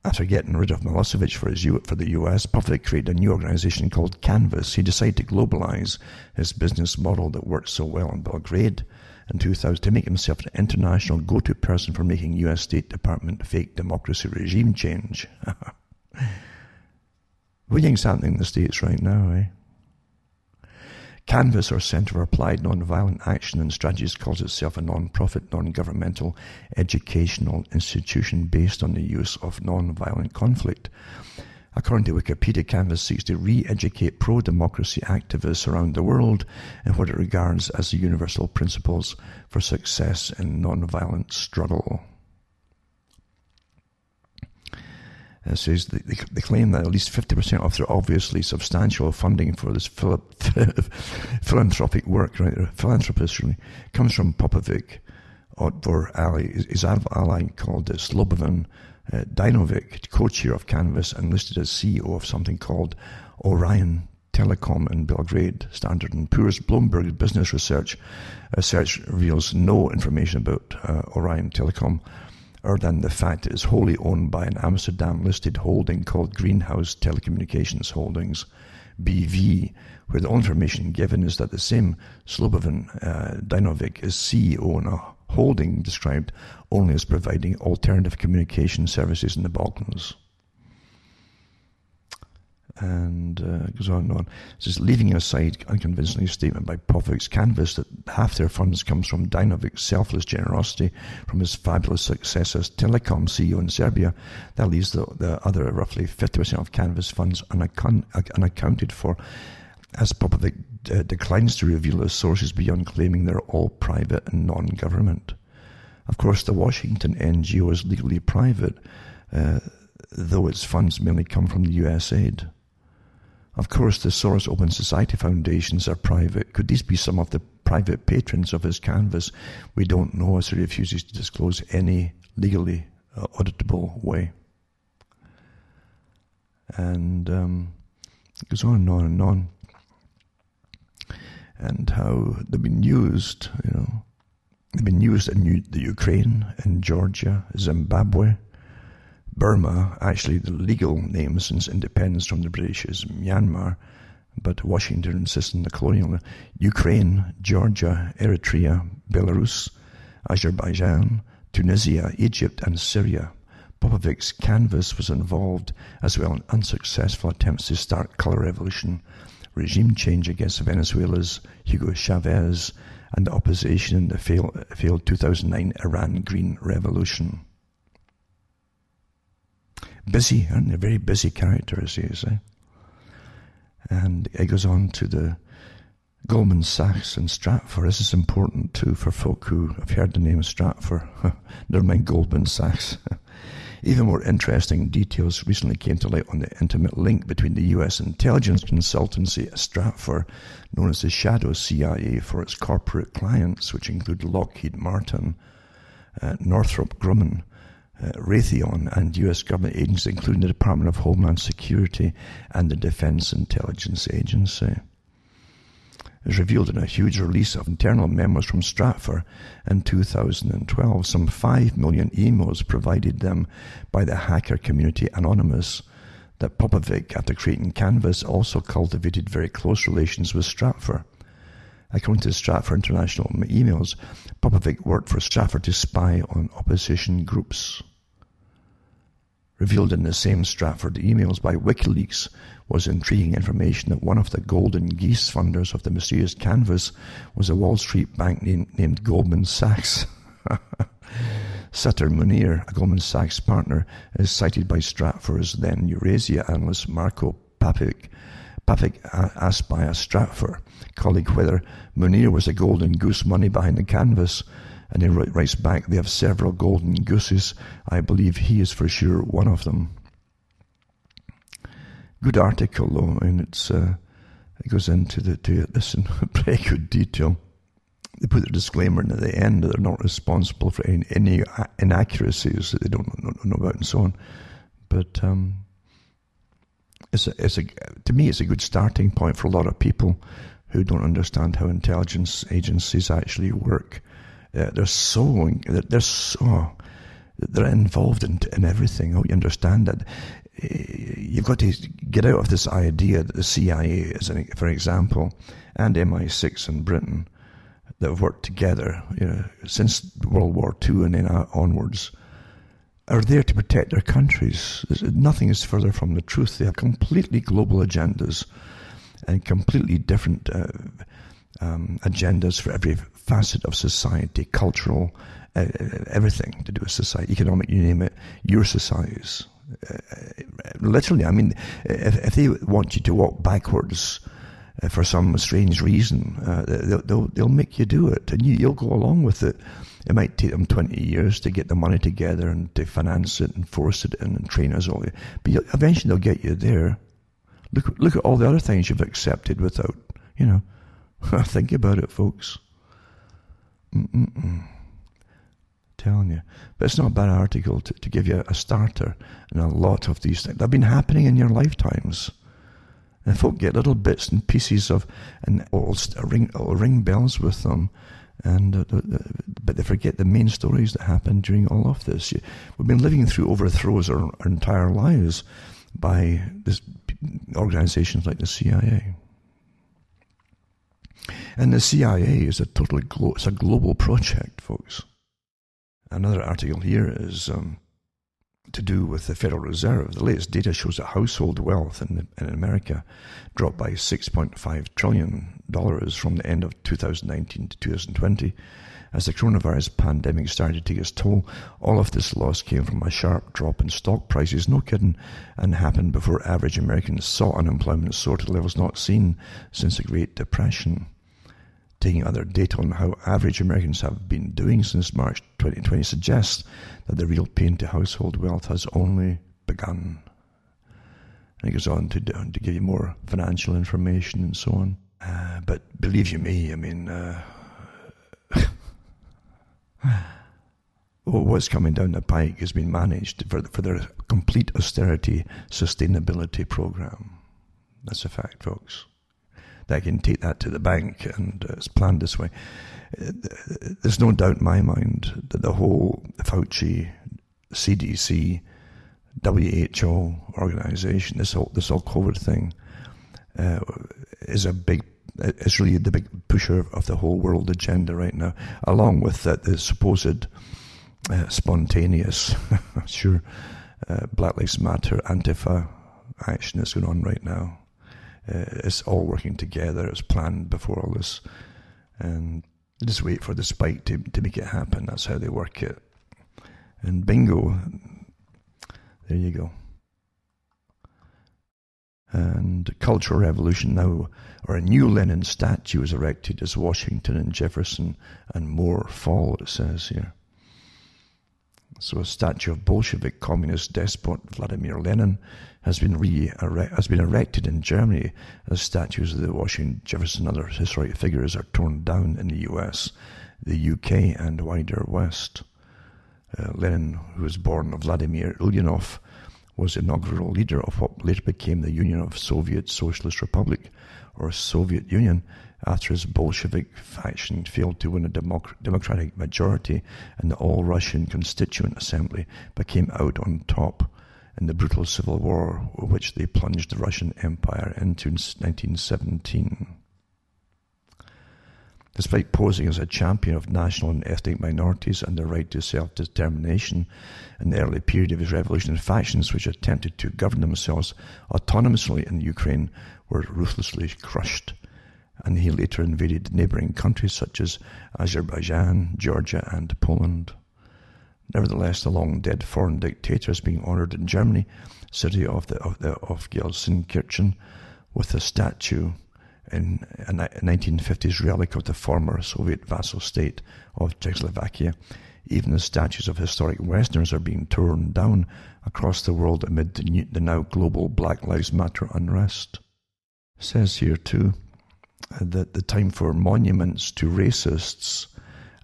After getting rid of Milosevic for, his, for the US, Popovic created a new organization called Canvas. He decided to globalize his business model that worked so well in Belgrade in 2000 to make himself an international go-to person for making US State Department fake democracy regime change. you think's happening in the States right now, eh? Canvas, or Center for Applied Nonviolent Action and Strategies, calls itself a non-profit, non-governmental educational institution based on the use of nonviolent conflict According to Wikipedia, Canvas seeks to re-educate pro-democracy activists around the world in what it regards as the universal principles for success in non-violent struggle. It says they, they, claim that at least 50% of their obviously substantial funding for this philanthropic work, right, philanthropist really, comes from Popovic, Otpor Ali, his ally called Slobodan uh, Djinovic, co-chair of Canvas and listed as CEO of something called Orion Telecom in Belgrade. Standard & Poor's Bloomberg Business Research uh, search reveals no information about uh, Orion Telecom other than the fact it is wholly owned by an Amsterdam-listed holding called Greenhouse Telecommunications Holdings, BV, where the information given is that the same Slobodan uh, Djinovic is CEO in a holding described only as providing alternative communication services in the Balkans. And uh, goes on and on. It says, leaving aside unconvincing statement by Povic's Canvas that half their funds comes from Djinovic's selfless generosity from his fabulous success as telecom CEO in Serbia, that leaves the, the other roughly 50% of Canvas funds unaccount, unaccounted for as Popovic uh, declines to reveal his sources beyond claiming they're all private and non-government. Of course, the Washington NGO is legally private, uh, though its funds mainly come from the US aid. Of course, the Soros Open Society foundations are private. Could these be some of the private patrons of his canvas? We don't know as he refuses to disclose any legally uh, auditable way. And um, it goes on and on and on. And how they've been used, you know, They've been used in the Ukraine, in Georgia, Zimbabwe, Burma. Actually, the legal name since independence from the British is Myanmar, but Washington insists on the colonial Ukraine, Georgia, Eritrea, Belarus, Azerbaijan, Tunisia, Egypt, and Syria. Popovic's canvas was involved as well in unsuccessful attempts to start color revolution, regime change against Venezuela's Hugo Chavez, and the opposition in the failed, failed 2009 Iran Green Revolution. Busy, aren't they? Very busy characters, you say. And it goes on to the Goldman Sachs and Stratfor. This is important too for folk who have heard the name Stratfor. Never mind Goldman Sachs. Even more interesting details recently came to light on the intimate link between the U.S. intelligence consultancy Stratfor, known as the Shadow CIA for its corporate clients, which include Lockheed Martin, uh, Northrop Grumman, uh, Raytheon, and U.S. government agencies, including the Department of Homeland Security and the Defense Intelligence Agency is revealed in a huge release of internal memos from Stratfor in 2012. Some 5 million emails provided them by the hacker community Anonymous that Popovic, after creating Canvas, also cultivated very close relations with Stratfor. According to Stratfor International emails, Popovic worked for Stratfor to spy on opposition groups. Revealed in the same Stratfor emails by WikiLeaks was intriguing information that one of the Golden Geese funders of the mysterious canvas was a Wall Street bank named, Goldman Sachs. Satter Muneer, a Goldman Sachs partner, is cited by Stratfor's then Eurasia analyst Marco Papic. Papic uh, asked by a Stratfor colleague whether Muneer was a golden goose money behind the canvas, and he writes back, they have several golden gooses. I believe he is for sure one of them good article though, and it's uh, it goes into the to this in pretty good detail. They put a disclaimer in at the end that they're not responsible for any, any inaccuracies that they don't know, know about and so on. But um, it's a, it's a, to me, it's a good starting point for a lot of people who don't understand how intelligence agencies actually work. Uh, they're so they're so they're involved in, in everything. Oh, you understand that you've got to get out of this idea that the CIA, as an, for example, and MI6 in Britain, that have worked together you know, since World War II and then onwards, are there to protect their countries. Nothing is further from the truth. They have completely global agendas and completely different uh, um, agendas for every facet of society, cultural, uh, everything to do with society, economic, you name it. Your societies Uh, literally, I mean, if, if they want you to walk backwards uh, for some strange reason, uh, they'll, they'll, they'll make you do it, and you, you'll go along with it. It might take them 20 years to get the money together and to finance it and force it in and train us all. But eventually they'll get you there. Look, look at all the other things you've accepted without, you know. Think about it, folks. Mm-mm-mm. Telling you. But it's not a bad article to, to give you a starter and a lot of these things. They've been happening in your lifetimes. And folk get little bits and pieces of, and it'll ring, it'll ring bells with them. And uh, but they forget the main stories that happened during all of this. We've been living through overthrows our, our entire lives by this organizations like the CIA. And the CIA is a totally glo- it's a global project, folks. Another article here is um, to do with the Federal Reserve. The latest data shows that household wealth in, in America dropped by $6.5 trillion from the end of 2019 to 2020. As the coronavirus pandemic started to take its toll, all of this loss came from a sharp drop in stock prices, no kidding, and happened before average Americans saw unemployment soar to levels not seen since the Great Depression taking other data on how average Americans have been doing since March 2020 suggests that the real pain to household wealth has only begun. And he goes on to, to give you more financial information and so on. Uh, but believe you me, I mean, uh, what's coming down the pike has been managed for, for their complete austerity sustainability program. That's a fact, folks they can take that to the bank and it's planned this way. There's no doubt in my mind that the whole Fauci, CDC, WHO organization, this whole this whole COVID thing, uh, is a big is really the big pusher of the whole world agenda right now, along with the, the supposed uh, spontaneous, sure, uh, Black Lives Matter, Antifa action that's going on right now. Uh, it's all working together. It's planned before all this, and just wait for the spike to to make it happen. That's how they work it. And bingo, there you go. And Cultural Revolution now, or a new Lenin statue is erected as Washington and Jefferson and more fall, it says here. So a statue of Bolshevik communist despot Vladimir Lenin has been re has been erected in Germany as statues of the Washington Jefferson and other historic figures are torn down in the U.S., the UK, and wider West. Uh, Lenin, who was born Vladimir Ulyanov, was inaugural leader of what later became the Union of Soviet Socialist Republic, or Soviet Union, after his Bolshevik faction failed to win a democ- democratic majority and the All Russian Constituent Assembly became out on top in the brutal civil war which they plunged the Russian Empire into in 1917. Despite posing as a champion of national and ethnic minorities and their right to self-determination in the early period of his revolution, factions which attempted to govern themselves autonomously in Ukraine were ruthlessly crushed and he later invaded neighboring countries such as Azerbaijan, Georgia, and Poland. Nevertheless, the long dead foreign dictator is being honored in Germany, city of the of, the, of Gelsenkirchen, with a statue in a 1950s relic of the former Soviet vassal state of Czechoslovakia. Even the statues of historic Westerners are being torn down across the world amid the, new, the now global Black Lives Matter unrest. It says here too that the time for monuments to racists,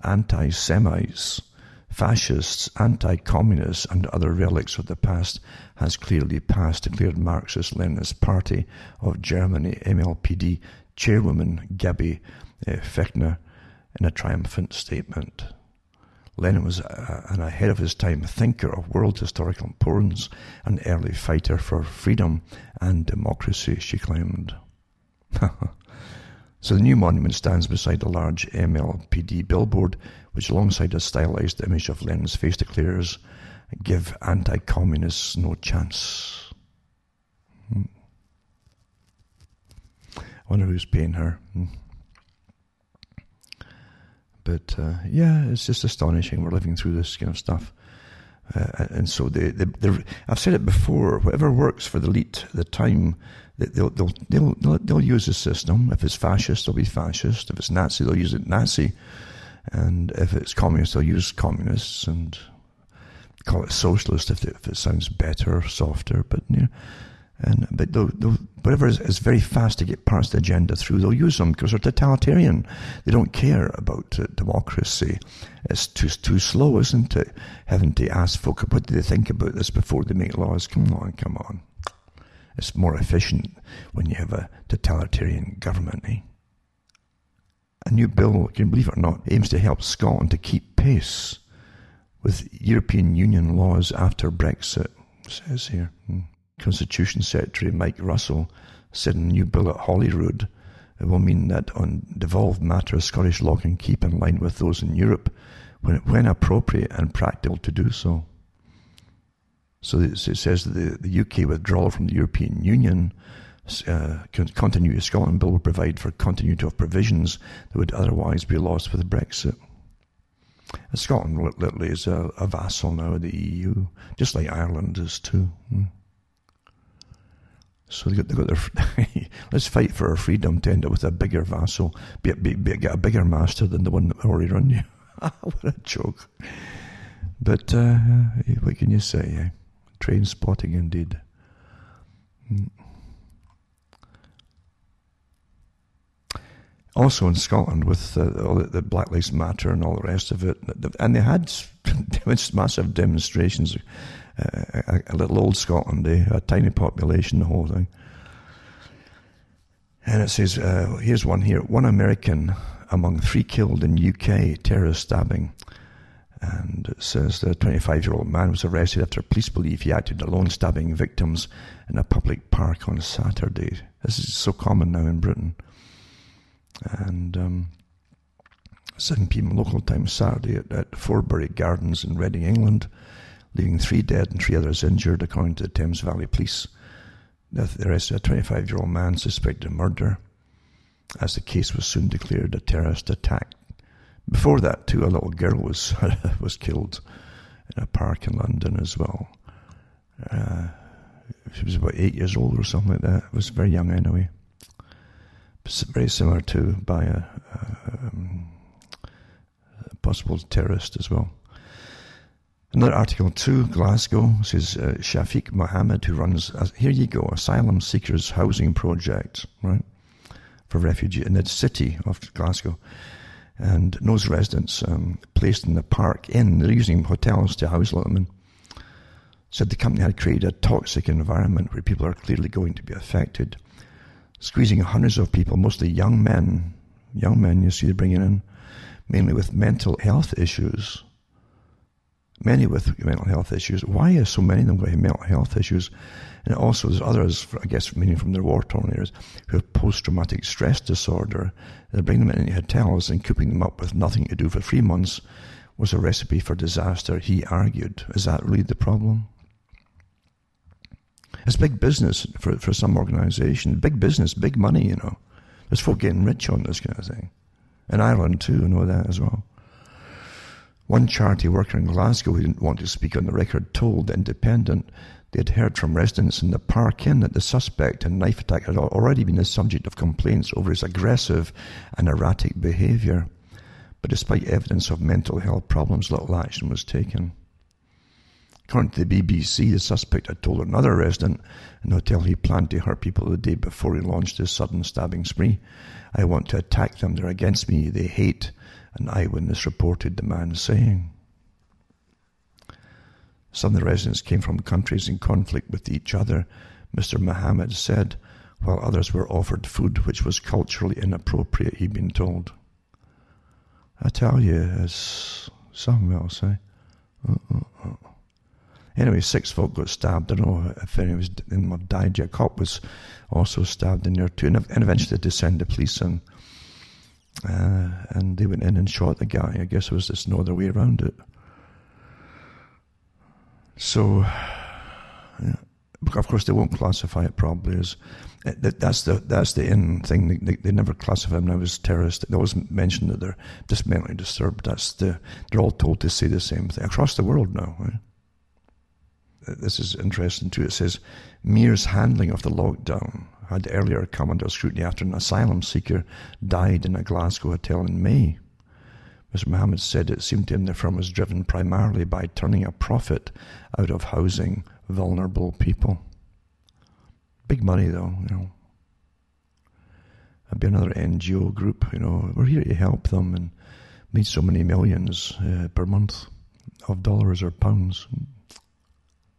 anti Semites, fascists, anti communists, and other relics of the past has clearly passed, declared Marxist Leninist Party of Germany MLPD chairwoman Gabi uh, Fechtner in a triumphant statement. Lenin was an ahead of his time thinker of world historical importance, an early fighter for freedom and democracy, she claimed. So the new monument stands beside a large MLPD billboard, which alongside a stylized image of Lenin's face declares, give anti-communists no chance. Hmm. I wonder who's paying her. Hmm. But uh, yeah, it's just astonishing. We're living through this kind of stuff. Uh, and so they, they, I've said it before. Whatever works for the elite the time, they'll, they'll, they'll, they'll use the system. If it's fascist, they'll be fascist. If it's Nazi, they'll use it Nazi. And if it's communist, they'll use communists and call it socialist if, if it sounds better, softer. But you know, and but they'll, they'll, whatever is, is, very fast to get past the agenda through, they'll use them because they're totalitarian. They don't care about uh, democracy. It's too too slow, isn't it? Having to ask folk what do they think about this before they make laws. Come on, come on. It's more efficient when you have a totalitarian government. Eh? A new bill, can believe it or not, aims to help Scotland to keep pace with European Union laws after Brexit. Says here. Hmm. Constitution Secretary Mike Russell said in a new bill at Holyrood it will mean that on devolved matters, Scottish law can keep in line with those in Europe when, when appropriate and practical to do so. So it says that the, the UK withdrawal from the European Union uh, continuity Scotland Bill will provide for continuity of provisions that would otherwise be lost with Brexit. Scotland literally is a, a, vassal now of the EU, just like Ireland is too. Hmm. So they got, they got their. let's fight for our freedom to end up with a bigger vassal, be, be, be, get a bigger master than the one that already run you. what a joke! But uh, what can you say? Eh? Train spotting indeed. Mm. Also in Scotland, with uh, all the, the, Black Lives Matter and all the rest of it, and they had massive demonstrations a, a, little old Scotland, eh? a tiny population, the whole thing. And it says, uh, here's one here one American among three killed in UK terrorist stabbing. And it says the 25 year old man was arrested after police believe he acted alone, stabbing victims in a public park on Saturday. This is so common now in Britain. And um, 7 pm local time Saturday at, at Forbury Gardens in Reading, England leaving three dead and three others injured, according to the Thames Valley Police. The arrested a 25 year old man suspected of murder, as the case was soon declared a terrorist attack. Before that, too, a little girl was was killed in a park in London as well. Uh, she was about eight years old or something like that. It was very young anyway. Very similar to by a, a, um, possible terrorist as well. Another article too, Glasgow says uh, Shafiq Mohammed, who runs, uh, here you go, asylum seekers housing project, right, for refugees in the city of Glasgow, and knows residents um, placed in the park inn. they're using hotels to house them, said the company had created a toxic environment where people are clearly going to be affected, squeezing hundreds of people, mostly young men, young men you see they're bringing in, mainly with mental health issues many with mental health issues. Why are so many of them going to have mental health issues? And also, there's others, I guess, meaning from their war-torn areas, who have post-traumatic stress disorder. They bring them into hotels and cooping them up with nothing to do for three months was a recipe for disaster, he argued. Is that really the problem? It's big business for, for some organization. Big business, big money, you know. There's folk getting rich on this kind of thing. In Ireland, too, I know that as well. One charity worker in Glasgow who didn't want to speak on the record told The Independent they had heard from residents in the Park Inn that the suspect in knife attack had already been the subject of complaints over his aggressive and erratic behaviour. But despite evidence of mental health problems, little action was taken. According to the BBC, the suspect had told another resident in the hotel he planned to hurt people the day before he launched his sudden stabbing spree. I want to attack them. They're against me. They hate an eyewitness reported the man saying. Some of the residents came from countries in conflict with each other, Mr. Mohammed said, while others were offered food which was culturally inappropriate, he'd been told. I tell you, it's something else, eh? Uh, uh, uh. Anyway, six folk got stabbed. I don't know if any was died. A cop was also stabbed in there too, and eventually they sent the police and uh, and they went in and shot the guy. I guess there was just no other way around it. So, yeah. of course, they won't classify it probably as that's the that's the in thing. They, they, they never classify them now as terrorists. They always mention that they're just mentally disturbed. That's the they're all told to say the same thing across the world now. Right? This is interesting too. It says Mears' handling of the lockdown had earlier come under scrutiny after an asylum seeker died in a Glasgow hotel in May. Mr. Mohammed said it seemed to him the firm was driven primarily by turning a profit out of housing vulnerable people. Big money, though, you know. I'd be another NGO group, you know. We're here to help them and made so many millions uh, per month of dollars or pounds.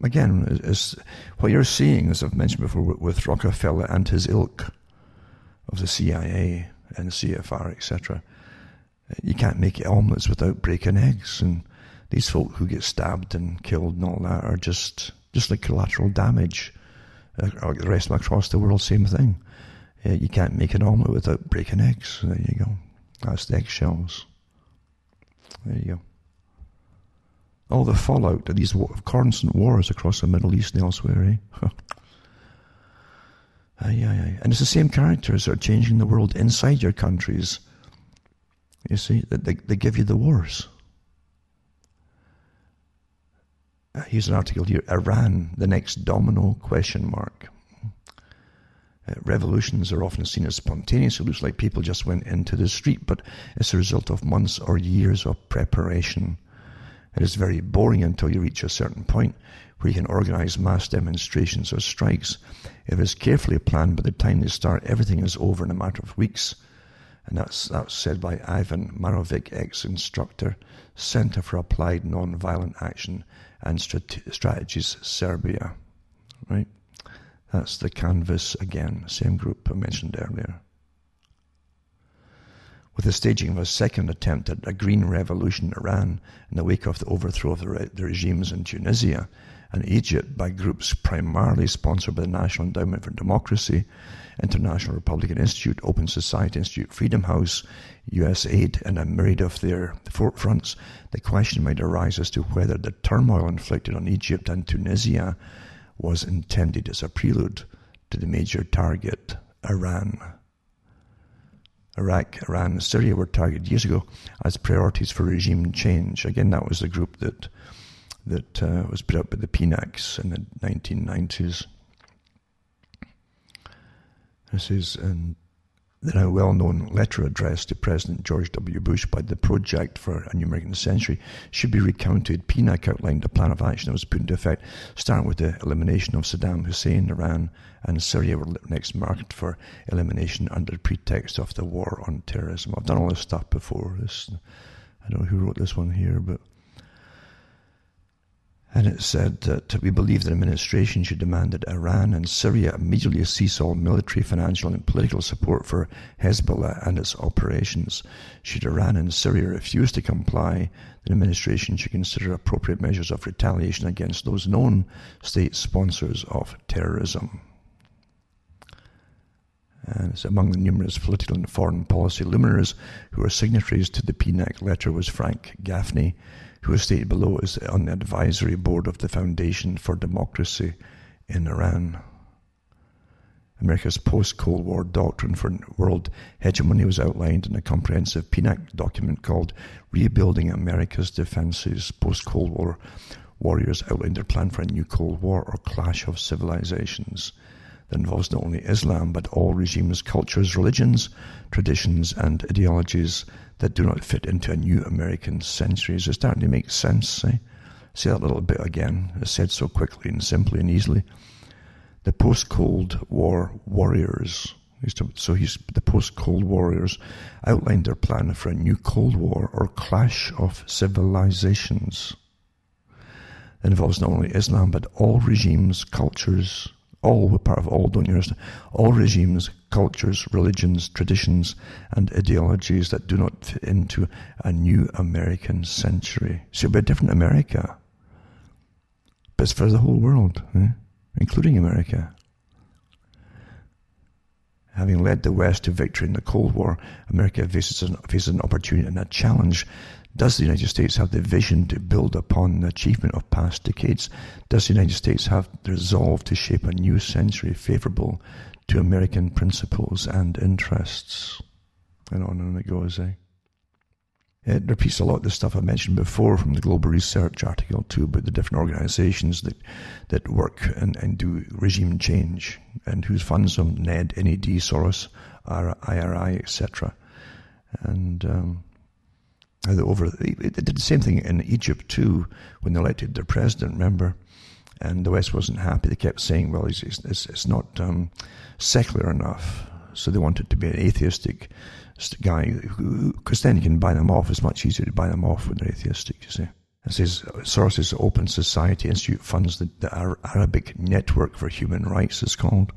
Again, is what you're seeing, as I've mentioned before, with Rockefeller and his ilk of the CIA and CFR, etc. You can't make omelets without breaking eggs, and these folk who get stabbed and killed and all that are just just like collateral damage. Uh, the rest of across the world, same thing. Uh, you can't make an omelette without breaking eggs. There you go. That's the eggshells. There you go. All the fallout of these constant wars across the Middle East and elsewhere, eh? aye, aye, aye. And it's the same characters that are changing the world inside your countries. You see, that they, they give you the wars. Uh, here's an article here Iran, the next domino question mark. Uh, revolutions are often seen as spontaneous. It looks like people just went into the street, but it's a result of months or years of preparation. It is very boring until you reach a certain point where you can organize mass demonstrations or strikes. If it is carefully planned, by the time they start, everything is over in a matter of weeks. And that's, that's said by Ivan Marovic, ex-instructor, Center for Applied Nonviolent Action and Strategies, Serbia. Right? That's the canvas again, same group I mentioned earlier with the staging of a second attempt at a green revolution in Iran in the wake of the overthrow of the, re- the regimes in Tunisia and Egypt by groups primarily sponsored by the National Endowment for Democracy, International Republican Institute, Open Society Institute, Freedom House, USAID, and a myriad of their fronts, the question might arise as to whether the turmoil inflicted on Egypt and Tunisia was intended as a prelude to the major target, Iran. Iraq, Iran, and Syria were targeted years ago as priorities for regime change. Again, that was the group that that uh, was put up by the PNACs in the 1990s. This is and the now well-known letter addressed to President George W. Bush by the Project for a New American Century should be recounted. PNAC outlined a plan of action that was put into effect, starting with the elimination of Saddam Hussein, Iran, and Syria were next marked for elimination under pretext of the war on terrorism. I've done all this stuff before. This, I don't know who wrote this one here, but and it said that we believe that administration should demand that Iran and Syria immediately cease all military, financial, and political support for Hezbollah and its operations. Should Iran and Syria refuse to comply, the administration should consider appropriate measures of retaliation against those known state sponsors of terrorism. And it's among the numerous political and foreign policy luminaries who were signatories to the PNAC letter was Frank Gaffney, who is stated below is on the advisory board of the Foundation for Democracy in Iran. America's post-Cold War doctrine for world hegemony was outlined in a comprehensive PNAC document called Rebuilding America's Defenses. Post-Cold War warriors outlined their plan for a new Cold War or clash of civilizations that involves not only Islam but all regimes, cultures, religions, traditions, and ideologies that do not fit into a new American century. Is it starting to make sense? Eh? Say that little bit again. It's said so quickly and simply and easily. The post-Cold War warriors. So he's the post-Cold warriors outlined their plan for a new Cold War or clash of civilizations that involves not only Islam but all regimes, cultures, all we're part of all, don't you understand? All regimes, cultures, religions, traditions, and ideologies that do not fit into a new American century. So it'll be a different America. But it's for the whole world, eh? including America. Having led the West to victory in the Cold War, America faces an, faces an opportunity and a challenge does the United States have the vision to build upon the achievement of past decades? Does the United States have the resolve to shape a new century favorable to American principles and interests? And on and on it goes, eh? It repeats a lot of the stuff I mentioned before from the Global Research article too about the different organisations that that work and, and do regime change and who funds them: NED, NED, Soros, IRI, etc. And um, over, they did the same thing in Egypt too when they elected their president. Remember, and the West wasn't happy. They kept saying, "Well, it's, it's, it's not um, secular enough," so they wanted to be an atheistic guy, because then you can buy them off. It's much easier to buy them off when they're atheistic, you see. It says sources Open Society Institute funds the, the Arabic Network for Human Rights, is called.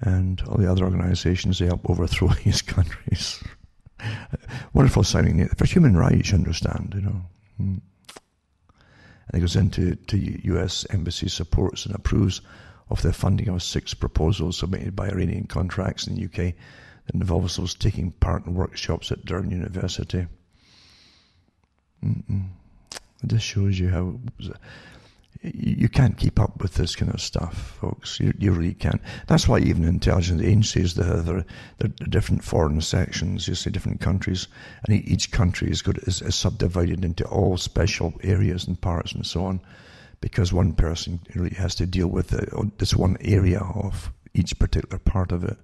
And all the other organizations, they help overthrow these countries. Wonderful signing for human rights, you understand, you know. Hmm. And it goes into to U.S. Embassy supports and approves of the funding of six proposals submitted by Iranian contracts in the UK that involves those taking part in workshops at Durham University. Mm-mm. Just shows you how you can't keep up with this kind of stuff, folks. You, you really can't. That's why even intelligence agencies, they're, they're, they're different foreign sections, you see, different countries, and each country is, good, is, is subdivided into all special areas and parts and so on, because one person really has to deal with this one area of each particular part of it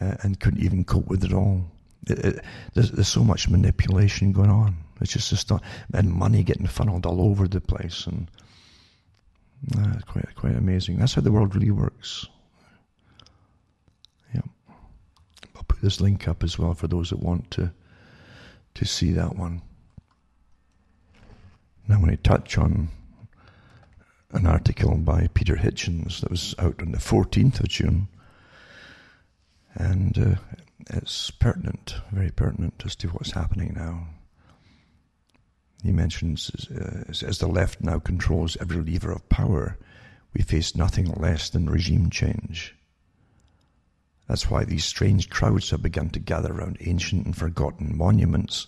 uh, and couldn't even cope with it all. It, it, there's, there's so much manipulation going on. It's just, just not, and money getting funneled all over the place, and uh, quite quite amazing. That's how the world really works. Yeah, I'll put this link up as well for those that want to to see that one. Now, I want to touch on an article by Peter Hitchens that was out on the 14th of June and uh, it's pertinent, very pertinent as to what's happening now. He mentions uh, as the left now controls every lever of power, we face nothing less than regime change. That's why these strange crowds have begun to gather around ancient and forgotten monuments,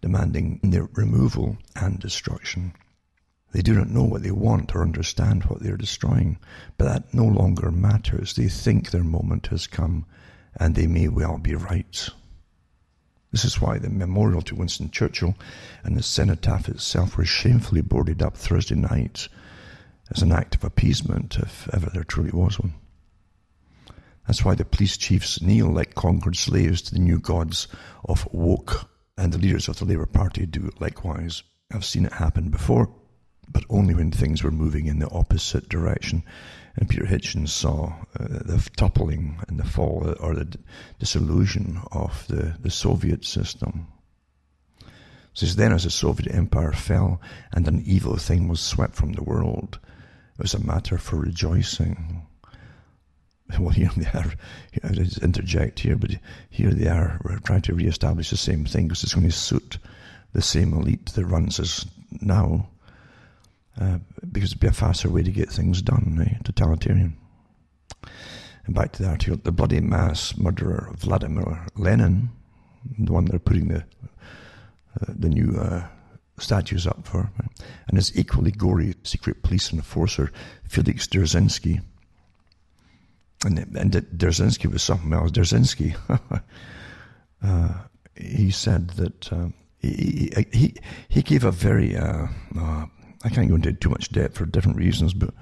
demanding their removal and destruction. They do not know what they want or understand what they are destroying, but that no longer matters. They think their moment has come and they may well be right. This is why the memorial to Winston Churchill and the cenotaph itself were shamefully boarded up Thursday night as an act of appeasement, if ever there truly was one. That's why the police chiefs kneel like conquered slaves to the new gods of woke, and the leaders of the Labour Party do likewise. I've seen it happen before, but only when things were moving in the opposite direction and Peter Hitchens saw uh, the toppling and the fall uh, or the dissolution of the, the Soviet system. Says then, as the Soviet Empire fell and an evil thing was swept from the world, it was a matter for rejoicing. Well, here they are. I just interject here, but here they are. We're trying to re-establish the same thing because it's going to suit the same elite that runs us now. Uh, because it'd be a faster way to get things done, eh? totalitarian. And back to the article, the bloody mass murderer Vladimir Lenin, the one they're putting the uh, the new uh, statues up for, and his equally gory secret police enforcer Felix Dzerzhinsky. And, and Dzerzhinsky was something else. Dzerzhinsky, uh, he said that uh, he, he, he gave a very uh, uh, I can't go into too much depth for different reasons, but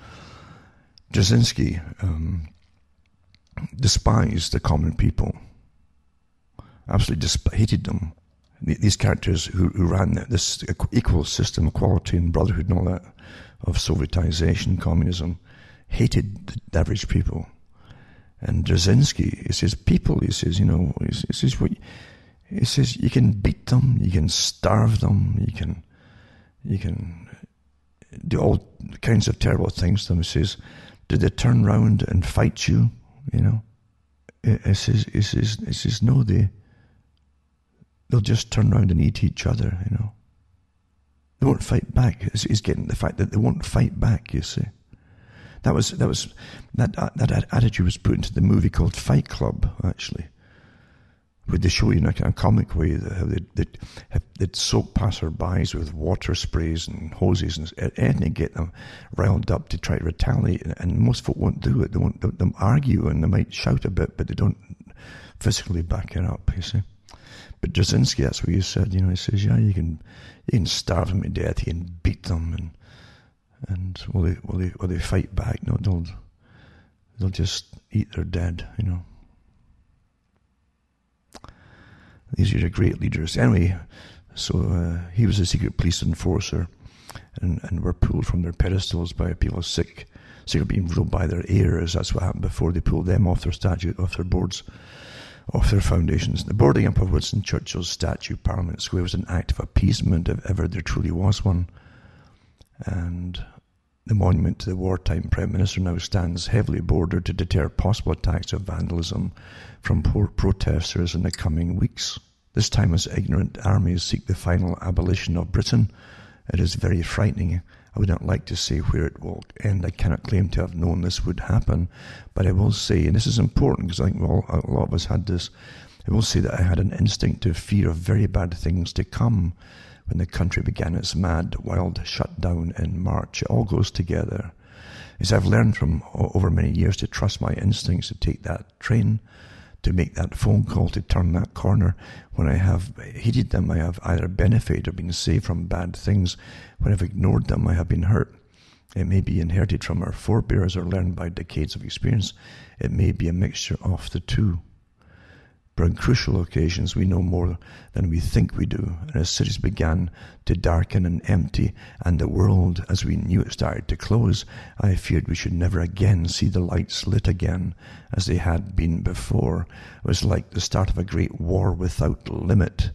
Jasinski um, despised the common people, absolutely desp- hated them. These characters who, who ran this equal system, equality and brotherhood and all that of Sovietization, communism, hated the average people. And Dzerzhinsky, he says, people, he says, you know, he says, what, he says, you can beat them, you can starve them, you can, you can do all kinds of terrible things to them. He says, Did they turn round and fight you? You know? He says, he says, he says No, they, they'll just turn round and eat each other, you know? They won't fight back. He's getting the fact that they won't fight back, you see. That was, that was, that, that attitude was put into the movie called Fight Club, actually would they show you in a kind of comic way how they'd, they'd, they'd soak passerbys with water sprays and hoses and anything get them riled up to try to retaliate. And most folk won't do it. They won't they, argue and they might shout a bit, but they don't physically back it up, you see. But Jasinski, that's what he said. You know, he says, yeah, you can, you can starve them to death, you can beat them, and and will they will they will they fight back? No, they'll they'll just eat their dead. You know. These are great leaders. Anyway, so uh, he was a secret police enforcer, and and were pulled from their pedestals by people sick, sick of being ruled by their heirs. That's what happened before they pulled them off their statue, off their boards off their foundations. The boarding up of Winston Churchill's statue, Parliament Square, was an act of appeasement, if ever there truly was one. And the monument to the wartime Prime Minister now stands heavily bordered to deter possible attacks of vandalism from poor protesters in the coming weeks. This time, as ignorant armies seek the final abolition of Britain, it is very frightening I would not like to say where it will end. I cannot claim to have known this would happen, but I will say, and this is important because I think well, a lot of us had this. I will say that I had an instinctive fear of very bad things to come when the country began its mad, wild shutdown in March. It all goes together. As I've learned from over many years to trust my instincts to take that train to make that phone call, to turn that corner. When I have heeded them, I have either benefited or been saved from bad things. When I've ignored them, I have been hurt. It may be inherited from our forebears or learned by decades of experience. It may be a mixture of the two. But on crucial occasions, we know more than we think we do. And as cities began to darken and empty, and the world, as we knew it, started to close, I feared we should never again see the lights lit again as they had been before. It was like the start of a great war without limit.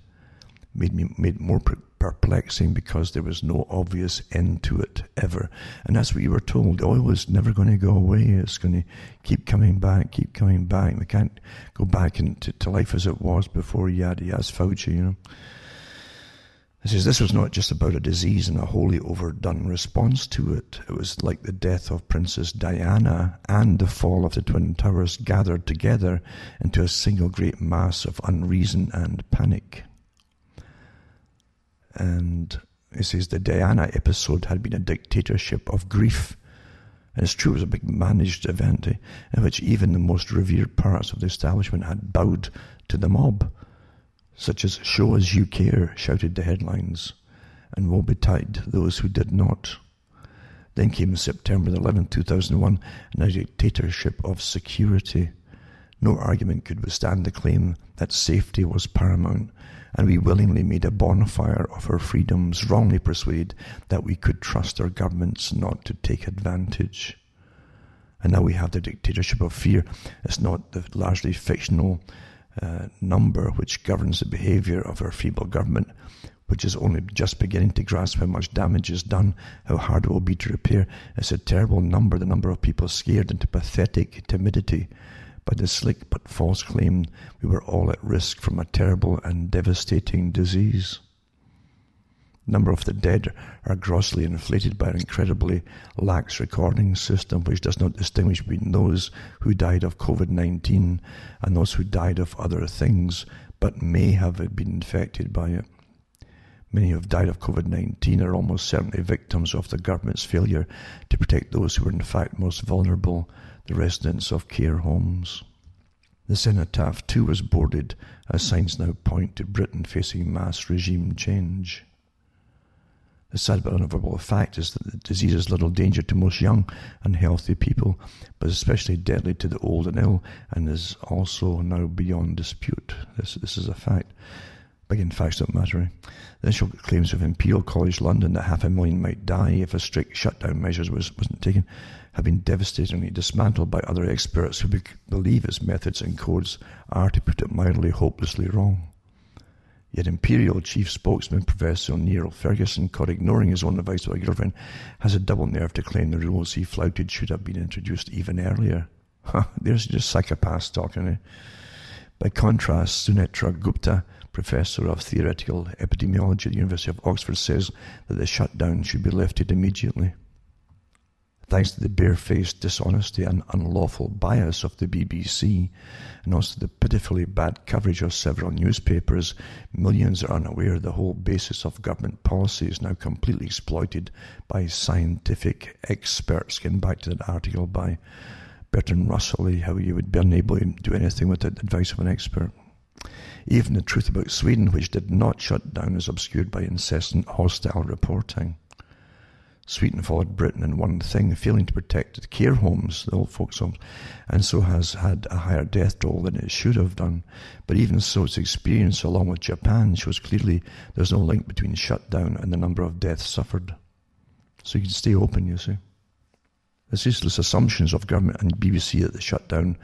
Made me made more perplexing because there was no obvious end to it ever. And that's what you were told. Oil was never going to go away. It's going to keep coming back, keep coming back. We can't go back into to life as it was before yada yada Fauci, you know. He says this was not just about a disease and a wholly overdone response to it. It was like the death of Princess Diana and the fall of the Twin Towers gathered together into a single great mass of unreason and panic. And he says the Diana episode had been a dictatorship of grief. And it's true, it was a big managed event eh, in which even the most revered parts of the establishment had bowed to the mob, such as Show as You Care, shouted the headlines, and woe betide those who did not. Then came September 11, 2001, and a dictatorship of security. No argument could withstand the claim that safety was paramount and we willingly made a bonfire of our freedoms, wrongly persuaded that we could trust our governments not to take advantage. And now we have the dictatorship of fear. It's not the largely fictional uh, number which governs the behavior of our feeble government, which is only just beginning to grasp how much damage is done, how hard it will be to repair. It's a terrible number, the number of people scared into pathetic timidity by the slick but false claim we were all at risk from a terrible and devastating disease. The number of the dead are grossly inflated by an incredibly lax recording system which does not distinguish between those who died of COVID 19 and those who died of other things but may have been infected by it. Many who have died of COVID 19 are almost certainly victims of the government's failure to protect those who are in fact most vulnerable the residents of care homes. The cenotaph too was boarded, as signs now point to Britain facing mass regime change. The sad but unavoidable fact is that the disease is little danger to most young and healthy people, but especially deadly to the old and ill, and is also now beyond dispute. This, this is a fact. Again, facts don't matter. Eh? The initial claims of Imperial College London that half a million might die if a strict shutdown measures was, wasn't taken have been devastatingly dismantled by other experts who be- believe its methods and codes are, to put it mildly, hopelessly wrong. Yet Imperial Chief Spokesman Professor Neil Ferguson, caught ignoring his own advice by a girlfriend, has a double nerve to claim the rules he flouted should have been introduced even earlier. There's just psychopaths talking. Eh? By contrast, Sunetra Gupta, professor of theoretical epidemiology at the University of Oxford, says that the shutdown should be lifted immediately. Thanks to the barefaced dishonesty and unlawful bias of the BBC, and also the pitifully bad coverage of several newspapers, millions are unaware the whole basis of government policy is now completely exploited by scientific experts. Getting back to that article by Bertrand Russell, eh, how you would be unable to do anything with the advice of an expert. Even the truth about Sweden, which did not shut down, is obscured by incessant hostile reporting. Sweden followed Britain in one thing, failing to protect the care homes, the old folks' homes, and so has had a higher death toll than it should have done. But even so, its experience, along with Japan, shows clearly there's no link between shutdown and the number of deaths suffered. So you can stay open, you see. The ceaseless assumptions of government and BBC that the shutdown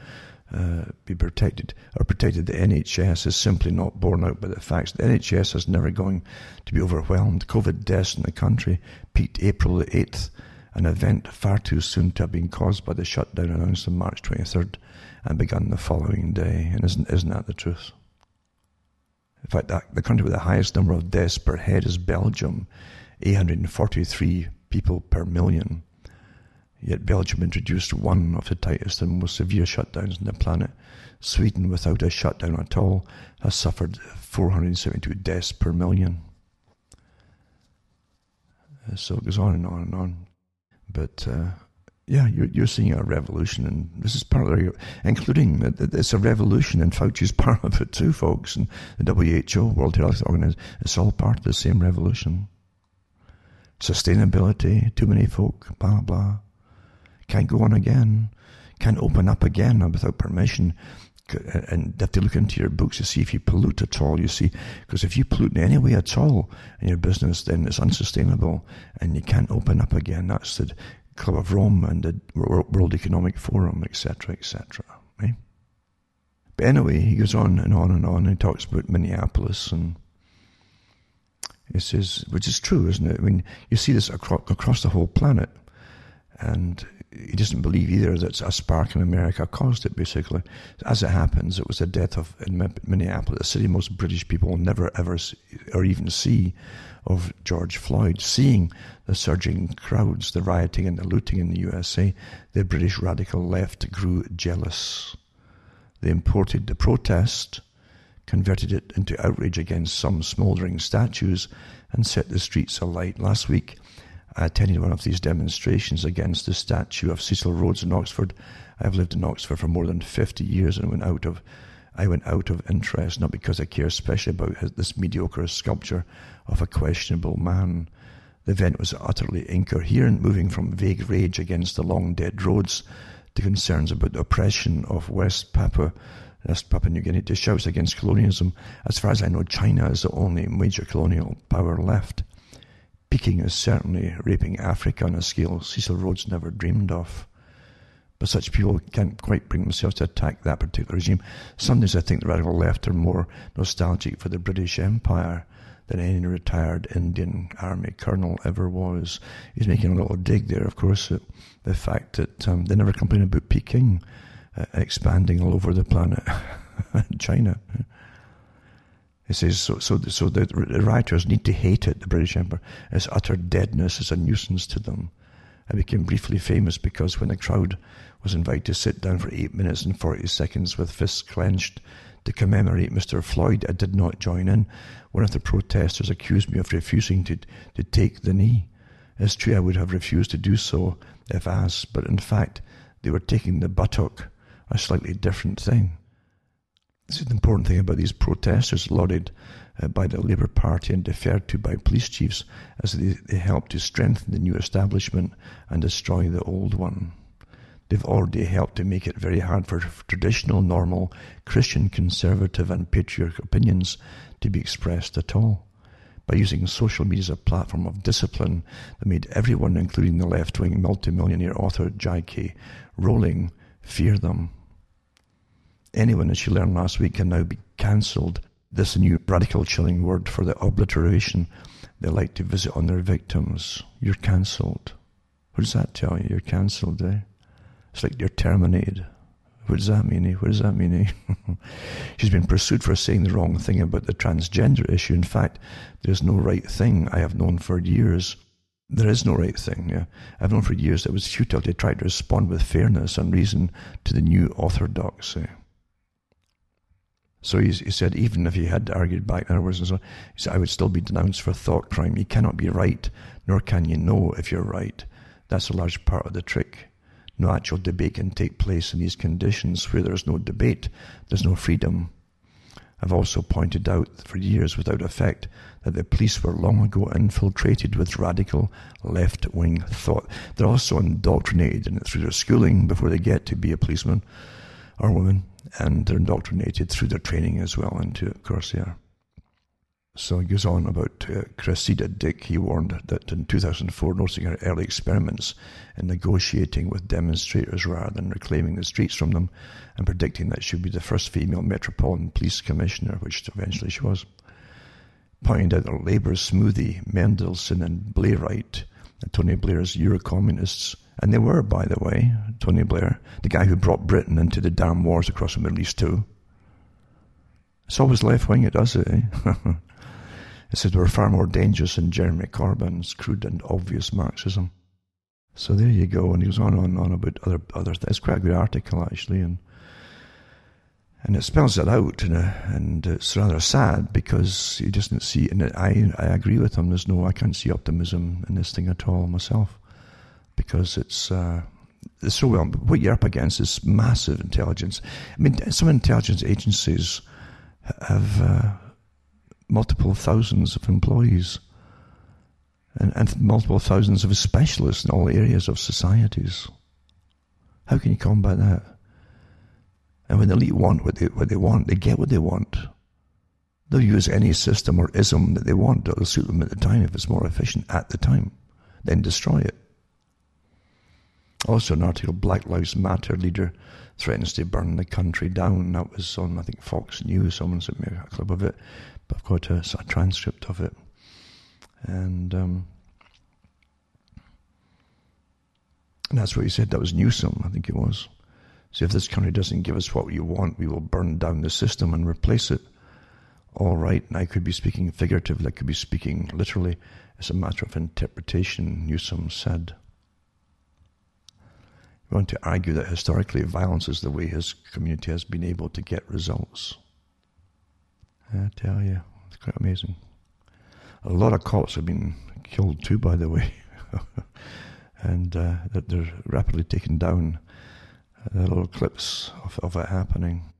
uh, be protected or protected the NHS is simply not borne out by the facts. The NHS is never going to be overwhelmed. COVID deaths in the country peaked April the 8th, an event far too soon to have been caused by the shutdown announced on March 23rd and begun the following day. And isn't, isn't that the truth? In fact, the country with the highest number of deaths per head is Belgium, 843 people per million. Yet Belgium introduced one of the tightest and most severe shutdowns on the planet. Sweden, without a shutdown at all, has suffered 472 deaths per million. Uh, so it goes on and on and on. But uh, yeah, you're, you're seeing a revolution, and this is part of including that it's a revolution, and Fauci's part of it too, folks. And the WHO, World Health Organization, it's all part of the same revolution. Sustainability, too many folk, blah blah can't go on again, can't open up again without permission. And have to look into your books to see if you pollute at all, you see. Because if you pollute in any way at all in your business, then it's unsustainable and you can't open up again. That's the Club of Rome and the World Economic Forum, etc., etc. But anyway, he goes on and on and on. And he talks about Minneapolis and he says, which is true, isn't it? I mean, you see this across, across the whole planet. And he doesn't believe either that a spark in America caused it, basically. As it happens, it was the death of, in Minneapolis, the city most British people will never ever see, or even see, of George Floyd. Seeing the surging crowds, the rioting and the looting in the USA, the British radical left grew jealous. They imported the protest, converted it into outrage against some smouldering statues, and set the streets alight. Last week, I attended one of these demonstrations against the statue of Cecil Rhodes in Oxford. I've lived in Oxford for more than 50 years and went out of I went out of interest, not because I care especially about this mediocre sculpture of a questionable man. The event was utterly incoherent, moving from vague rage against the long dead Rhodes to concerns about the oppression of West Papua, West Papua New Guinea, to shouts against colonialism. As far as I know, China is the only major colonial power left. Peking is certainly raping Africa on a scale Cecil Rhodes never dreamed of. But such people can't quite bring themselves to attack that particular regime. Sometimes I think the radical left are more nostalgic for the British Empire than any retired Indian Army colonel ever was. He's making a little dig there, of course, at the fact that um, they never complain about Peking uh, expanding all over the planet, China. He says, so, so, so the writers need to hate it, the British Empire. Its utter deadness is a nuisance to them. I became briefly famous because when the crowd was invited to sit down for eight minutes and 40 seconds with fists clenched to commemorate Mr. Floyd, I did not join in. One of the protesters accused me of refusing to, to take the knee. It's true I would have refused to do so if asked, but in fact, they were taking the buttock, a slightly different thing. This is the important thing about these protesters lauded uh, by the Labour Party and deferred to by police chiefs as they, they help to strengthen the new establishment and destroy the old one. They've already helped to make it very hard for traditional, normal, Christian, conservative, and patriotic opinions to be expressed at all. By using social media as a platform of discipline that made everyone, including the left wing multimillionaire author J.K. Rowling, fear them. Anyone, as you learned last week, can now be cancelled. This new radical chilling word for the obliteration they like to visit on their victims. You're cancelled. What does that tell you? You're cancelled, eh? It's like you're terminated. What does that mean? Eh? What does that mean? Eh? She's been pursued for saying the wrong thing about the transgender issue. In fact, there's no right thing I have known for years. There is no right thing. Yeah? I've known for years that it was futile to try to respond with fairness and reason to the new orthodoxy. So he, he, said, even if he had argued back, words, so, he said, I would still be denounced for thought crime. You cannot be right, nor can you know if you're right. That's a large part of the trick. No actual debate can take place in these conditions where there's no debate, there's no freedom. I've also pointed out for years without effect that the police were long ago infiltrated with radical left wing thought. They're also indoctrinated in it through their schooling before they get to be a policeman or woman, and they're indoctrinated through their training as well into they. So he goes on about uh, Cressida Dick. He warned that in 2004, noticing her early experiments in negotiating with demonstrators rather than reclaiming the streets from them, and predicting that she would be the first female Metropolitan Police Commissioner, which eventually she was. Pointing out that Labour Smoothie, Mandelson, and Blairite, and Tony Blair's Eurocommunists, and they were, by the way, Tony Blair, the guy who brought Britain into the damn wars across the Middle East too. It's always left wing, it does it, eh? It said we're far more dangerous than Jeremy Corbyn's crude and obvious Marxism. So there you go. And he was on and on, about other other things. It's quite a good article actually, and and it spells it out, and, and it's rather sad because he doesn't see. And I I agree with him. There's no I can't see optimism in this thing at all myself, because it's. Uh, so well. What you're up against is massive intelligence. I mean, some intelligence agencies have uh, multiple thousands of employees and, and multiple thousands of specialists in all areas of societies. How can you combat that? And when the elite want what they, what they want, they get what they want. They'll use any system or ism that they want that'll suit them at the time if it's more efficient at the time, then destroy it. Also, an article Black Lives Matter leader threatens to burn the country down. That was on, I think, Fox News. Someone sent me a clip of it. But I've got a, a transcript of it. And, um, and that's what he said. That was Newsome, I think it was. So if this country doesn't give us what you want, we will burn down the system and replace it. All right, and I could be speaking figuratively, I could be speaking literally. It's a matter of interpretation, Newsome said. Want to argue that historically violence is the way his community has been able to get results. I tell you, it's quite amazing. A lot of cops have been killed too, by the way, and uh, they're rapidly taken down. Uh, little clips of, of it happening.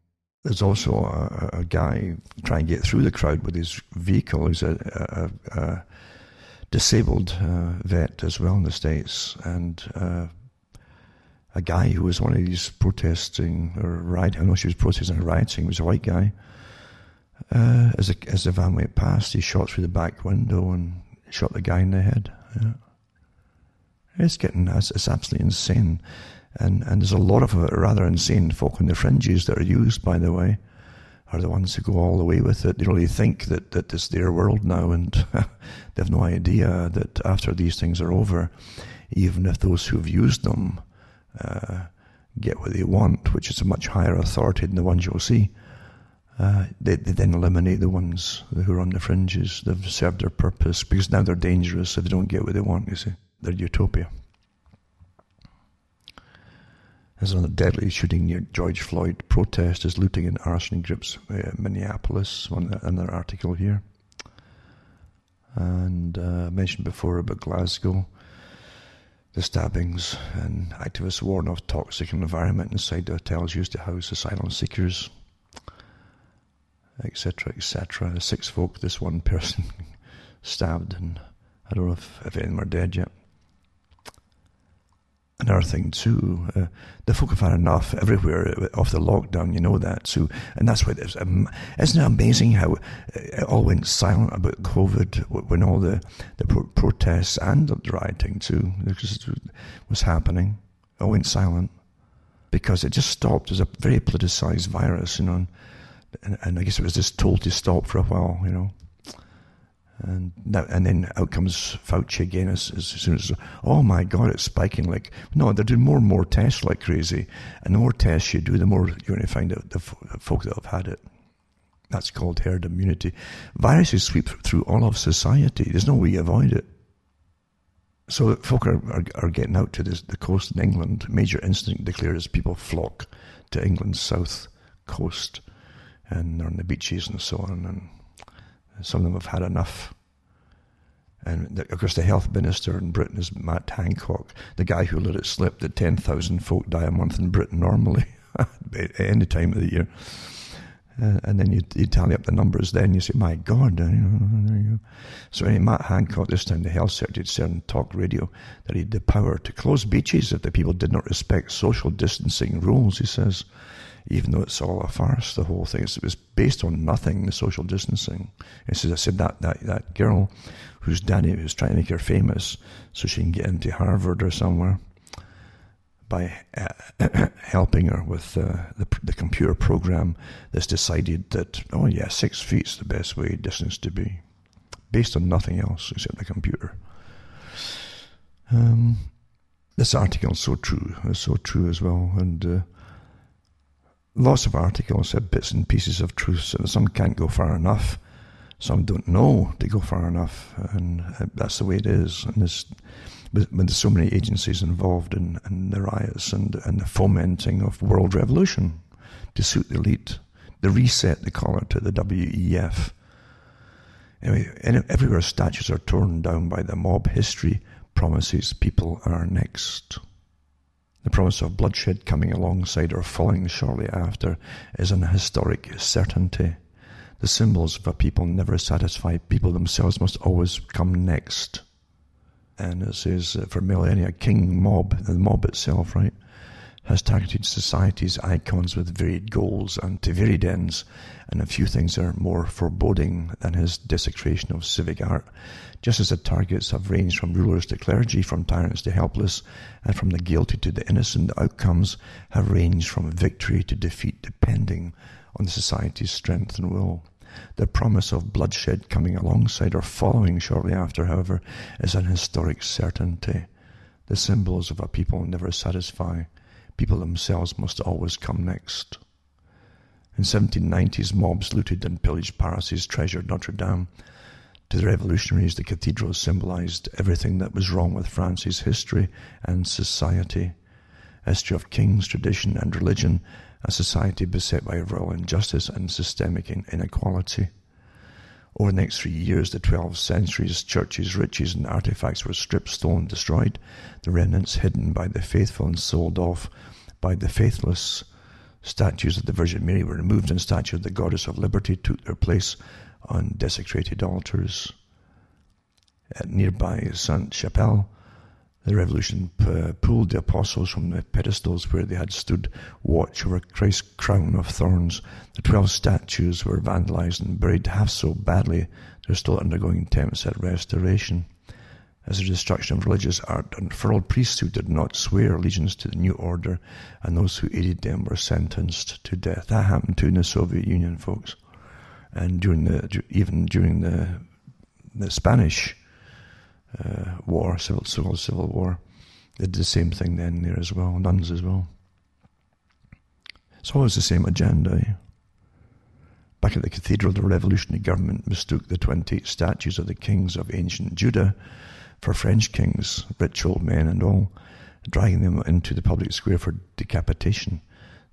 There's also a, a, guy trying to get through the crowd with his vehicle. He's a, a, a disabled uh, vet as well in the States, and uh, a guy who was one of these protesting or rioting. I know she was protesting or rioting. Was a white guy, uh, as, the, as the van went past, he shot through the back window and shot the guy in the head. Yeah. It's getting, it's, it's absolutely insane. And, and there's a lot of rather insane folk on the fringes that are used, by the way, are the ones who go all the way with it. They really think that, that it's their world now, and they have no idea that after these things are over, even if those who've used them uh, get what they want, which is a much higher authority than the ones you'll see, uh, they, they, then eliminate the ones who are on the fringes. They've served their purpose because now they're dangerous if they don't get what they want, you see. They're utopia. There's another deadly shooting near George Floyd protesters looting and arson groups uh, Minneapolis, one, another article here. And uh, I mentioned before about Glasgow, the stabbings and activists warn of toxic environment inside the hotels used to house asylum seekers etc., etc. Six folk, this one person stabbed, and I don't know if, if any of them are dead yet. Another thing too, uh, the folk have had enough everywhere of the lockdown. You know that too, and that's why there's. Um, isn't it amazing how it all went silent about COVID when all the the pro- protests and the rioting too was happening? It all went silent because it just stopped. as a very politicized virus, you know and, and I guess it was just told to stop for a while, you know. And that, and then out comes Fauci again as, as soon as, oh my God, it's spiking. Like, no, they're doing more and more tests like crazy. And the more tests you do, the more you're going to find out the, folk that have had it. That's called herd immunity. Viruses sweep through all of society. There's no way you avoid it. So folk are, are, are getting out to this, the coast in England. Major incident declared as people flock to England's south coast and on the beaches and so on. And some of them have had enough. And of course, the health minister in Britain is Matt Hancock, the guy who let it slip that 10,000 folk die a month in Britain normally, at any time of the year. Uh, and then you, you tally up the numbers. Then you say, "My God!" So anyway, Matt Hancock this time the health secretary said on talk radio that he had the power to close beaches if the people did not respect social distancing rules. He says, even though it's all a farce, the whole thing it was based on nothing. The social distancing. He says, "I said that that that girl whose daddy was trying to make her famous so she can get into Harvard or somewhere." by uh, helping her with uh, the, the computer program that's decided that, oh yeah, six feet's the best way distance to be, based on nothing else except the computer. Um, this article is so true, is so true as well, and uh, lots of articles have bits and pieces of truth, and some can't go far enough. Some don't know to go far enough, and uh, that's the way it is. And this with, with so many agencies involved in, in the riots and, and the fomenting of world revolution to suit the elite. The reset, they call it, to the WEF. Anyway, everywhere statues are torn down by the mob, history promises people are next. The promise of bloodshed coming alongside or following shortly after is an historic certainty. The symbols of a people never satisfy. People themselves must always come next and it says uh, for millennia, King Mob, the mob itself, right, has targeted society's icons with varied goals and to varied ends, and a few things are more foreboding than his desecration of civic art. Just as the targets have ranged from rulers to clergy, from tyrants to helpless, and from the guilty to the innocent, the outcomes have ranged from victory to defeat, depending on society's strength and will. The promise of bloodshed coming alongside or following shortly after, however, is an historic certainty. The symbols of a people never satisfy. People themselves must always come next. In 1790s, mobs looted and pillaged Paris's treasured Notre Dame. To the revolutionaries, the cathedral symbolized everything that was wrong with France's history and society. History of kings, tradition, and religion a society beset by royal injustice and systemic inequality. Over the next three years, the 12th century's churches, riches, and artifacts were stripped, stolen, destroyed, the remnants hidden by the faithful and sold off by the faithless. Statues of the Virgin Mary were removed, and statues of the Goddess of Liberty took their place on desecrated altars. At nearby Sainte Chapelle, the revolution pulled the apostles from the pedestals where they had stood watch over Christ's crown of thorns. The twelve statues were vandalized and buried half so badly they're still undergoing attempts at restoration. As the destruction of religious art unfurled, priests who did not swear allegiance to the new order and those who aided them were sentenced to death. That happened too in the Soviet Union, folks. And during the, even during the, the Spanish uh, war, civil, civil, civil war. They did the same thing then there as well, nuns as well. It's always the same agenda. Eh? Back at the cathedral, the revolutionary government mistook the 28 statues of the kings of ancient Judah for French kings, rich old men and all, dragging them into the public square for decapitation.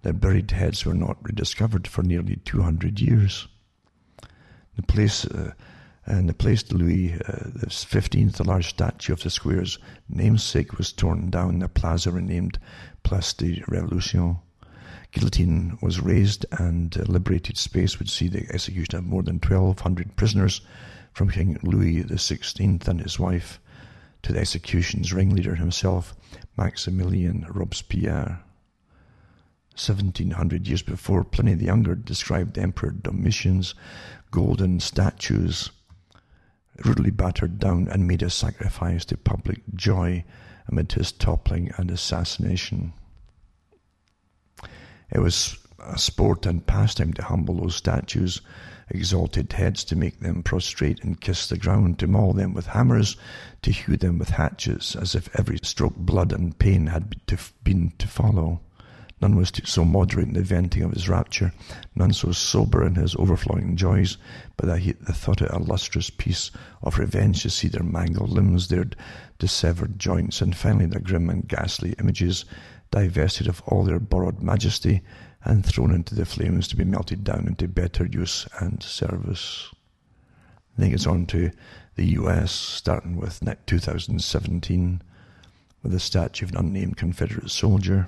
Their buried heads were not rediscovered for nearly 200 years. The place uh, and the Place de Louis uh, the 15th, the large statue of the square's namesake, was torn down. The plaza renamed Place de Revolution. Guillotine was raised, and uh, liberated space would see the execution of more than 1,200 prisoners, from King Louis XVI and his wife to the execution's ringleader himself, Maximilian Robespierre. 1700 years before, Pliny the Younger described the Emperor Domitian's golden statues rudely battered down and made a sacrifice to public joy amid his toppling and assassination. It was a sport and pastime to humble those statues, exalted heads to make them prostrate and kiss the ground, to maul them with hammers, to hew them with hatchets, as if every stroke blood and pain had been to follow. None was so moderate in the venting of his rapture, none so sober in his overflowing joys, but that he thought it a lustrous piece of revenge to see their mangled limbs, their dissevered joints, and finally their grim and ghastly images divested of all their borrowed majesty and thrown into the flames to be melted down into better use and service. Then it's on to the US, starting with 2017, with the statue of an unnamed Confederate soldier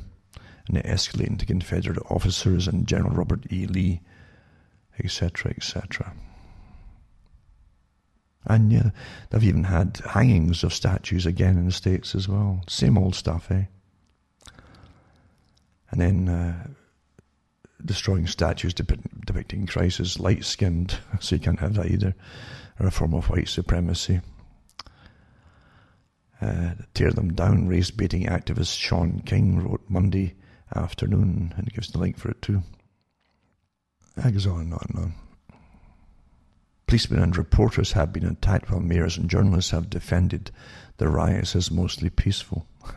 and escalating to Confederate officers and General Robert E. Lee etc., etc. And yeah, they've even had hangings of statues again in the States as well. Same old stuff, eh? And then uh, destroying statues depicting Christ as light skinned, so you can't have that either, or a form of white supremacy. Uh, tear them down, race baiting activist Shaun King wrote Monday afternoon, and gives the link for it too. That goes on and on and on. Policemen and reporters have been attacked while mayors and journalists have defended the riots as mostly peaceful.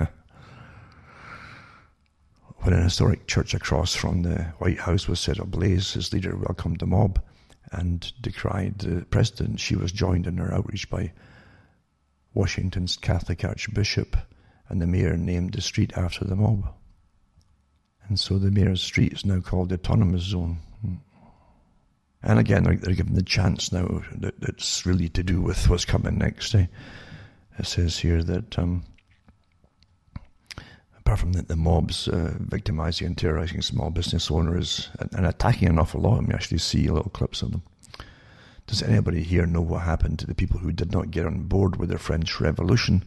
when an historic church across from the White House was set ablaze, his leader welcomed the mob and decried the president. She was joined in her outreach by Washington's Catholic Archbishop, and the mayor named the street after the mob. And so the mayor's street is now called the Autonomous Zone. And again, they're, given the chance now that it's really to do with what's coming next. Eh? It says here that um, apart from that, the mobs uh, victimizing and terrorizing small business owners and, and, attacking an awful lot of them, you actually see little clips of them. Does anybody here know what happened to the people who did not get on board with the French Revolution?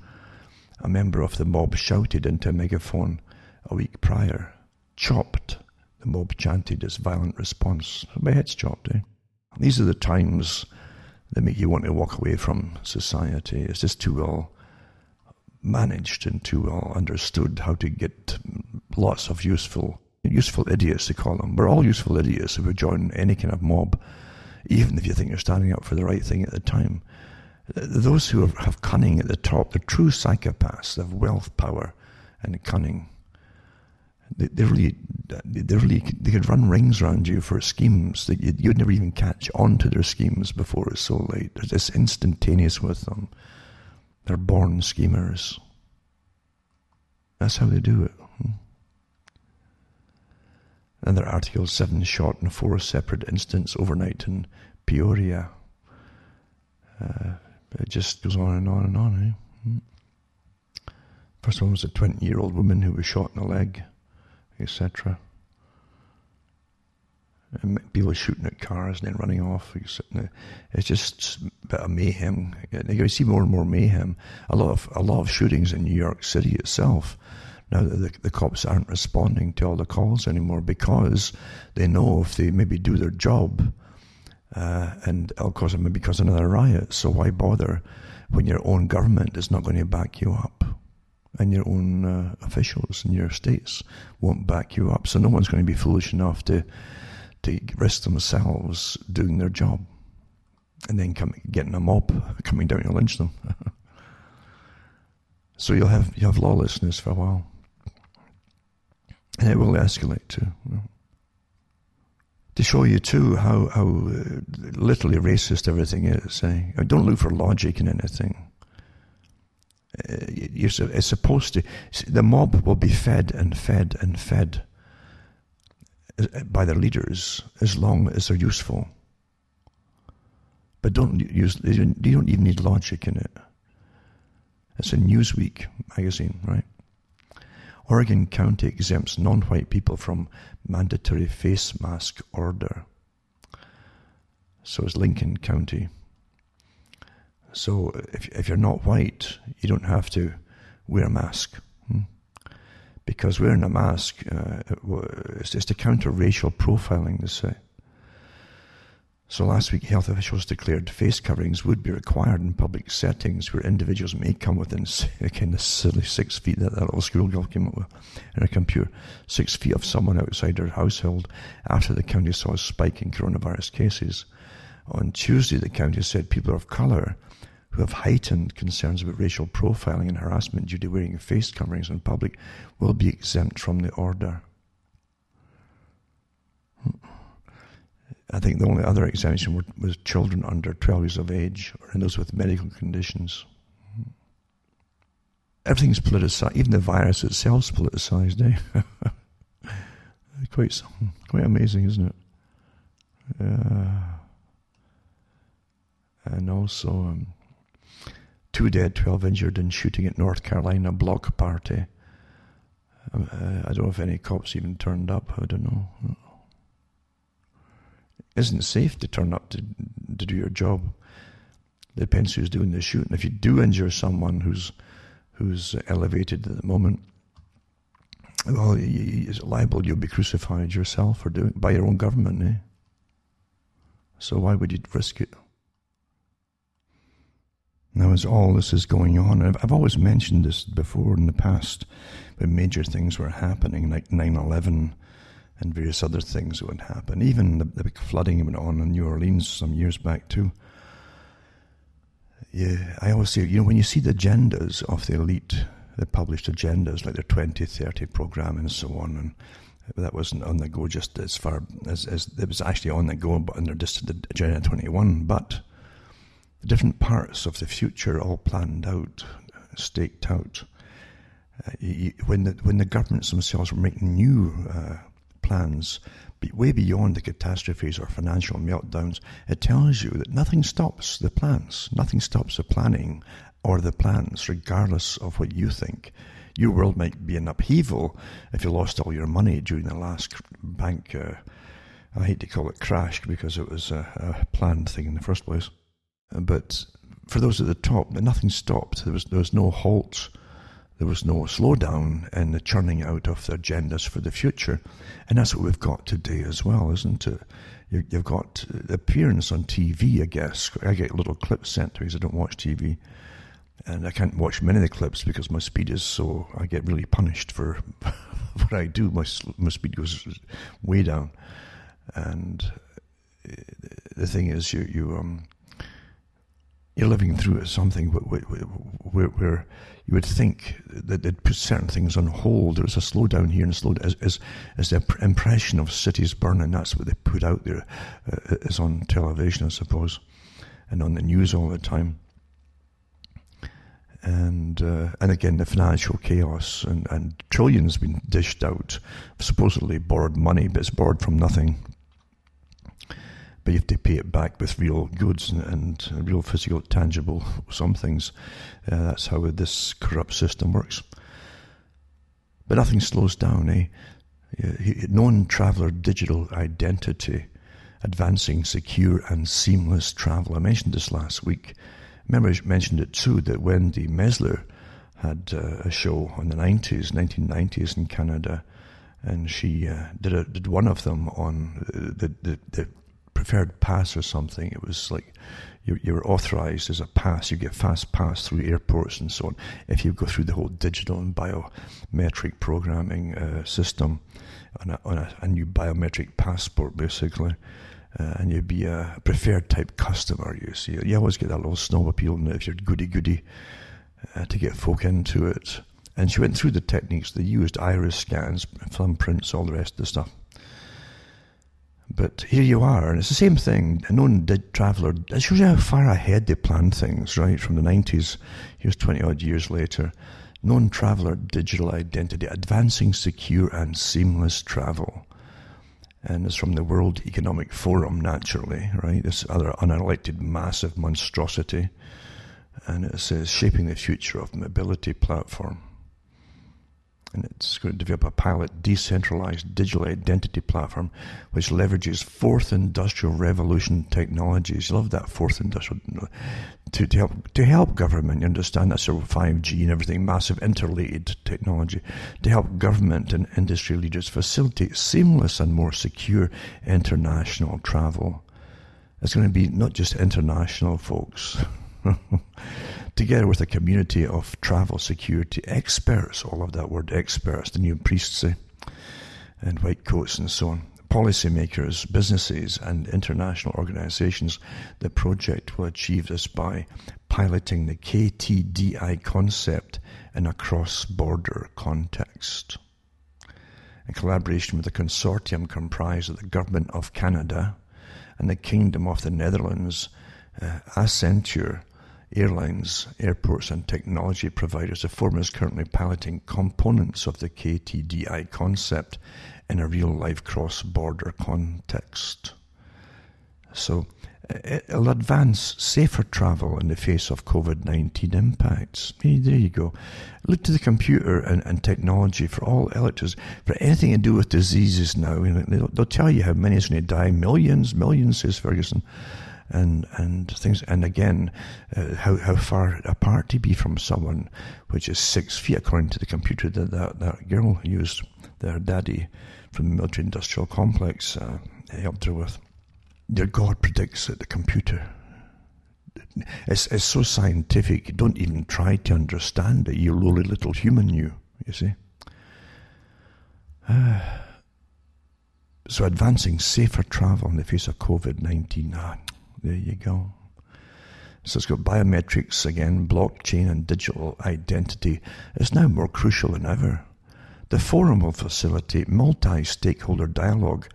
A member of the mob shouted into a megaphone a week prior chopped. The mob chanted its violent response. My head's chopped, eh? These are the times that make you want to walk away from society. It's just too well managed and too well understood how to get lots of useful useful idiots to call them. We're all useful idiots if we join any kind of mob, even if you think you're standing up for the right thing at the time. Those who have cunning at the top, the true psychopaths, they have wealth, power, and cunning they, they really, they really, they could run rings around you for schemes that you'd, you'd never even catch on to their schemes before it's so late. They're just instantaneous with them. They're born schemers. That's how they do it. Hmm. And their Article 7 shot in four separate incidents overnight in Peoria. Uh, it just goes on and on and on. Eh? Hmm. First one was a 20 year old woman who was shot in the leg etc. People shooting at cars and then running off. It's just a bit of mayhem. You see more and more mayhem. A lot of a lot of shootings in New York City itself. Now that the, the cops aren't responding to all the calls anymore because they know if they maybe do their job, uh, and it'll maybe cause another riot. So why bother when your own government is not going to back you up? And your own uh, officials in your states won't back you up. So no one's going to be foolish enough to to risk themselves doing their job and then come, getting a mob coming down to lynch them. so you'll have you have lawlessness for a while, and it will escalate too. You know. To show you too how how uh, literally racist everything is. Eh? Don't look for logic in anything. Uh, it's supposed to, the mob will be fed and fed and fed uh, by their leaders as long as they're useful. But don't use, you don't even need logic in it. It's a Newsweek magazine, right? Oregon County exempts non white people from mandatory face mask order. So is Lincoln County. So if, if you're not white, you don't have to wear a mask. Hmm? Because wearing a mask uh, is just to counter racial profiling, they say. So last week, health officials declared face coverings would be required in public settings where individuals may come within kind of silly six feet that that little schoolgirl came up with in her computer, six feet of someone outside their household after the county saw a spike in coronavirus cases. On Tuesday, the county said people of color who have heightened concerns about racial profiling and harassment due to wearing face coverings in public will be exempt from the order. I think the only other exemption was children under 12 years of age or in those with medical conditions. Everything's politicized. Even the virus itself is politicized, eh? quite, quite amazing, isn't it? Uh, and also, um, Two dead, 12 injured in shooting at North Carolina block party. Um, uh, I don't know if any cops even turned up. I don't know. isn't safe to turn up to, to do your job. It depends who's doing the shooting. If you do injure someone who's who's elevated at the moment, well, it's liable. You'll be crucified yourself for doing by your own government, eh? So why would you risk it? Now, as all this is going on, I've, always mentioned this before in the past, when major things were happening, like 9 11 and various other things that would happen. Even the, the big flooding went on in New Orleans some years back, too. Yeah, I always say, you know, when you see the agendas of the elite, the published agendas, like their 2030 program and so on, and that wasn't on the go just as far as, as it was actually on the go, but under just the Agenda 21. But the different parts of the future all planned out, staked out. Uh, when the when the governments themselves were making new uh, plans, way beyond the catastrophes or financial meltdowns, it tells you that nothing stops the plans, nothing stops the planning or the plans, regardless of what you think. Your world might be in upheaval if you lost all your money during the last bank. Uh, I hate to call it crash because it was a, a planned thing in the first place. But for those at the top, nothing stopped. There was there was no halt. There was no slowdown in the churning out of the agendas for the future, and that's what we've got today as well, isn't it? You, have got appearance on TV. I guess I get little clips sent to me because I don't watch TV, and I can't watch many of the clips because my speed is so. I get really punished for what I do. My my speed goes way down, and eh, the thing is, you you um you're living through something where, where, you would think that they'd put certain things on hold. There's a slowdown here and slowdown as, as, as the impression of cities burning. That's what they put out there uh, is on television, I suppose, and on the news all the time. And uh, and again, the financial chaos and, and trillions been dished out, supposedly borrowed money, but it's borrowed from nothing but you have to pay it back with real goods and, and real physical, tangible some things. Uh, that's how this corrupt system works. But nothing slows down, eh? Non-traveler digital identity, advancing secure and seamless travel. I mentioned this last week. Remember, I mentioned it too that Wendy Mesley had uh, a show in the 90s, 1990s in Canada, and she uh, did a, did one of them on the, the, the preferred pass or something. It was like you're, you're authorized as a pass. You get fast pass through airports and so on. If you go through the whole digital and biometric programming uh, system on, a, on a, a, new biometric passport, basically. Uh, and you'd be a preferred type customer, you see. You always get that little snob appeal if you're goody goody uh, to get folk into it. And she went through the techniques they used iris scans, thumbprints, all the rest of the stuff. But here you are, and it's the same thing. A known did traveller. It shows you how far ahead they plan things, right? From the 90s, here's 20 odd years later. Known traveller digital identity, advancing secure and seamless travel. And it's from the World Economic Forum, naturally, right? This other unelected massive monstrosity. And it says, shaping the future of mobility platform and it's going to develop a pilot decentralized digital identity platform which leverages fourth industrial revolution technologies. Love that fourth industrial to, to help to help government. You understand that sort of five G and everything, massive interrelated technology to help government and industry leaders facilitate seamless and more secure international travel. It's going to be not just international, folks. together with a community of travel security experts, all of that word experts, the new priests say, and white coats and so on, policymakers, businesses, and international organizations. The project will achieve this by piloting the KTDI concept in a cross border context. In collaboration with a consortium comprised of the Government of Canada and the Kingdom of the Netherlands, uh, Accenture Airlines, airports, and technology providers, the former is currently piloting components of the KTDI concept in a real life cross border context. So it'll advance safer travel in the face of COVID 19 impacts. Hey, there you go. Look to the computer and, and technology for all electors, for anything to do with diseases now. You know, they'll, they'll, tell you how many is going to die. Millions, millions, says Ferguson. And, and things, and again, uh, how, how far apart to be from someone, which is six feet according to the computer that that, that girl used, their daddy from the military industrial complex uh, helped her with. Your God predicts that the computer. It's, it's so scientific, you don't even try to understand it, you lowly little human, you, you see. Uh, so advancing safer travel in the face of COVID 19. Ah, there you go. So it's got biometrics again, blockchain and digital identity It's now more crucial than ever. The forum will facilitate multi stakeholder dialogue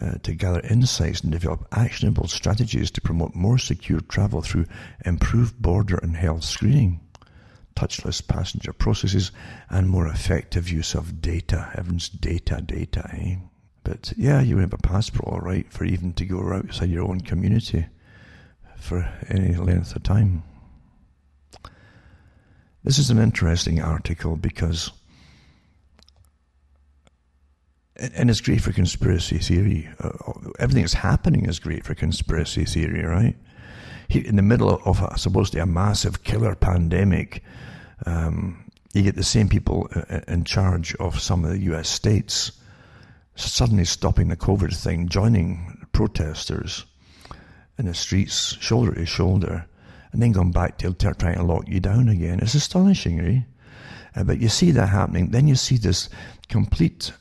uh, to gather insights and develop actionable strategies to promote more secure travel through improved border and health screening, touchless passenger processes, and more effective use of data. Heavens, data, data, eh? But yeah, you have a passport, all right, for even to go outside your own community for any length of time. This is an interesting article because and it's great for conspiracy theory. Uh, everything that's happening is great for conspiracy theory, right? in the middle of a, supposedly a massive killer pandemic, um, you get the same people uh, uh, in charge of some of the U.S. states suddenly stopping the COVID thing, joining protesters in the streets, shoulder to shoulder, and then going back to trying to lock you down again. It's astonishing, really. Uh, but you see that happening. Then you see this complete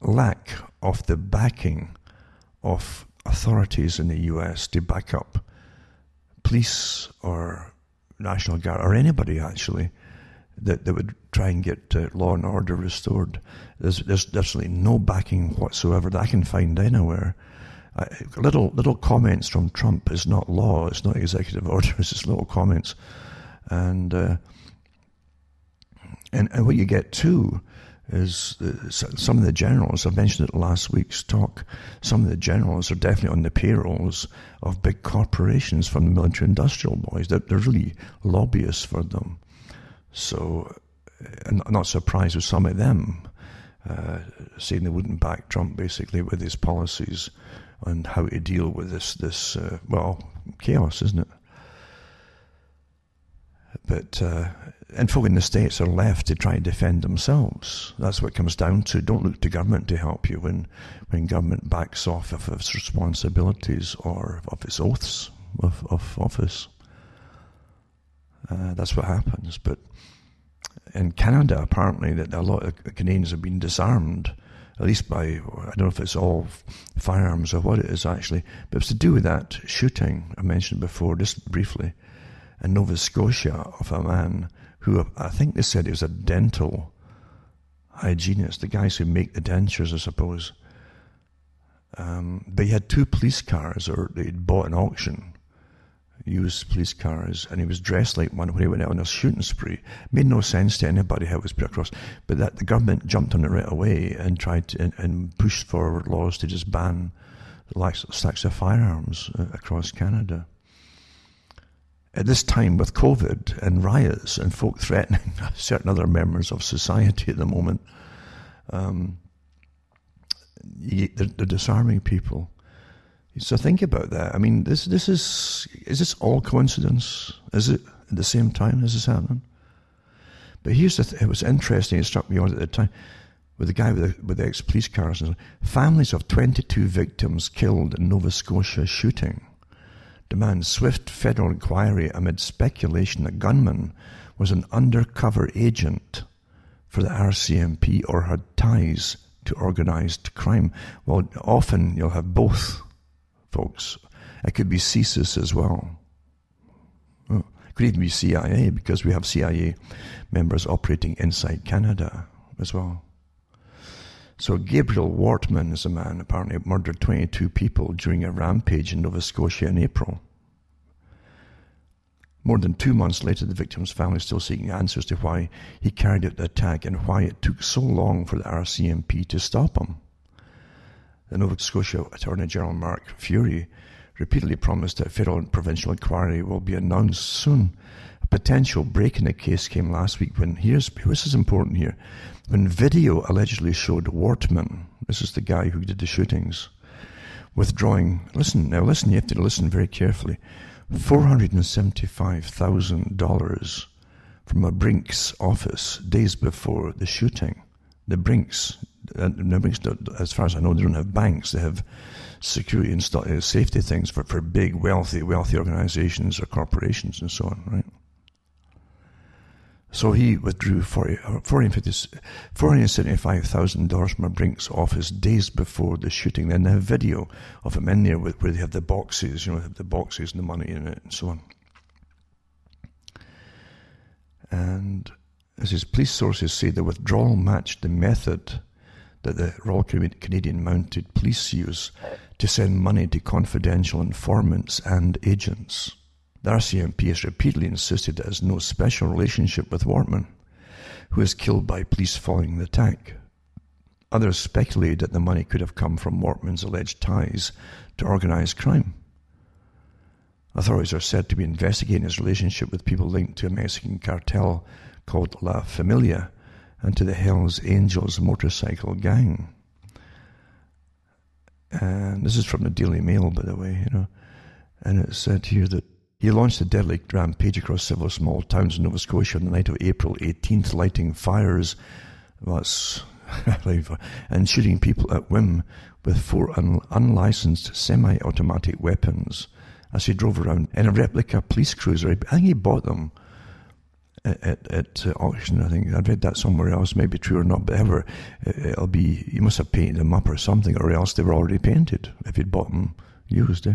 lack of the backing of authorities in the US to back up police or National Guard or anybody actually that, that would try and get uh, law and order restored. There's, there's absolutely no backing whatsoever that I can find anywhere. Uh, little little comments from Trump is not law. It's not executive orders. It's little comments, and uh, and and what you get too is some of the generals, I mentioned it last week's talk, some of the generals are definitely on the payrolls of big corporations from the military industrial boys. They're, they're really lobbyists for them. So not surprised with some of them uh, saying they wouldn't back Trump basically with his policies and how to deal with this, this uh, well, chaos, isn't it? But uh, and folk in the States are left to try and defend themselves. That's what comes down to. Don't look to government to help you when, when government backs off of its responsibilities or of its oaths of, of office. Uh, that's what happens. But in Canada, apparently, that a lot of Canadians have been disarmed, at least by, I don't know if it's all firearms or what it is actually, but it's to do with that shooting I mentioned before, just briefly, in Nova Scotia of a man who I think they said he was a dental hygienist, the guys who make the dentures, I suppose. Um, but he had two police cars, or they'd bought an auction, used police cars, and he was dressed like one when he went out on a shooting spree. Made no sense to anybody how it was put across, but that the government jumped on it right away and tried to, and, and pushed for laws to just ban the stacks of firearms uh, across Canada at this time with COVID and riots and folk threatening certain other members of society at the moment, um, they're, they're, disarming people. So think about that. I mean, this this is is this all coincidence? Is it at the same time as this happening? But here's the th- it was interesting. It struck me odd at the time with the guy with the, with the ex police cars. and Families of 22 victims killed in Nova Scotia shooting demand swift federal inquiry amid speculation that gunman was an undercover agent for the RCMP or had ties to organized crime. Well, often you'll have both, folks. It could be CSIS as well. Oh, it could even be CIA because we have CIA members operating inside Canada as well. So Gabriel Wortman is a man apparently murdered 22 people during a rampage in Nova Scotia in April. More than two months later, the victim's family is still seeking answers to why he carried out the attack and why it took so long for the RCMP to stop him. The Nova Scotia Attorney General Mark Furey repeatedly promised that a federal and provincial inquiry will be announced soon. A potential break in the case came last week when here's this is important here. When video allegedly showed Wortman, this is the guy who did the shootings, withdrawing listen now listen, you have to listen very carefully. Four hundred and seventy five thousand dollars from a Brinks office days before the shooting. The Brinks, as far as I know, they don't have banks. They have security and uh, safety things for, for big, wealthy, wealthy organizations or corporations and so on, right? So he withdrew $475,000 uh, from a Brinks office days before the shooting. Then they have video of him in there with, where they have the boxes, you know, the boxes and the money in it and so on. And as his police sources say, the withdrawal matched the method that the Royal Canadian Mounted Police use to send money to confidential informants and agents. The RCMP has repeatedly insisted it has no special relationship with Wortman, who was killed by police following the attack. Others speculated that the money could have come from Wortman's alleged ties to organized crime. Authorities are said to be investigating his relationship with people linked to a Mexican cartel called La Familia and to the Hells Angels motorcycle gang. And this is from the Daily Mail, by the way, you know. And it said here that he launched a deadly rampage across several small towns in Nova Scotia on the night of April 18th, lighting fires that's, and shooting people at whim with four un- unlicensed semi automatic weapons as he drove around in a replica police cruiser. I think he bought them at, at uh, auction. I think I'd read that somewhere else, maybe true or not, but ever it'll be you must have painted them up or something, or else they were already painted if you'd bought them used. Eh?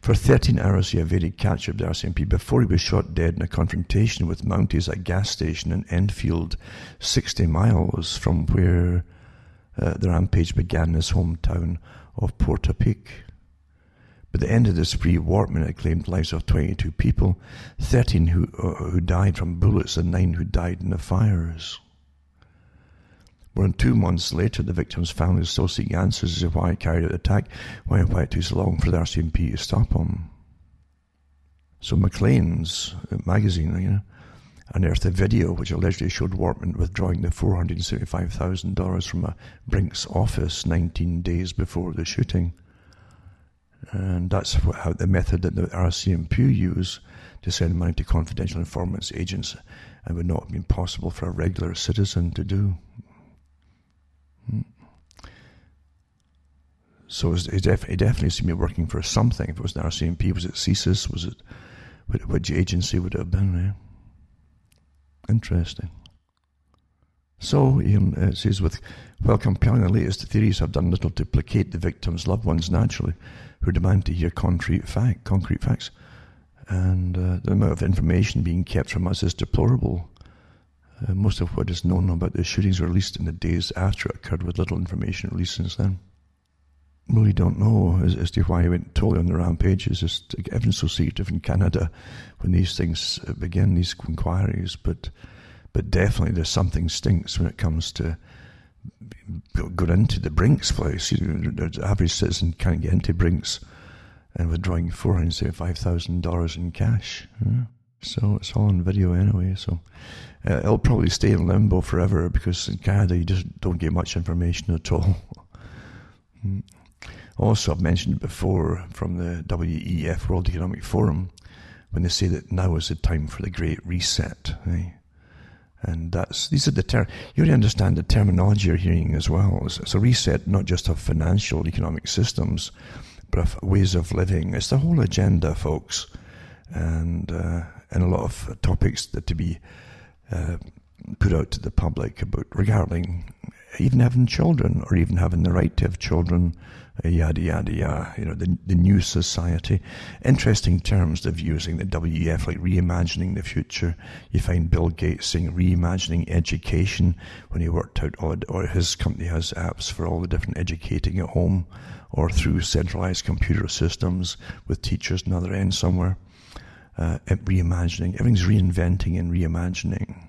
For 13 hours, he evaded capture of the RCMP before he was shot dead in a confrontation with Mounties at a gas station in Enfield, 60 miles from where uh, the rampage began in his hometown of Portapique. By the end of the spree, Wortman had claimed lives of 22 people, 13 who, uh, who died from bullets and 9 who died in the fires. More than two months later, the victim's family still seeking answers as to why he carried out the attack, why it took so long for the RCMP to stop him. So Maclean's uh, magazine, you know, unearthed a video which allegedly showed Wortman withdrawing the $475,000 from a Brinks office 19 days before the shooting. And that's how the method that the RCMP use to send money to confidential informants, agents, and would not have been possible for a regular citizen to do. Hmm. So it, def- it definitely seemed to be working for something. If it was the RCMP, was it CSIS? Was it which agency would it have been? Yeah? Interesting. So, Ian uh, says, with while compelling the latest theories have done little to placate the victim's loved ones naturally, who demand to hear concrete fact, concrete facts. And uh, the amount of information being kept from us is deplorable. Uh, most of what is known about the shootings were released in the days after it occurred, with little information released since then. Really don't know as, as to why he went totally on the rampage. It's just everything's so secretive in Canada when these things uh, begin, these inquiries. But, but definitely there's something stinks when it comes to got into the Brinks place. You know, the average citizen can't get into Brinks and withdrawing four hundred seventy-five thousand dollars in cash. Yeah. So it's all on video anyway. So uh, it'll probably stay in limbo forever because in Canada you just don't get much information at all. Also, I've mentioned before from the WEF World Economic Forum when they say that now is the time for the Great Reset. Eh? And that's these are the ter- you really understand the terminology you're hearing as well. It's, it's, a reset not just of financial economic systems, but of ways of living. It's the whole agenda, folks, and uh, and a lot of topics that to be uh, put out to the public about regarding even having children or even having the right to have children, yada yada yada. You know, the the new society. Interesting terms of using the WEF, like reimagining the future. You find Bill Gates saying reimagining education when he worked out all, or his company has apps for all the different educating at home or through centralized computer systems with teachers another end somewhere. Uh, reimagining, everything's reinventing and reimagining.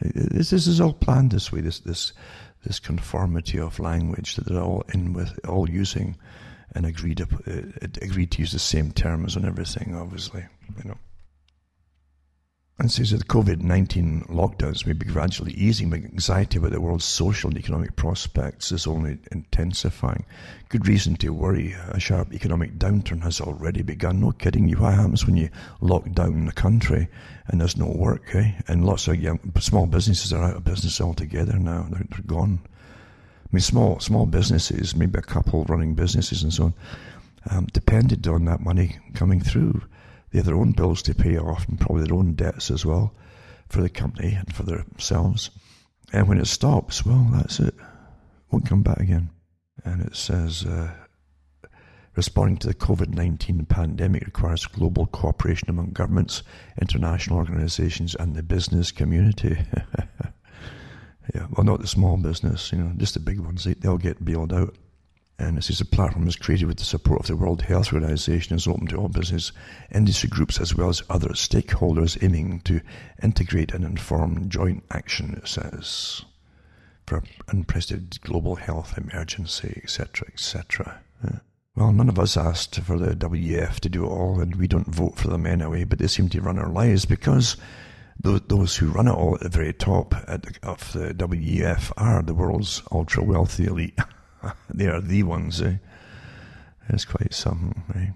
This, this is all planned this way. This this this conformity of language that they're all in with, all using, and agreed up, uh, agreed to use the same terms on everything. Obviously, you know. And says that the COVID 19 lockdowns may be gradually easing, but anxiety about the world's social and economic prospects is only intensifying. Good reason to worry. A sharp economic downturn has already begun. No kidding you. What happens when you lock down the country and there's no work, eh? And lots of young, small businesses are out of business altogether now. They're, they're gone. I mean, small small businesses, maybe a couple running businesses and so on, um, depended on that money coming through. They have their own bills to pay off and probably their own debts as well for the company and for themselves. And when it stops, well, that's it. Won't come back again. And it says, uh, responding to the COVID 19 pandemic requires global cooperation among governments, international organizations, and the business community. yeah, well, not the small business, you know, just the big ones. They, they'll get bailed out. And it says the platform is created with the support of the World Health Organization and is open to all business industry groups as well as other stakeholders aiming to integrate and inform joint action, it says, for unprecedented global health emergency, etc., etc. Well, none of us asked for the WEF to do it all, and we don't vote for them anyway, but they seem to run our lives because those who run it all at the very top of the WEF are the world's ultra wealthy elite. they are the ones. Eh? It's quite something. Eh?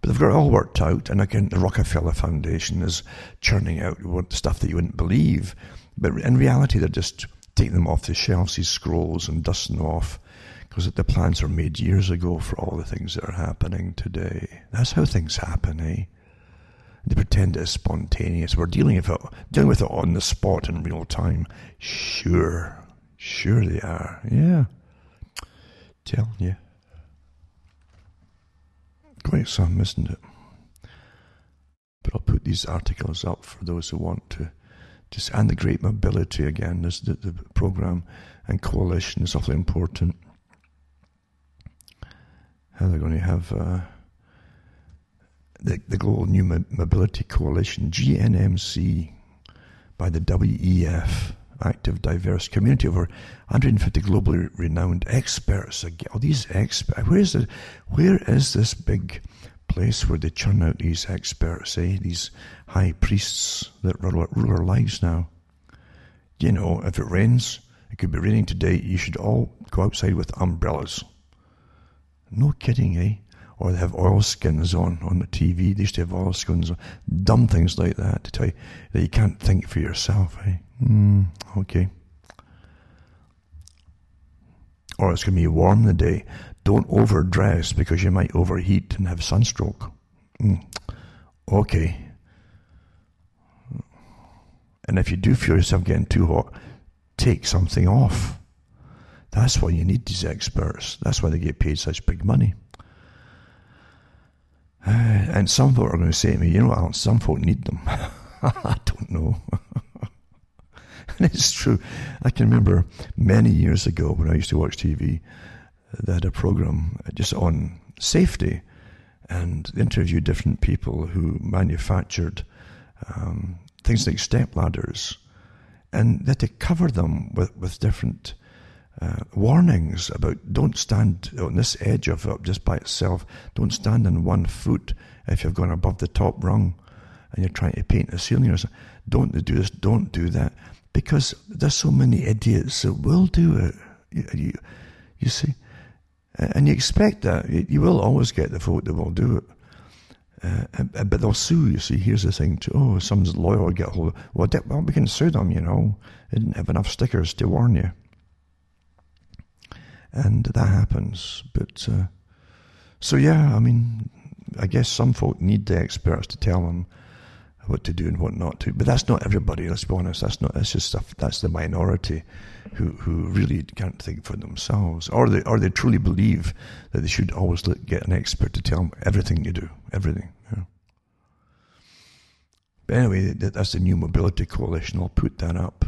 But they've got it all worked out, and again, the Rockefeller Foundation is churning out stuff that you wouldn't believe. But in reality, they're just taking them off the shelves, these scrolls, and dusting them off because the plans were made years ago for all the things that are happening today. That's how things happen, eh? They pretend it's spontaneous. We're dealing with it, dealing with it on the spot in real time. Sure, Sure they are. Yeah. Telling you. Quite some, isn't it? But I'll put these articles up for those who want to just and the great mobility again. This the, the program and coalition is awfully important. How they're going to have uh, the the Global New Mobility Coalition (GNMC) by the WEF active, diverse community of over 150 globally renowned experts. All these experts, where is the, where is this big place where they churn out these experts, eh? These high priests that rule, rule our lives now. You know, if it rains, it could be raining today. You should all go outside with umbrellas. No kidding, eh? Or they have oilskins on on the TV. They used to have oilskins on. Dumb things like that to tell you that you can't think for yourself, eh? Mm, okay. Or it's going to be warm the day. Don't overdress because you might overheat and have sunstroke. Mm, okay. And if you do feel yourself getting too hot, take something off. That's why you need these experts. That's why they get paid such big money. And some folk are going to say to me, you know what, some folk need them. I don't know. And it's true. I can remember many years ago when I used to watch TV, they had a program just on safety and interviewed different people who manufactured um, things like step ladders. And they had to cover them with, with different uh, warnings about don't stand on this edge of it just by itself. Don't stand on one foot if you've gone above the top rung and you're trying to paint a ceiling or something. Don't do this, don't do that because there's so many idiots that will do it. You, you, see, and you expect that you will always get the folk that will do it. Uh, but they'll sue. You see, here's the thing: too. oh, some lawyer will get hold of. Well, well, we can sue them. You know, they didn't have enough stickers to warn you, and that happens. But uh, so yeah, I mean, I guess some folk need the experts to tell them what to do and what not to. But that's not everybody. Let's be honest. That's not. That's just stuff. That's the minority who who really can't think for themselves, or they or they truly believe that they should always get an expert to tell them everything you do, everything. But anyway, that's the new mobility coalition. I'll put that up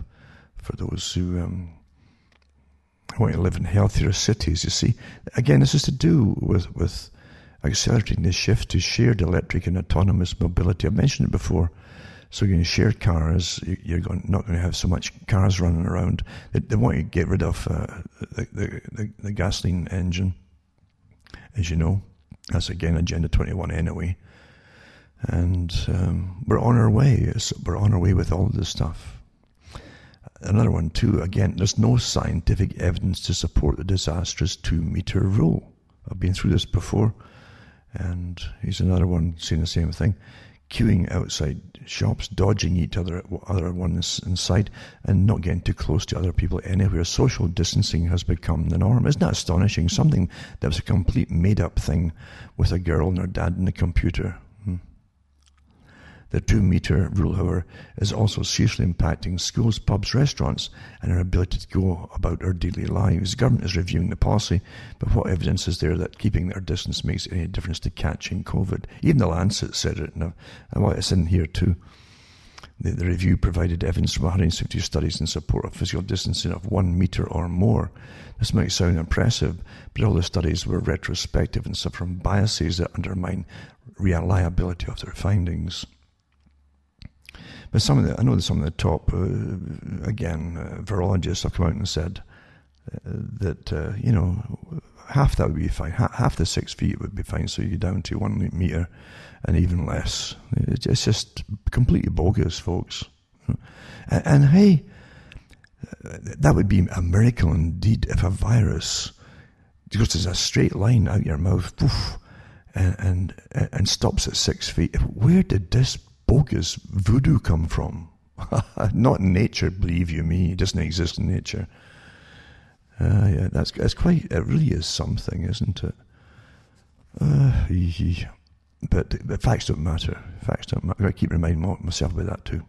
for those who um, want to live in healthier cities. You see, again, this is to do with with accelerating the shift to shared electric and autonomous mobility. I mentioned it before. So you're going to share cars. You're not going to have so much cars running around. They, they want to get rid of uh, the, the, the, the gasoline engine, as you know. That's again Agenda 21 anyway. And um, we're on our way. We're on our way with all this stuff. Another one, too, again, there's no scientific evidence to support the disastrous two meter rule. I've been through this before, and he's another one saying the same thing. Queuing outside shops, dodging each other, at other ones inside, and not getting too close to other people anywhere. Social distancing has become the norm. Isn't that astonishing? Something that was a complete made up thing with a girl and her dad and the computer. The two meter rule, however, is also seriously impacting schools, pubs, restaurants, and our ability to go about our daily lives. The government is reviewing the policy, but what evidence is there that keeping our distance makes any difference to catching COVID? Even the Lancet said it, and it's in here too. The, the, review provided evidence from 150 studies in support of physical distancing of one meter or more. This might sound impressive, but all the studies were retrospective and suffer from biases that undermine reliability of their findings. Some of the, I know that some of the top, uh, again, uh, virologists have come out and said uh, that, uh, you know, half that would be fine. Ha- half the six feet would be fine. So you're down to one meter and even less. It's just completely bogus, folks. And, and hey, that would be a miracle indeed if a virus goes as a straight line out your mouth poof, and, and, and stops at six feet. Where did this bogus voodoo come from? Not nature, believe you me. It doesn't exist in nature. Uh, yeah, that's, that's quite, it really is something, isn't it? Uh, but, but facts don't matter. Facts don't matter. To keep reminding myself about that too.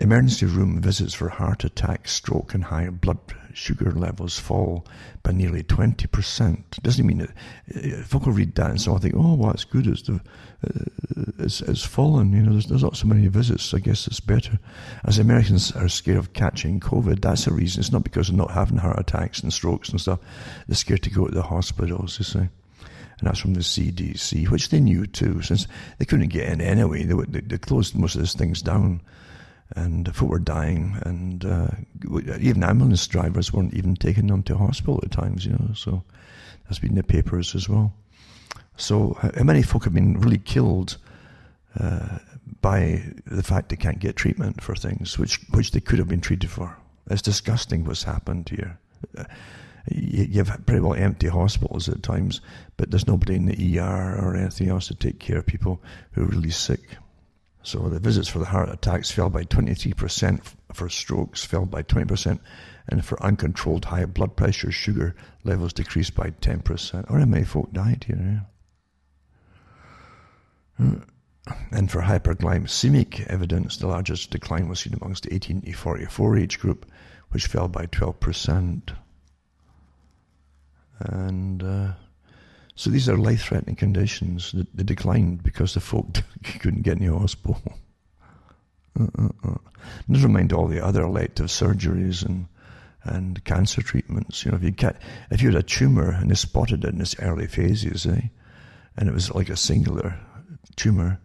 Emergency room visits for heart attack, stroke, and high blood sugar levels fall by nearly 20%. Doesn't mean that uh, folk will read that and so I think, oh, well, it's good. It's, the, uh, it's, it's fallen. You know, there's, there's not so many visits. So I guess it's better. As Americans are scared of catching COVID, that's a reason. It's not because they're not having heart attacks and strokes and stuff. They're scared to go to the hospitals, you see and that's from the CDC, which they knew too, since they couldn't get in anyway. They, they, they closed most of these things down and folk were dying, and uh, even ambulance drivers weren't even taking them to hospital at times, you know. So that's been in the papers as well. So how many folk have been really killed uh, by the fact they can't get treatment for things which which they could have been treated for? It's disgusting what's happened here. Uh, you have pretty well empty hospitals at times, but there's nobody in the ER or anything else to take care of people who are really sick. So the visits for the heart attacks fell by 23%, for strokes fell by 20%, and for uncontrolled high blood pressure, sugar levels decreased by 10%. Or how many folk died here? And for hyperglycemic evidence, the largest decline was seen amongst the 18 to 44 age group, which fell by 12%. And uh, so these are life threatening conditions that, they declined because the folk couldn't get in the hospital. Uh, uh, uh. Never mind all the other elective surgeries and and cancer treatments. You know, if you get, if you had a tumor and they spotted it in its early phases, eh, and it was like a singular tumor,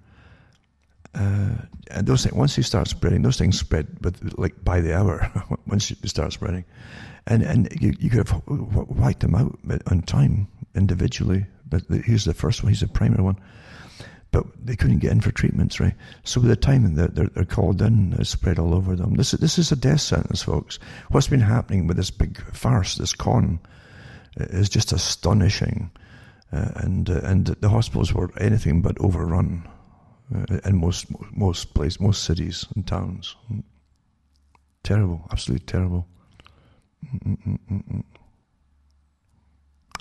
uh, and those things once they start spreading, those things spread with like by the hour once they start spreading, and and you, you could have wiped them out on time individually, but he's the first one, he's the primary one. But they couldn't get in for treatments, right? So by the time they're, they're, they're called in, it's spread all over them. This, this is a death sentence, folks. What's been happening with this big farce, this con, is just astonishing. Uh, and uh, and the hospitals were anything but overrun uh, in most most places, most cities and towns. Terrible, absolutely terrible. Mm-mm-mm-mm.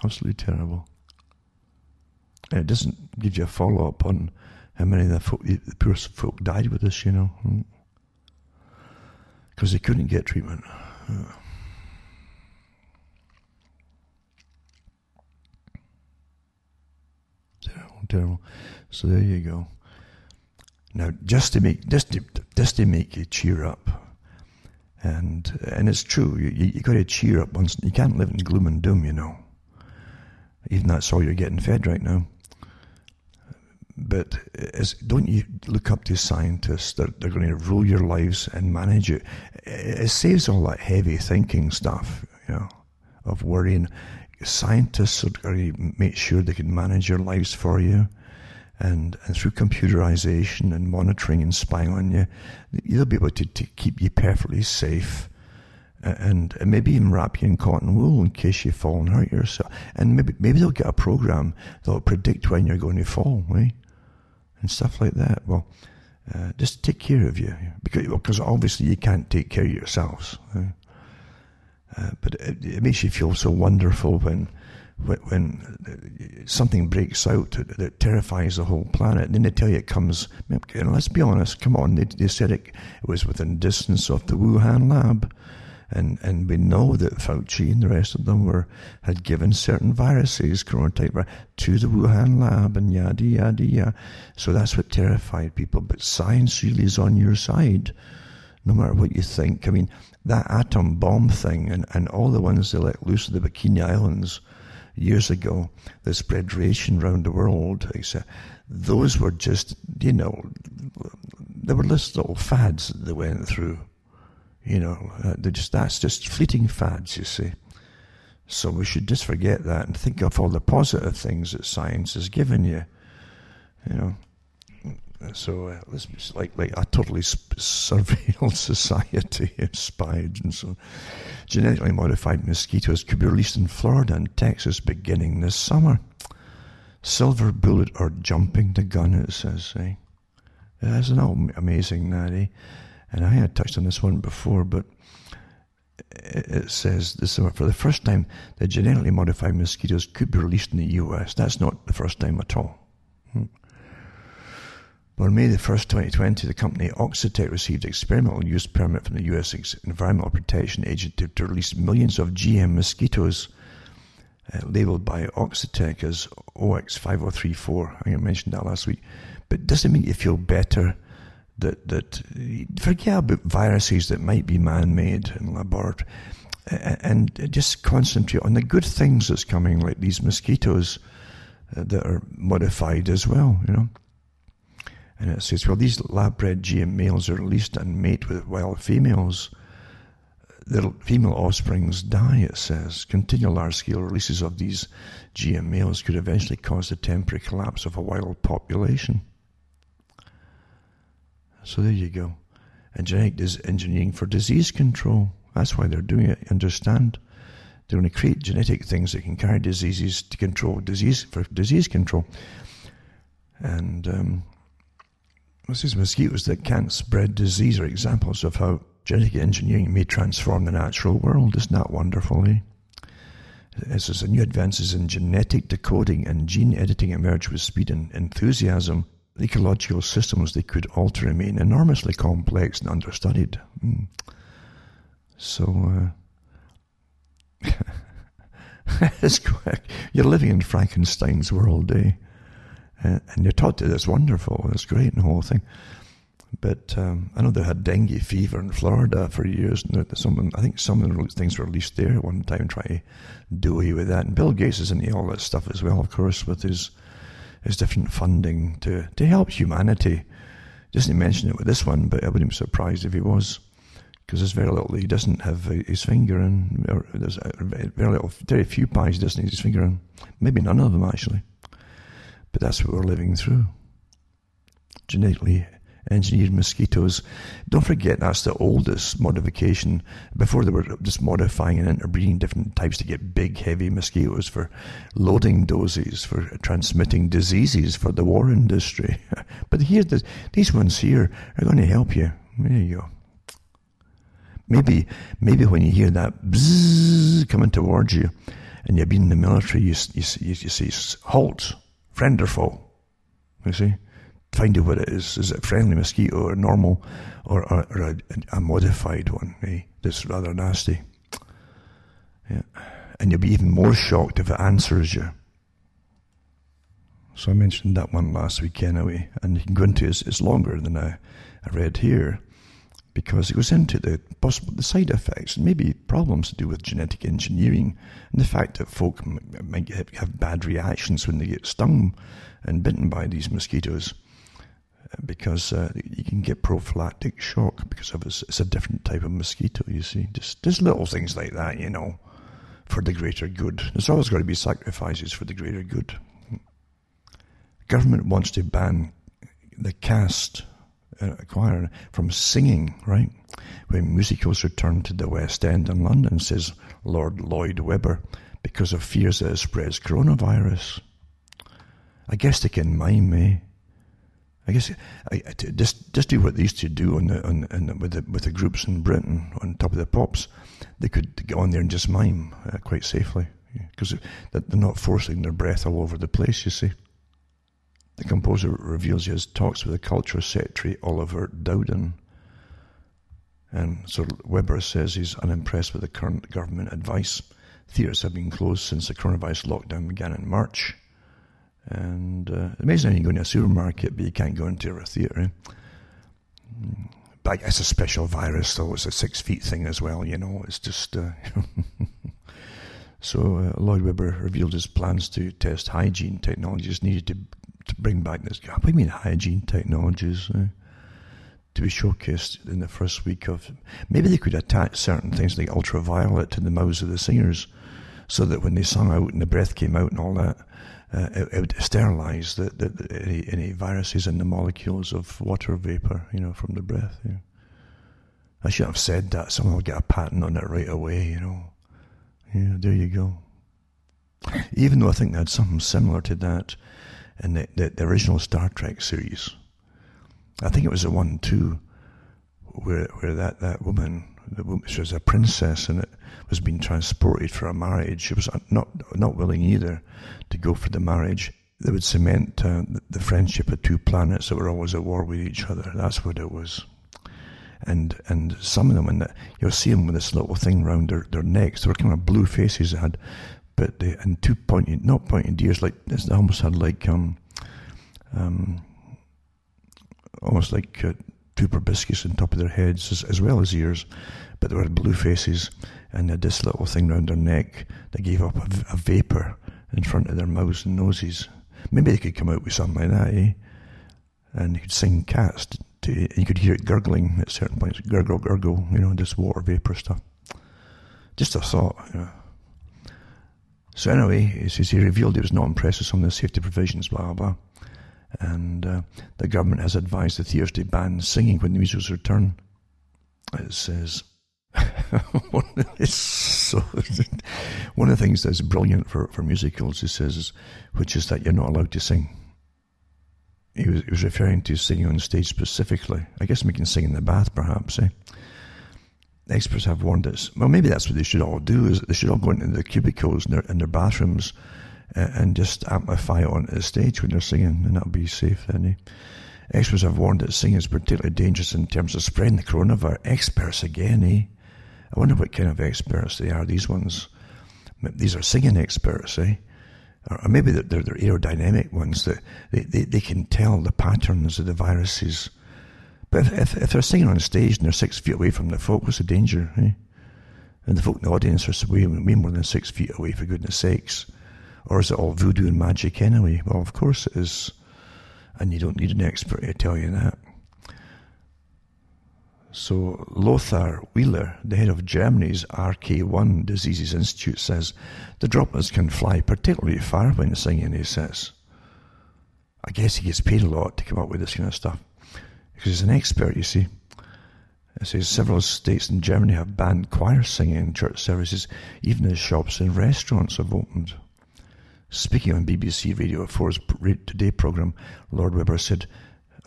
Absolutely terrible. And it doesn't give you a follow up on how many of the, folk, the poor folk died with this, you know, because hmm. they couldn't get treatment. Terrible, terrible. So there you go. Now, just to make just to, just to make you cheer up, and and it's true. You you, you got to cheer up once. You can't live in gloom and doom, you know. Even that's all you're getting fed right now. but don't you look up to scientists that they're going to rule your lives and manage it? It saves all that heavy thinking stuff, you know, of worrying. Scientists are going to make sure they can manage your lives for you. And, and through computerization and monitoring and spying on you, they'll be able to, to keep you perfectly safe and, and maybe even wrap you in cotton wool in case you fall and hurt yourself. And maybe maybe they'll get a program that'll predict when you're going to fall, right? And stuff like that. Well, uh, just take care of you because because obviously you can't take care of yourselves. Right? Uh, but it, it, makes you feel so wonderful when when, when uh, something breaks out that, that, terrifies the whole planet. Then they tell you it comes. And let's be honest. Come on, they, they said it, it was within distance of the Wuhan lab. And, and we know that Fauci and the rest of them were had given certain viruses, coronavirus, to the Wuhan lab and yada yada yada. So that's what terrified people. But science really is on your side, no matter what you think. I mean, that atom bomb thing and, and all the ones they let loose at the Bikini Islands years ago that spread radiation around the world, those were just, you know, they were just little fads that they went through. You know, uh, just that's just fleeting fads, you see. So we should just forget that and think of all the positive things that science has given you. You know, so uh, let's like like a totally surveilled society, inspired and so. Genetically modified mosquitoes could be released in Florida and Texas beginning this summer. Silver bullet or jumping the gun, it says. Eh? Isn't that amazing, that, eh? and I had touched on this one before, but it says this for the first time that genetically modified mosquitoes could be released in the U.S. That's not the first time at all. On May the 1st, 2020, the company Oxitec received experimental use permit from the U.S. Environmental Protection Agency to release millions of GM mosquitoes uh, labeled by Oxitec as OX5034. I think I mentioned that last week. But does it make you feel better that that forget about viruses that might be man-made in laboratory, and just concentrate on the good things that's coming, like these mosquitoes uh, that are modified as well. You know. And it says, well, these lab-bred GM males are released and mate with wild females. The female offsprings die, it says. Continual large-scale releases of these GM males could eventually cause the temporary collapse of a wild population. So there you go. And genetic engineering for disease control. That's why they're doing it. Understand? They're going to create genetic things that can carry diseases to control disease for disease control. And um, these mosquitoes that can't spread disease are examples of how genetic engineering may transform the natural world. Isn't that wonderful, eh? As new advances in genetic decoding and gene editing emerge with speed and enthusiasm, the ecological systems they could alter remain enormously complex and understudied. Mm. So, uh, it's quick. You're living in Frankenstein's world, eh? Uh, and you're taught that it's wonderful, it's great, and the whole thing. But um, I know they had dengue fever in Florida for years. And some, I think some of the things were released there at one time, trying to do away with that. And Bill Gates is into all that stuff as well, of course, with his is different funding to, to help humanity. Doesn't mention it with this one, but I wouldn't be surprised if he was, because there's very little he doesn't have his finger in. there's very little, very few pies he doesn't have his finger in. Maybe none of them actually. But that's what we're living through. Genetically engineered mosquitoes. Don't forget that's the oldest modification. Before they were just modifying and interbreeding different types to get big, heavy mosquitoes for loading doses, for transmitting diseases for the war industry. but here, these ones here are going to help you. There you go. Maybe, maybe when you hear that bzzz coming towards you, and you've been in the military, you, you, you, you say, halt, friend or foe. You see? find out what it is. Is it a friendly mosquito or normal or, or, or a, a, modified one? Eh? That's rather nasty. Yeah. And you'll be even more shocked if it answers you. So I mentioned that one last week anyway, and you can go into it. It's longer than I, I read here. Because it goes into the possible the side effects and maybe problems to do with genetic engineering and the fact that folk might have bad reactions when they get stung and bitten by these mosquitoes uh, because uh, you can get prophylactic shock because of it's, it's, a different type of mosquito. You see, just just little things like that, you know, for the greater good. There's always got to be sacrifices for the greater good. Government wants to ban the cast uh, choir from singing, right? When musicals return to the West End in London, says Lord Lloyd Webber, because of fears that it spreads coronavirus. I guess they can mime, eh? I guess I, I, just just do what they used to do on the, on, on the, with the with the groups in Britain on top of the pops. They could get on there and just mime uh, quite safely because yeah, they're not forcing their breath all over the place. You see. The composer reveals he has talks with the culture secretary Oliver Dowden. And so Webber says he's unimpressed with the current government advice. Theatres have been closed since the coronavirus lockdown began in March. And uh, amazing you can go into a supermarket, but you can't go into a theatre. Eh? But it's a special virus, though. It's a six feet thing as well, you know. It's just. Uh, so uh, Lloyd Webber revealed his plans to test hygiene technologies needed to to bring back this. Do you mean hygiene technologies? Uh, to be showcased in the first week of. Maybe they could attach certain things like ultraviolet to the mouths of the singers, so that when they sung out and the breath came out and all that, uh, it, it, would sterilize the, the, the, any, any viruses and the molecules of water vapor, you know, from the breath. I should have said that. Someone will get a patent on it right away, you know. Yeah, there you go. Even though I think they had something similar to that in the, the, the, original Star Trek series. I think it was the one too, where where that, that woman, the woman, she was a princess and it was being transported for a marriage. She was not not willing either to go for the marriage. They would cement uh, the friendship of two planets that were always at war with each other. That's what it was. And and some of them, and you'll see them with this little thing around their, their necks. They were kind of blue faces. Had but they, and two pointed, not pointed ears, like this, they almost had like um, um, almost like uh, two proboscis on top of their heads as, as, well as ears, but they had blue faces and they had this little thing round their neck that gave up a, a vapor in front of their mouths and noses. Maybe they could come out with something like that, eh? And you could sing cats to, you could hear it gurgling at certain points, gurgle, gurgle, you know, this water vapor stuff. Just a thought, you know. So anyway, he says he revealed he was not impressed with some of the safety provisions, blah, blah. And uh, the government has advised the theatres to ban singing when the musicals return. It says, so, one of the things that's brilliant for, for musicals, he says, which is that you're not allowed to sing. He was, he was referring to singing on stage specifically. I guess we can sing in the bath, perhaps, eh? Experts have warned us. Well, maybe that's what they should all do. Is they should all go into their cubicles in their, their bathrooms uh, and just amplify it onto the stage when they're singing, and that'll be safe then. Eh? Experts have warned that singing is particularly dangerous in terms of spreading the coronavirus. Experts again, eh? I wonder what kind of experts they are. These ones, these are singing experts, eh? Or maybe they're, they're, they're aerodynamic ones that they, they, they can tell the patterns of the viruses but if, if, they're singing on stage and they're six feet away from the folk, what's the danger? Eh? And the folk in the audience are way, way more than six feet away, for goodness sakes. Or is it all voodoo and magic anyway? Well, of course it is. And you don't need an expert to tell you that. So Lothar Wieler, the head of Germany's RKI Diseases Institute, says the droplets can fly particularly far when singing, he says. I guess he gets paid a lot to come up with this kind of stuff because he's an expert, you see. It says several states in Germany have banned choir singing in church services, even as shops and restaurants have opened. Speaking on BBC Radio 4's Today programme, Lord Webber said,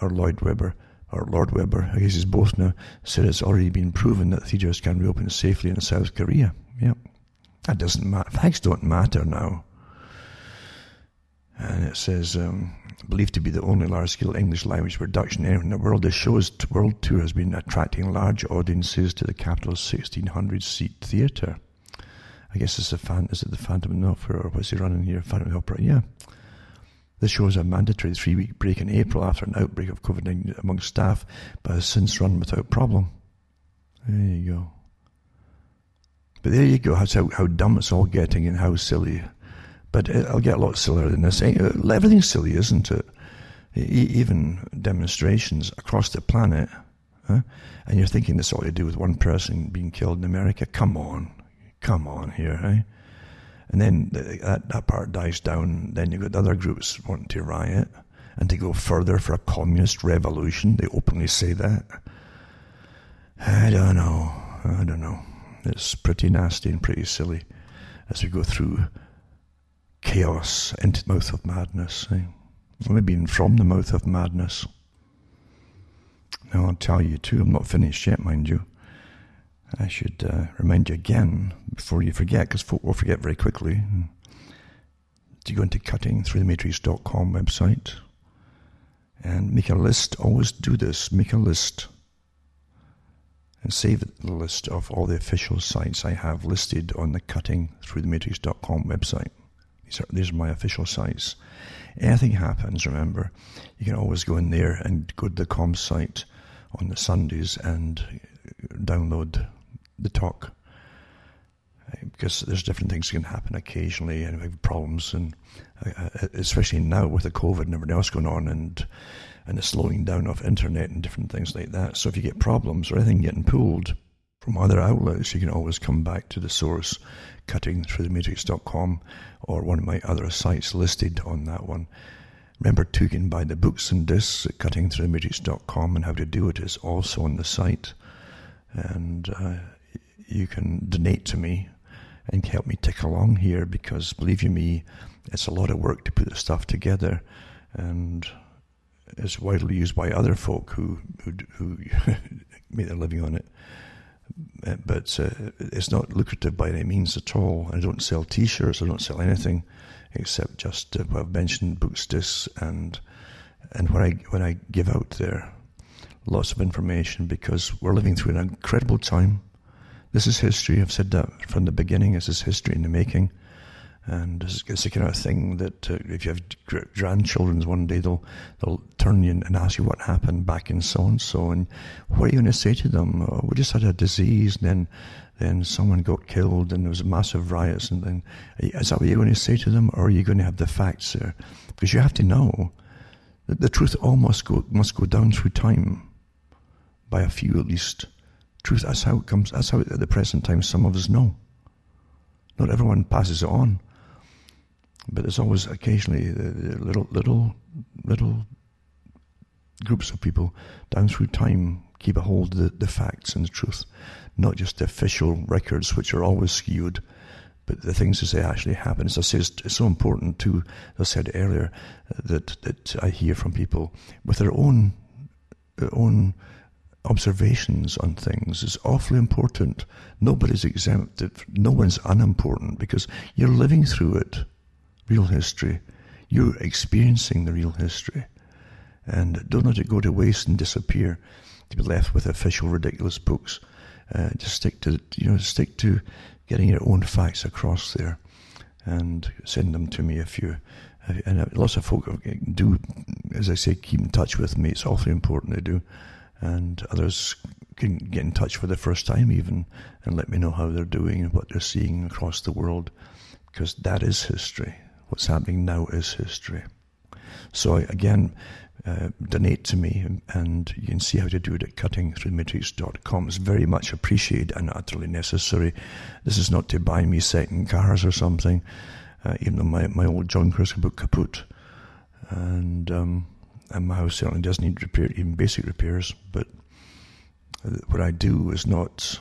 or Lloyd Webber, or Lord Webber, I guess he's both now, said it's already been proven that theatres can reopen safely in South Korea. Yep. That doesn't matter. Facts don't matter now. And it says, um, believed to be the only large-scale English language production in the world. The show's world tour has been attracting large audiences to the capital's 1600-seat theatre. I guess it's a fan. Is it the Phantom of the Opera or what's he running here? Phantom of the Opera. Yeah. The show has a mandatory three-week break in April after an outbreak of COVID-19 among staff, but has since run without problem. There you go. But there you go. That's how, how dumb it's all getting and how silly. But it'll get a lot sillier than this. Eh, everything's silly, isn't it? Even demonstrations across the planet. Huh? And you're thinking this all to do with one person being killed in America. Come on. Come on here, eh? And then that, that part dies down. Then you've got other groups wanting to riot and to go further for a communist revolution. They openly say that. I don't know. I don't know. It's pretty nasty and pretty silly as we go through chaos into the mouth of madness. Eh? Maybe even from the mouth of madness. Now I'll tell you too, I'm not finished yet, mind you. I should uh, remind you again before you forget, because folk will forget very quickly. To go into cuttingthroughthematrix.com website and make a list. Always do this. Make a list and save the list of all the official sites I have listed on the cuttingthroughthematrix.com website. These are, these are my official sites. Anything happens, remember, you can always go in there and go to the com site on the Sundays and download the talk because there's different things can happen occasionally and we have problems and uh, uh, especially now with the COVID and everything else going on and and the slowing down of internet and different things like that. So if you get problems or anything getting pulled from other outlets, you can always come back to the source, cuttingthroughthematrix.com or one of my other sites listed on that one. Remember too, you can buy the books and discs at cuttingthroughthematrix.com and how to do it is also on the site. And uh, you can donate to me and help me tick along here because believe you me, it's a lot of work to put the stuff together and it's widely used by other folk who who, who make their living on it. Uh, but uh, it's not lucrative by any means at all. I don't sell T-shirts. I don't sell anything except just uh, what I've mentioned, books, discs, and and when I when I give out there, lots of information because we're living through an incredible time. This is history. I've said that from the beginning. This is history in the making. And it's the kind of thing that uh, if you have grandchildren one day, they'll they'll turn you and ask you what happened back in so and so, and what are you going to say to them? Oh, we just had a disease, and then then someone got killed, and there was a massive riots, and then is that what you're going to say to them, or are you going to have the facts there? Because you have to know that the truth all must go must go down through time, by a few at least. Truth that's how it comes. That's how at the present time some of us know. Not everyone passes it on. But there's always occasionally uh, uh, little, little, little groups of people down through time keep a hold of the, the facts and the truth, not just the official records, which are always skewed, but the things as they actually happen. As I say, it's, it's so important too, as I said earlier, that, that I hear from people with their own, their own observations on things is awfully important. Nobody's exempt. No one's unimportant because you're living through it real history. You're experiencing the real history. And don't let it go to waste and disappear to be left with official ridiculous books. Uh, just stick to, you know, stick to getting your own facts across there and send them to me if you, and uh, lots of folk do, as I say, keep in touch with me. It's awfully important they do. And others can get in touch for the first time even and let me know how they're doing and what they're seeing across the world because that is history. What's happening now is history. So again, uh, donate to me, and you can see how to do it at cuttingthroughthematrix.com. It's very much appreciated and utterly necessary. This is not to buy me second cars or something, uh, even though my, my old John Crisco book kaput, and um, and my house certainly does need repair, even basic repairs. But what I do is not.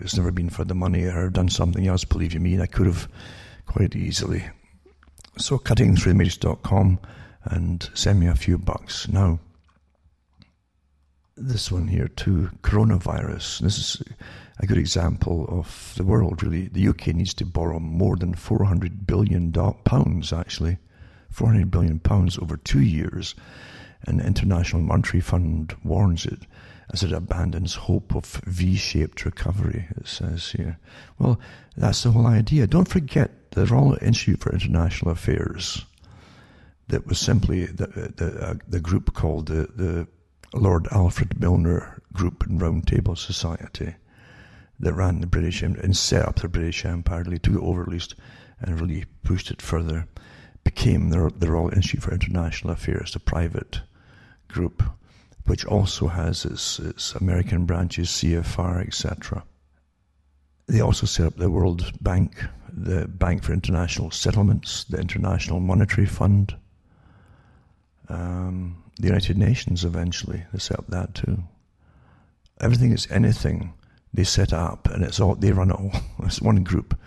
It's never been for the money or done something else. Believe you me, I could have quite easily so cuttingthroughthematrix.com and send me a few bucks. Now, this one here too, coronavirus. This is a good example of the world, really. The UK needs to borrow more than 400 billion pounds, actually. 400 billion pounds over two years. And the International Monetary Fund warns it as it abandons hope of V-shaped recovery, it says here. Well, that's the whole idea. Don't forget the Royal Institute for International Affairs that was simply the, the, uh, the group called the, the Lord Alfred Milner group and round table society that ran the British and set up the British Empire, really took it over at least and really pushed it further, became the, the Royal Institute for International Affairs, a private group which also has its, its American branches, CFR, etc. They also set up the World Bank, the Bank for International Settlements, the International Monetary Fund, um, the United Nations eventually. They set up that too. Everything is anything they set up, and it's all they run it all. It's one group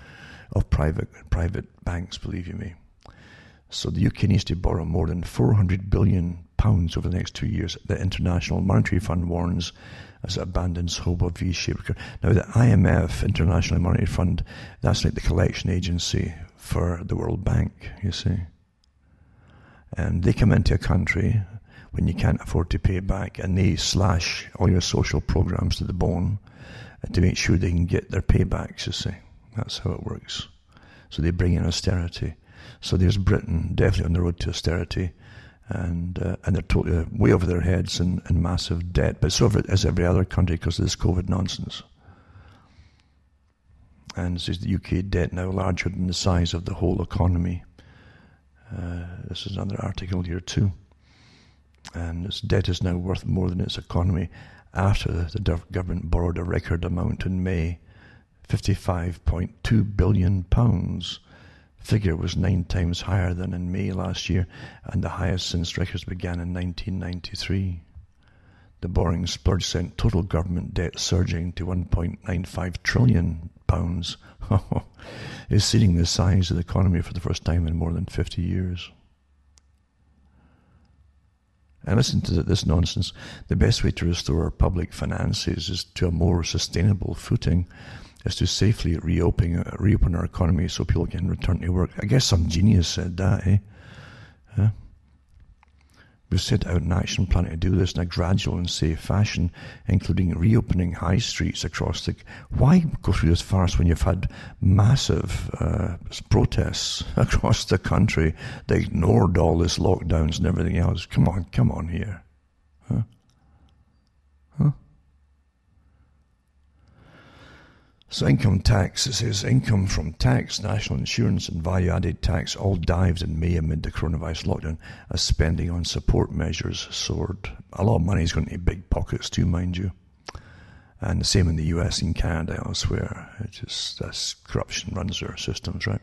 of private private banks, believe you me. So the UK needs to borrow more than 400 billion pounds over the next two years. The International Monetary Fund warns as it abandons hope of V-shaped. Now the IMF, International Monetary Fund, that's like the collection agency for the World Bank. You see, and they come into a country when you can't afford to pay back, and they slash all your social programs to the bone uh, to make sure they can get their paybacks. You see, that's how it works. So they bring in austerity so there's Britain definitely on the road to austerity, and uh, and they're totally way over their heads in, in massive debt. But so as every other country because of this COVID nonsense. And this is the UK debt now larger than the size of the whole economy. Uh, this is another article here too. And its debt is now worth more than its economy after the government borrowed a record amount in May, 55.2 billion pounds figure was nine times higher than in May last year and the highest since records began in 1993. The borrowing splurge sent total government debt surging to 1.95 trillion pounds, exceeding the size of the economy for the first time in more than 50 years. And listen to this nonsense. The best way to restore our public finances is to a more sustainable footing is to safely reopen, reopen our economy so people can return to work. I guess some genius said that, eh? Huh? We set out an action plan to do this in a gradual and safe fashion, including reopening high streets across the. Why go through this farce when you've had massive uh, protests across the country that ignored all this lockdowns and everything else? Come on, come on here. Huh? So income tax, it says income from tax, national insurance and value-added tax all dived in May amid the coronavirus lockdown as spending on support measures soared. A lot of money is going to big pockets too, mind you. And the same in the US and Canada elsewhere. Just, that's corruption runs their systems, right?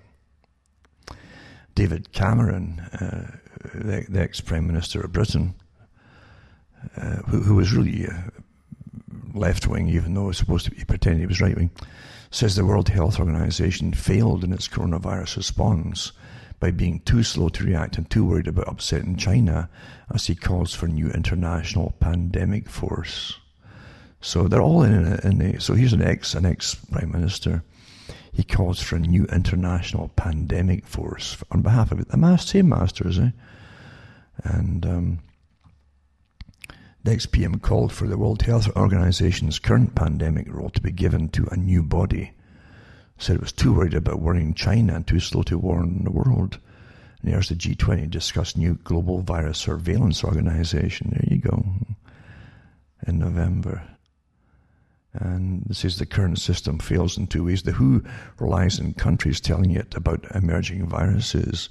David Cameron, uh, the, the ex-prime minister of Britain, uh, who, who was really uh, left wing, even though it's supposed to be pretending he was right wing, says the World Health Organization failed in its coronavirus response by being too slow to react and too worried about upsetting China as he calls for a new international pandemic force. So they're all in it. In a, so here's an ex an ex prime minister. He calls for a new international pandemic force on behalf of the same masters, eh? And um, the XPM called for the World Health Organization's current pandemic role to be given to a new body. Said it was too worried about worrying China and too slow to warn the world. And here's the G20 to discuss new global virus surveillance organization. There you go. In November. And this is the current system fails in two ways. The WHO relies on countries telling it about emerging viruses.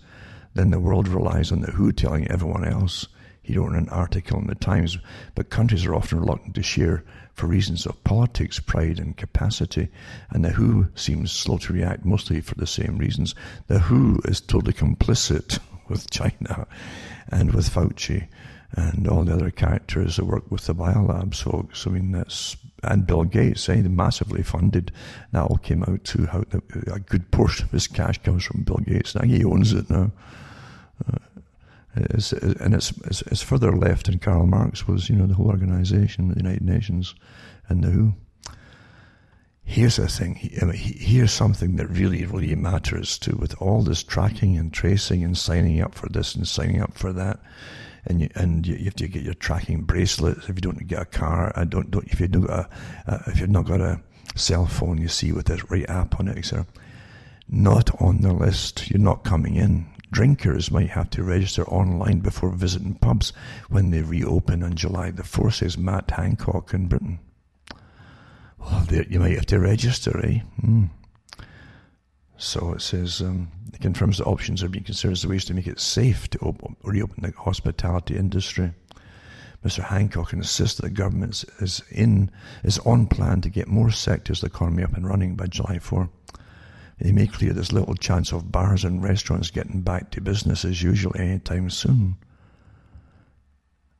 Then the world relies on the WHO telling everyone else he wrote an article in the Times, but countries are often reluctant to share for reasons of politics, pride, and capacity. And the WHO seems slow to react, mostly for the same reasons. The WHO is totally complicit with China and with Fauci and all the other characters that work with the biolabs folks. I mean, that's and Bill Gates, eh, massively funded. That all came out to how a good portion of his cash comes from Bill Gates. Now he owns it now. Uh, it's, and it's, it's, it's, further left than Karl Marx was, you know, the whole organization, the United Nations and the WHO. Here's the thing. Here's something that really, really matters too. With all this tracking and tracing and signing up for this and signing up for that, and you, and you have to get your tracking bracelets. If you don't get a car, I don't, don't if you don't got a, uh, if you've not got a cell phone, you see with this right app on it, etc. Not on the list. You're not coming in drinkers might have to register online before visiting pubs when they reopen on July the 4th, says Matt Hancock in Britain. Well, there, you might have to register, eh? Mm. So it says um, it confirms that options are being considered as ways to make it safe to open, reopen the hospitality industry. Mr. Hancock insists that the government is in is on plan to get more sectors of the economy up and running by July 4. He made clear there's little chance of bars and restaurants getting back to business as usual anytime soon.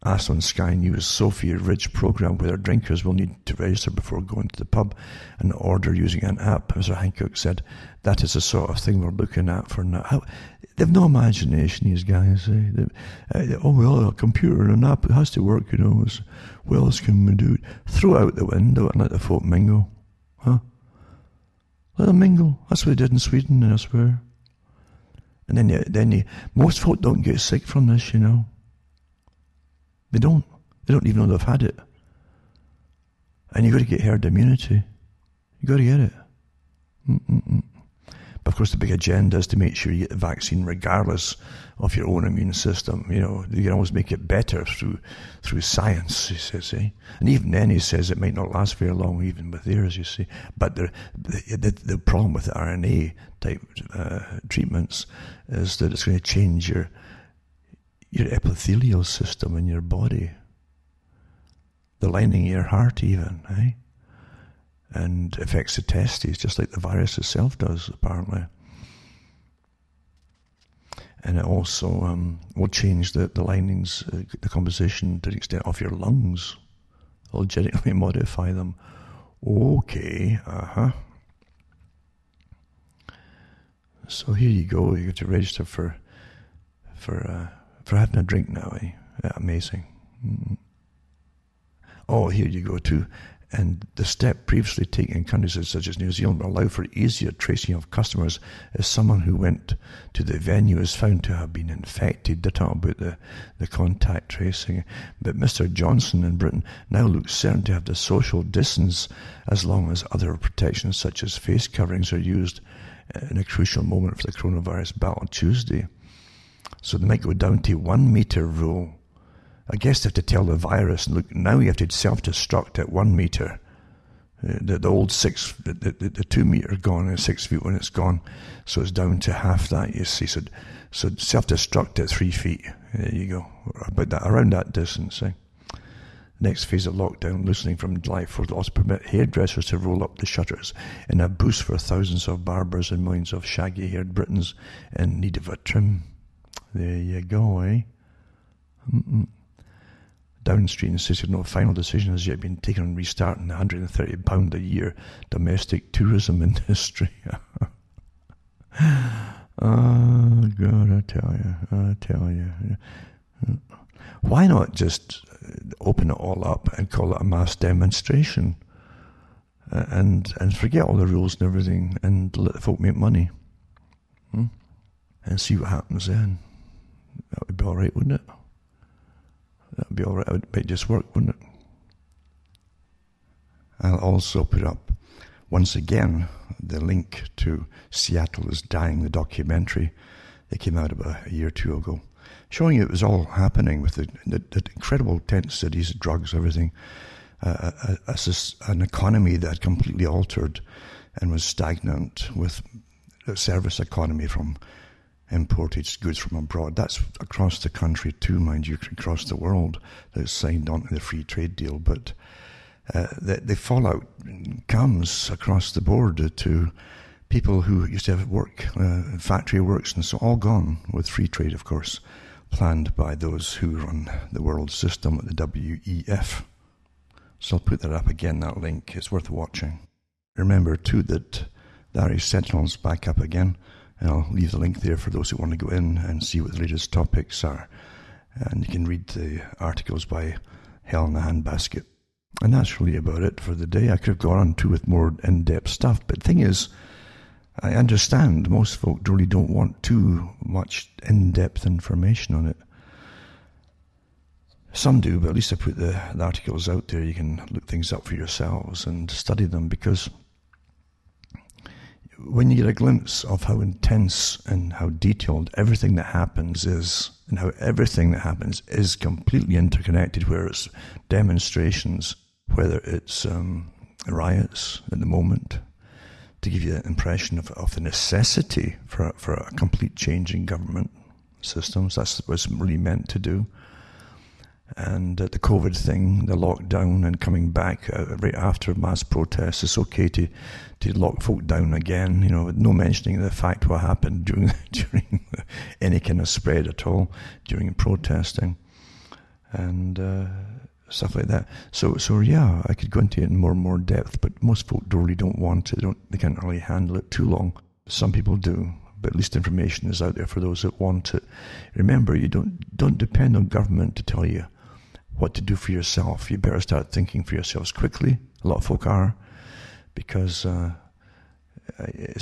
Asked on Sky News' Sophy Ridge program whether drinkers will need to register before going to the pub and order using an app, Mr. Hancock said, That is the sort of thing we're looking at for now. How, they've no imagination, these guys. Eh? Uh, oh, well, a computer and an app, it has to work, you know. What else can we do? Throw out the window and let the folk mingle. Huh? Let them mingle. That's what they did in Sweden, I swear. And then, then most folk don't get sick from this, you know. They don't. They don't even know they've had it. And you've got to get herd immunity. You've got to get it. Mm-mm-mm. But of course, the big agenda is to make sure you get the vaccine regardless of your own immune system. You know, you can always make it better through through science, he says. Eh? And even then, he says it might not last very long, even with theirs, you see. But the, the, the problem with RNA type uh, treatments is that it's going to change your your epithelial system in your body, the lining of your heart, even, eh? And affects the testes, just like the virus itself does, apparently. And it also um, will change the, the linings, uh, the composition to the extent of your lungs. It'll genetically modify them. Okay, uh huh. So here you go. You get to register for for uh, for having a drink now, eh? Yeah, amazing. Mm. Oh, here you go too. And the step previously taken in countries such as New Zealand will allow for easier tracing of customers if someone who went to the venue is found to have been infected. They talk about the, the contact tracing. But Mr. Johnson in Britain now looks certain to have the social distance as long as other protections such as face coverings are used in a crucial moment for the coronavirus battle Tuesday. So they might go down to one meter rule. I guess they have to tell the virus, look, now you have to self-destruct at one meter. Uh, the, the old six, the, the, the two meter gone and six feet when it's gone. So it's down to half that, you see. So, so self-destruct at three feet. There you go. About that, around that distance. Eh? Next phase of lockdown, loosening from July 4th, also permit hairdressers to roll up the shutters in a boost for thousands of barbers and millions of shaggy-haired Britons in need of a trim. There you go, eh? Mm-mm. Downing Street insisted no final decision has yet been taken on restarting the £130 a year domestic tourism industry. oh, God, I tell you, I tell you. Why not just open it all up and call it a mass demonstration? And and forget all the rules and everything and let the folk make money. Hmm? And see what happens then. That would be all right, wouldn't it? That would be all right. It might just work, wouldn't it? I'll also put up, once again, the link to Seattle is Dying, the documentary that came out about a year or two ago, showing it was all happening with the, the, the incredible tent cities, drugs, everything, uh, as an economy that completely altered and was stagnant with a service economy from imported goods from abroad. That's across the country too, mind you, across the world that's signed on to the free trade deal. But uh, the, the, fallout comes across the board to people who used to have work, uh, factory works, and so all gone with free trade, of course, planned by those who run the world system at the WEF. So I'll put that up again, that link. It's worth watching. Remember, too, that the Irish Sentinel's back up again. And I'll leave the link there for those who want to go in and see what the latest topics are. And you can read the articles by Hell in a Handbasket. And that's really about it for the day. I could have gone on to with more in depth stuff, but the thing is, I understand most folk really don't want too much in depth information on it. Some do, but at least I put the, the, articles out there. You can look things up for yourselves and study them because when you get a glimpse of how intense and how detailed everything that happens is, and how everything that happens is completely interconnected, where it's demonstrations, whether it's um, riots at the moment, to give you an impression of, of the necessity for, for a complete change in government systems. That's what it's really meant to do and uh, the COVID thing, the lockdown, and coming back uh, right after mass protests, it's okay to, to lock folk down again. You know, no mentioning the fact what happened during during any kind of spread at all during protesting, and uh, stuff like that. So, so yeah, I could go into it in more and more depth, but most folk really don't want it. They don't they can't really handle it too long. Some people do, but at least information is out there for those that want it. Remember, you don't don't depend on government to tell you what to do for yourself. You better start thinking for yourselves quickly. A lot of folk are, because uh,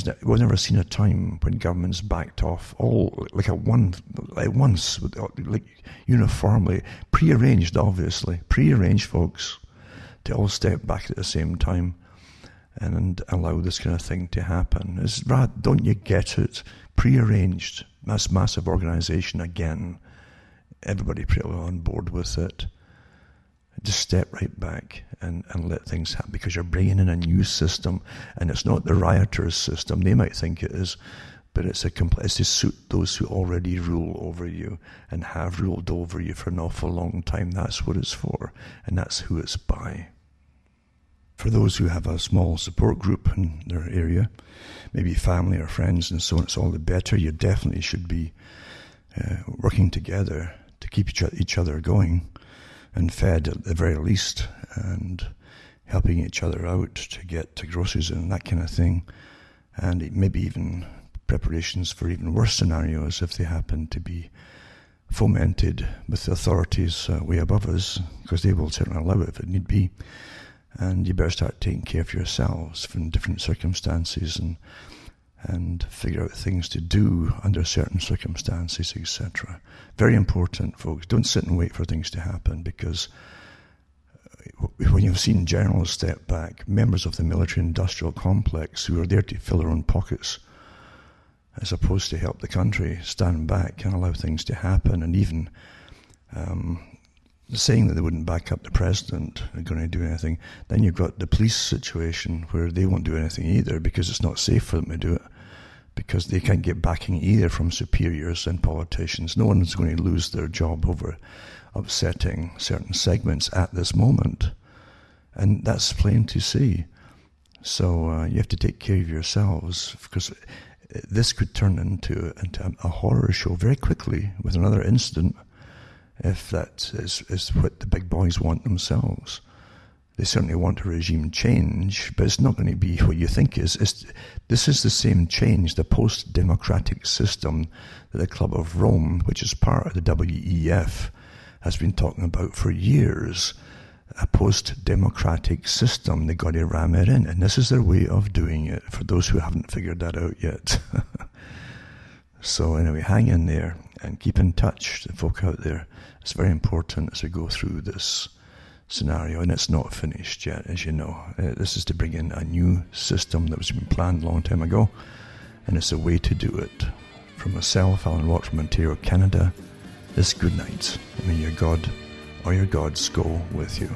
not, we've never seen a time when governments backed off all like at one at once, like uniformly prearranged, obviously prearranged, folks, to all step back at the same time and allow this kind of thing to happen. Is right? Don't you get it? Prearranged, mass massive organisation again. Everybody pretty well on board with it just step right back and, and let things happen because you're bringing in a new system and it's not the rioters system. They might think it is, but it's a compl- it's to suit those who already rule over you and have ruled over you for an awful long time. That's what it's for, and that's who it's by. For those who have a small support group in their area, maybe family or friends and so on, it's all the better. You definitely should be uh, working together to keep each, each other going and fed at the very least, and helping each other out to get to groceries and that kind of thing, and maybe even preparations for even worse scenarios if they happen to be fomented with the authorities uh, way above us, because they will certainly allow it if it need be. And you better start taking care of yourselves from different circumstances and and figure out things to do under certain circumstances, etc. Very important, folks. Don't sit and wait for things to happen because uh, when you've seen generals step back, members of the military industrial complex who are there to fill their own pockets, as opposed to help the country, stand back and allow things to happen, and even um, saying that they wouldn't back up the president are going to do anything. Then you've got the police situation where they won't do anything either because it's not safe for them to do it because they can't get backing either from superiors and politicians. No one's going to lose their job over upsetting certain segments at this moment. And that's plain to see. So uh, you have to take care of yourselves because this could turn into, into a horror show very quickly with another incident if that is, is what the big boys want themselves. They certainly want a regime change, but it's not going to be what you think is. It's, this is the same change, the post democratic system that the Club of Rome, which is part of the WEF, has been talking about for years. A post democratic system, they got to ram it in, and this is their way of doing it for those who haven't figured that out yet. so, anyway, hang in there and keep in touch, the folk out there. It's very important as we go through this scenario, and it's not finished yet, as you know. Uh, this is to bring in a new system that was been planned a long time ago, and it's a way to do it. From myself, Alan Watt from Ontario, Canada, this good night. May your God or your gods go with you.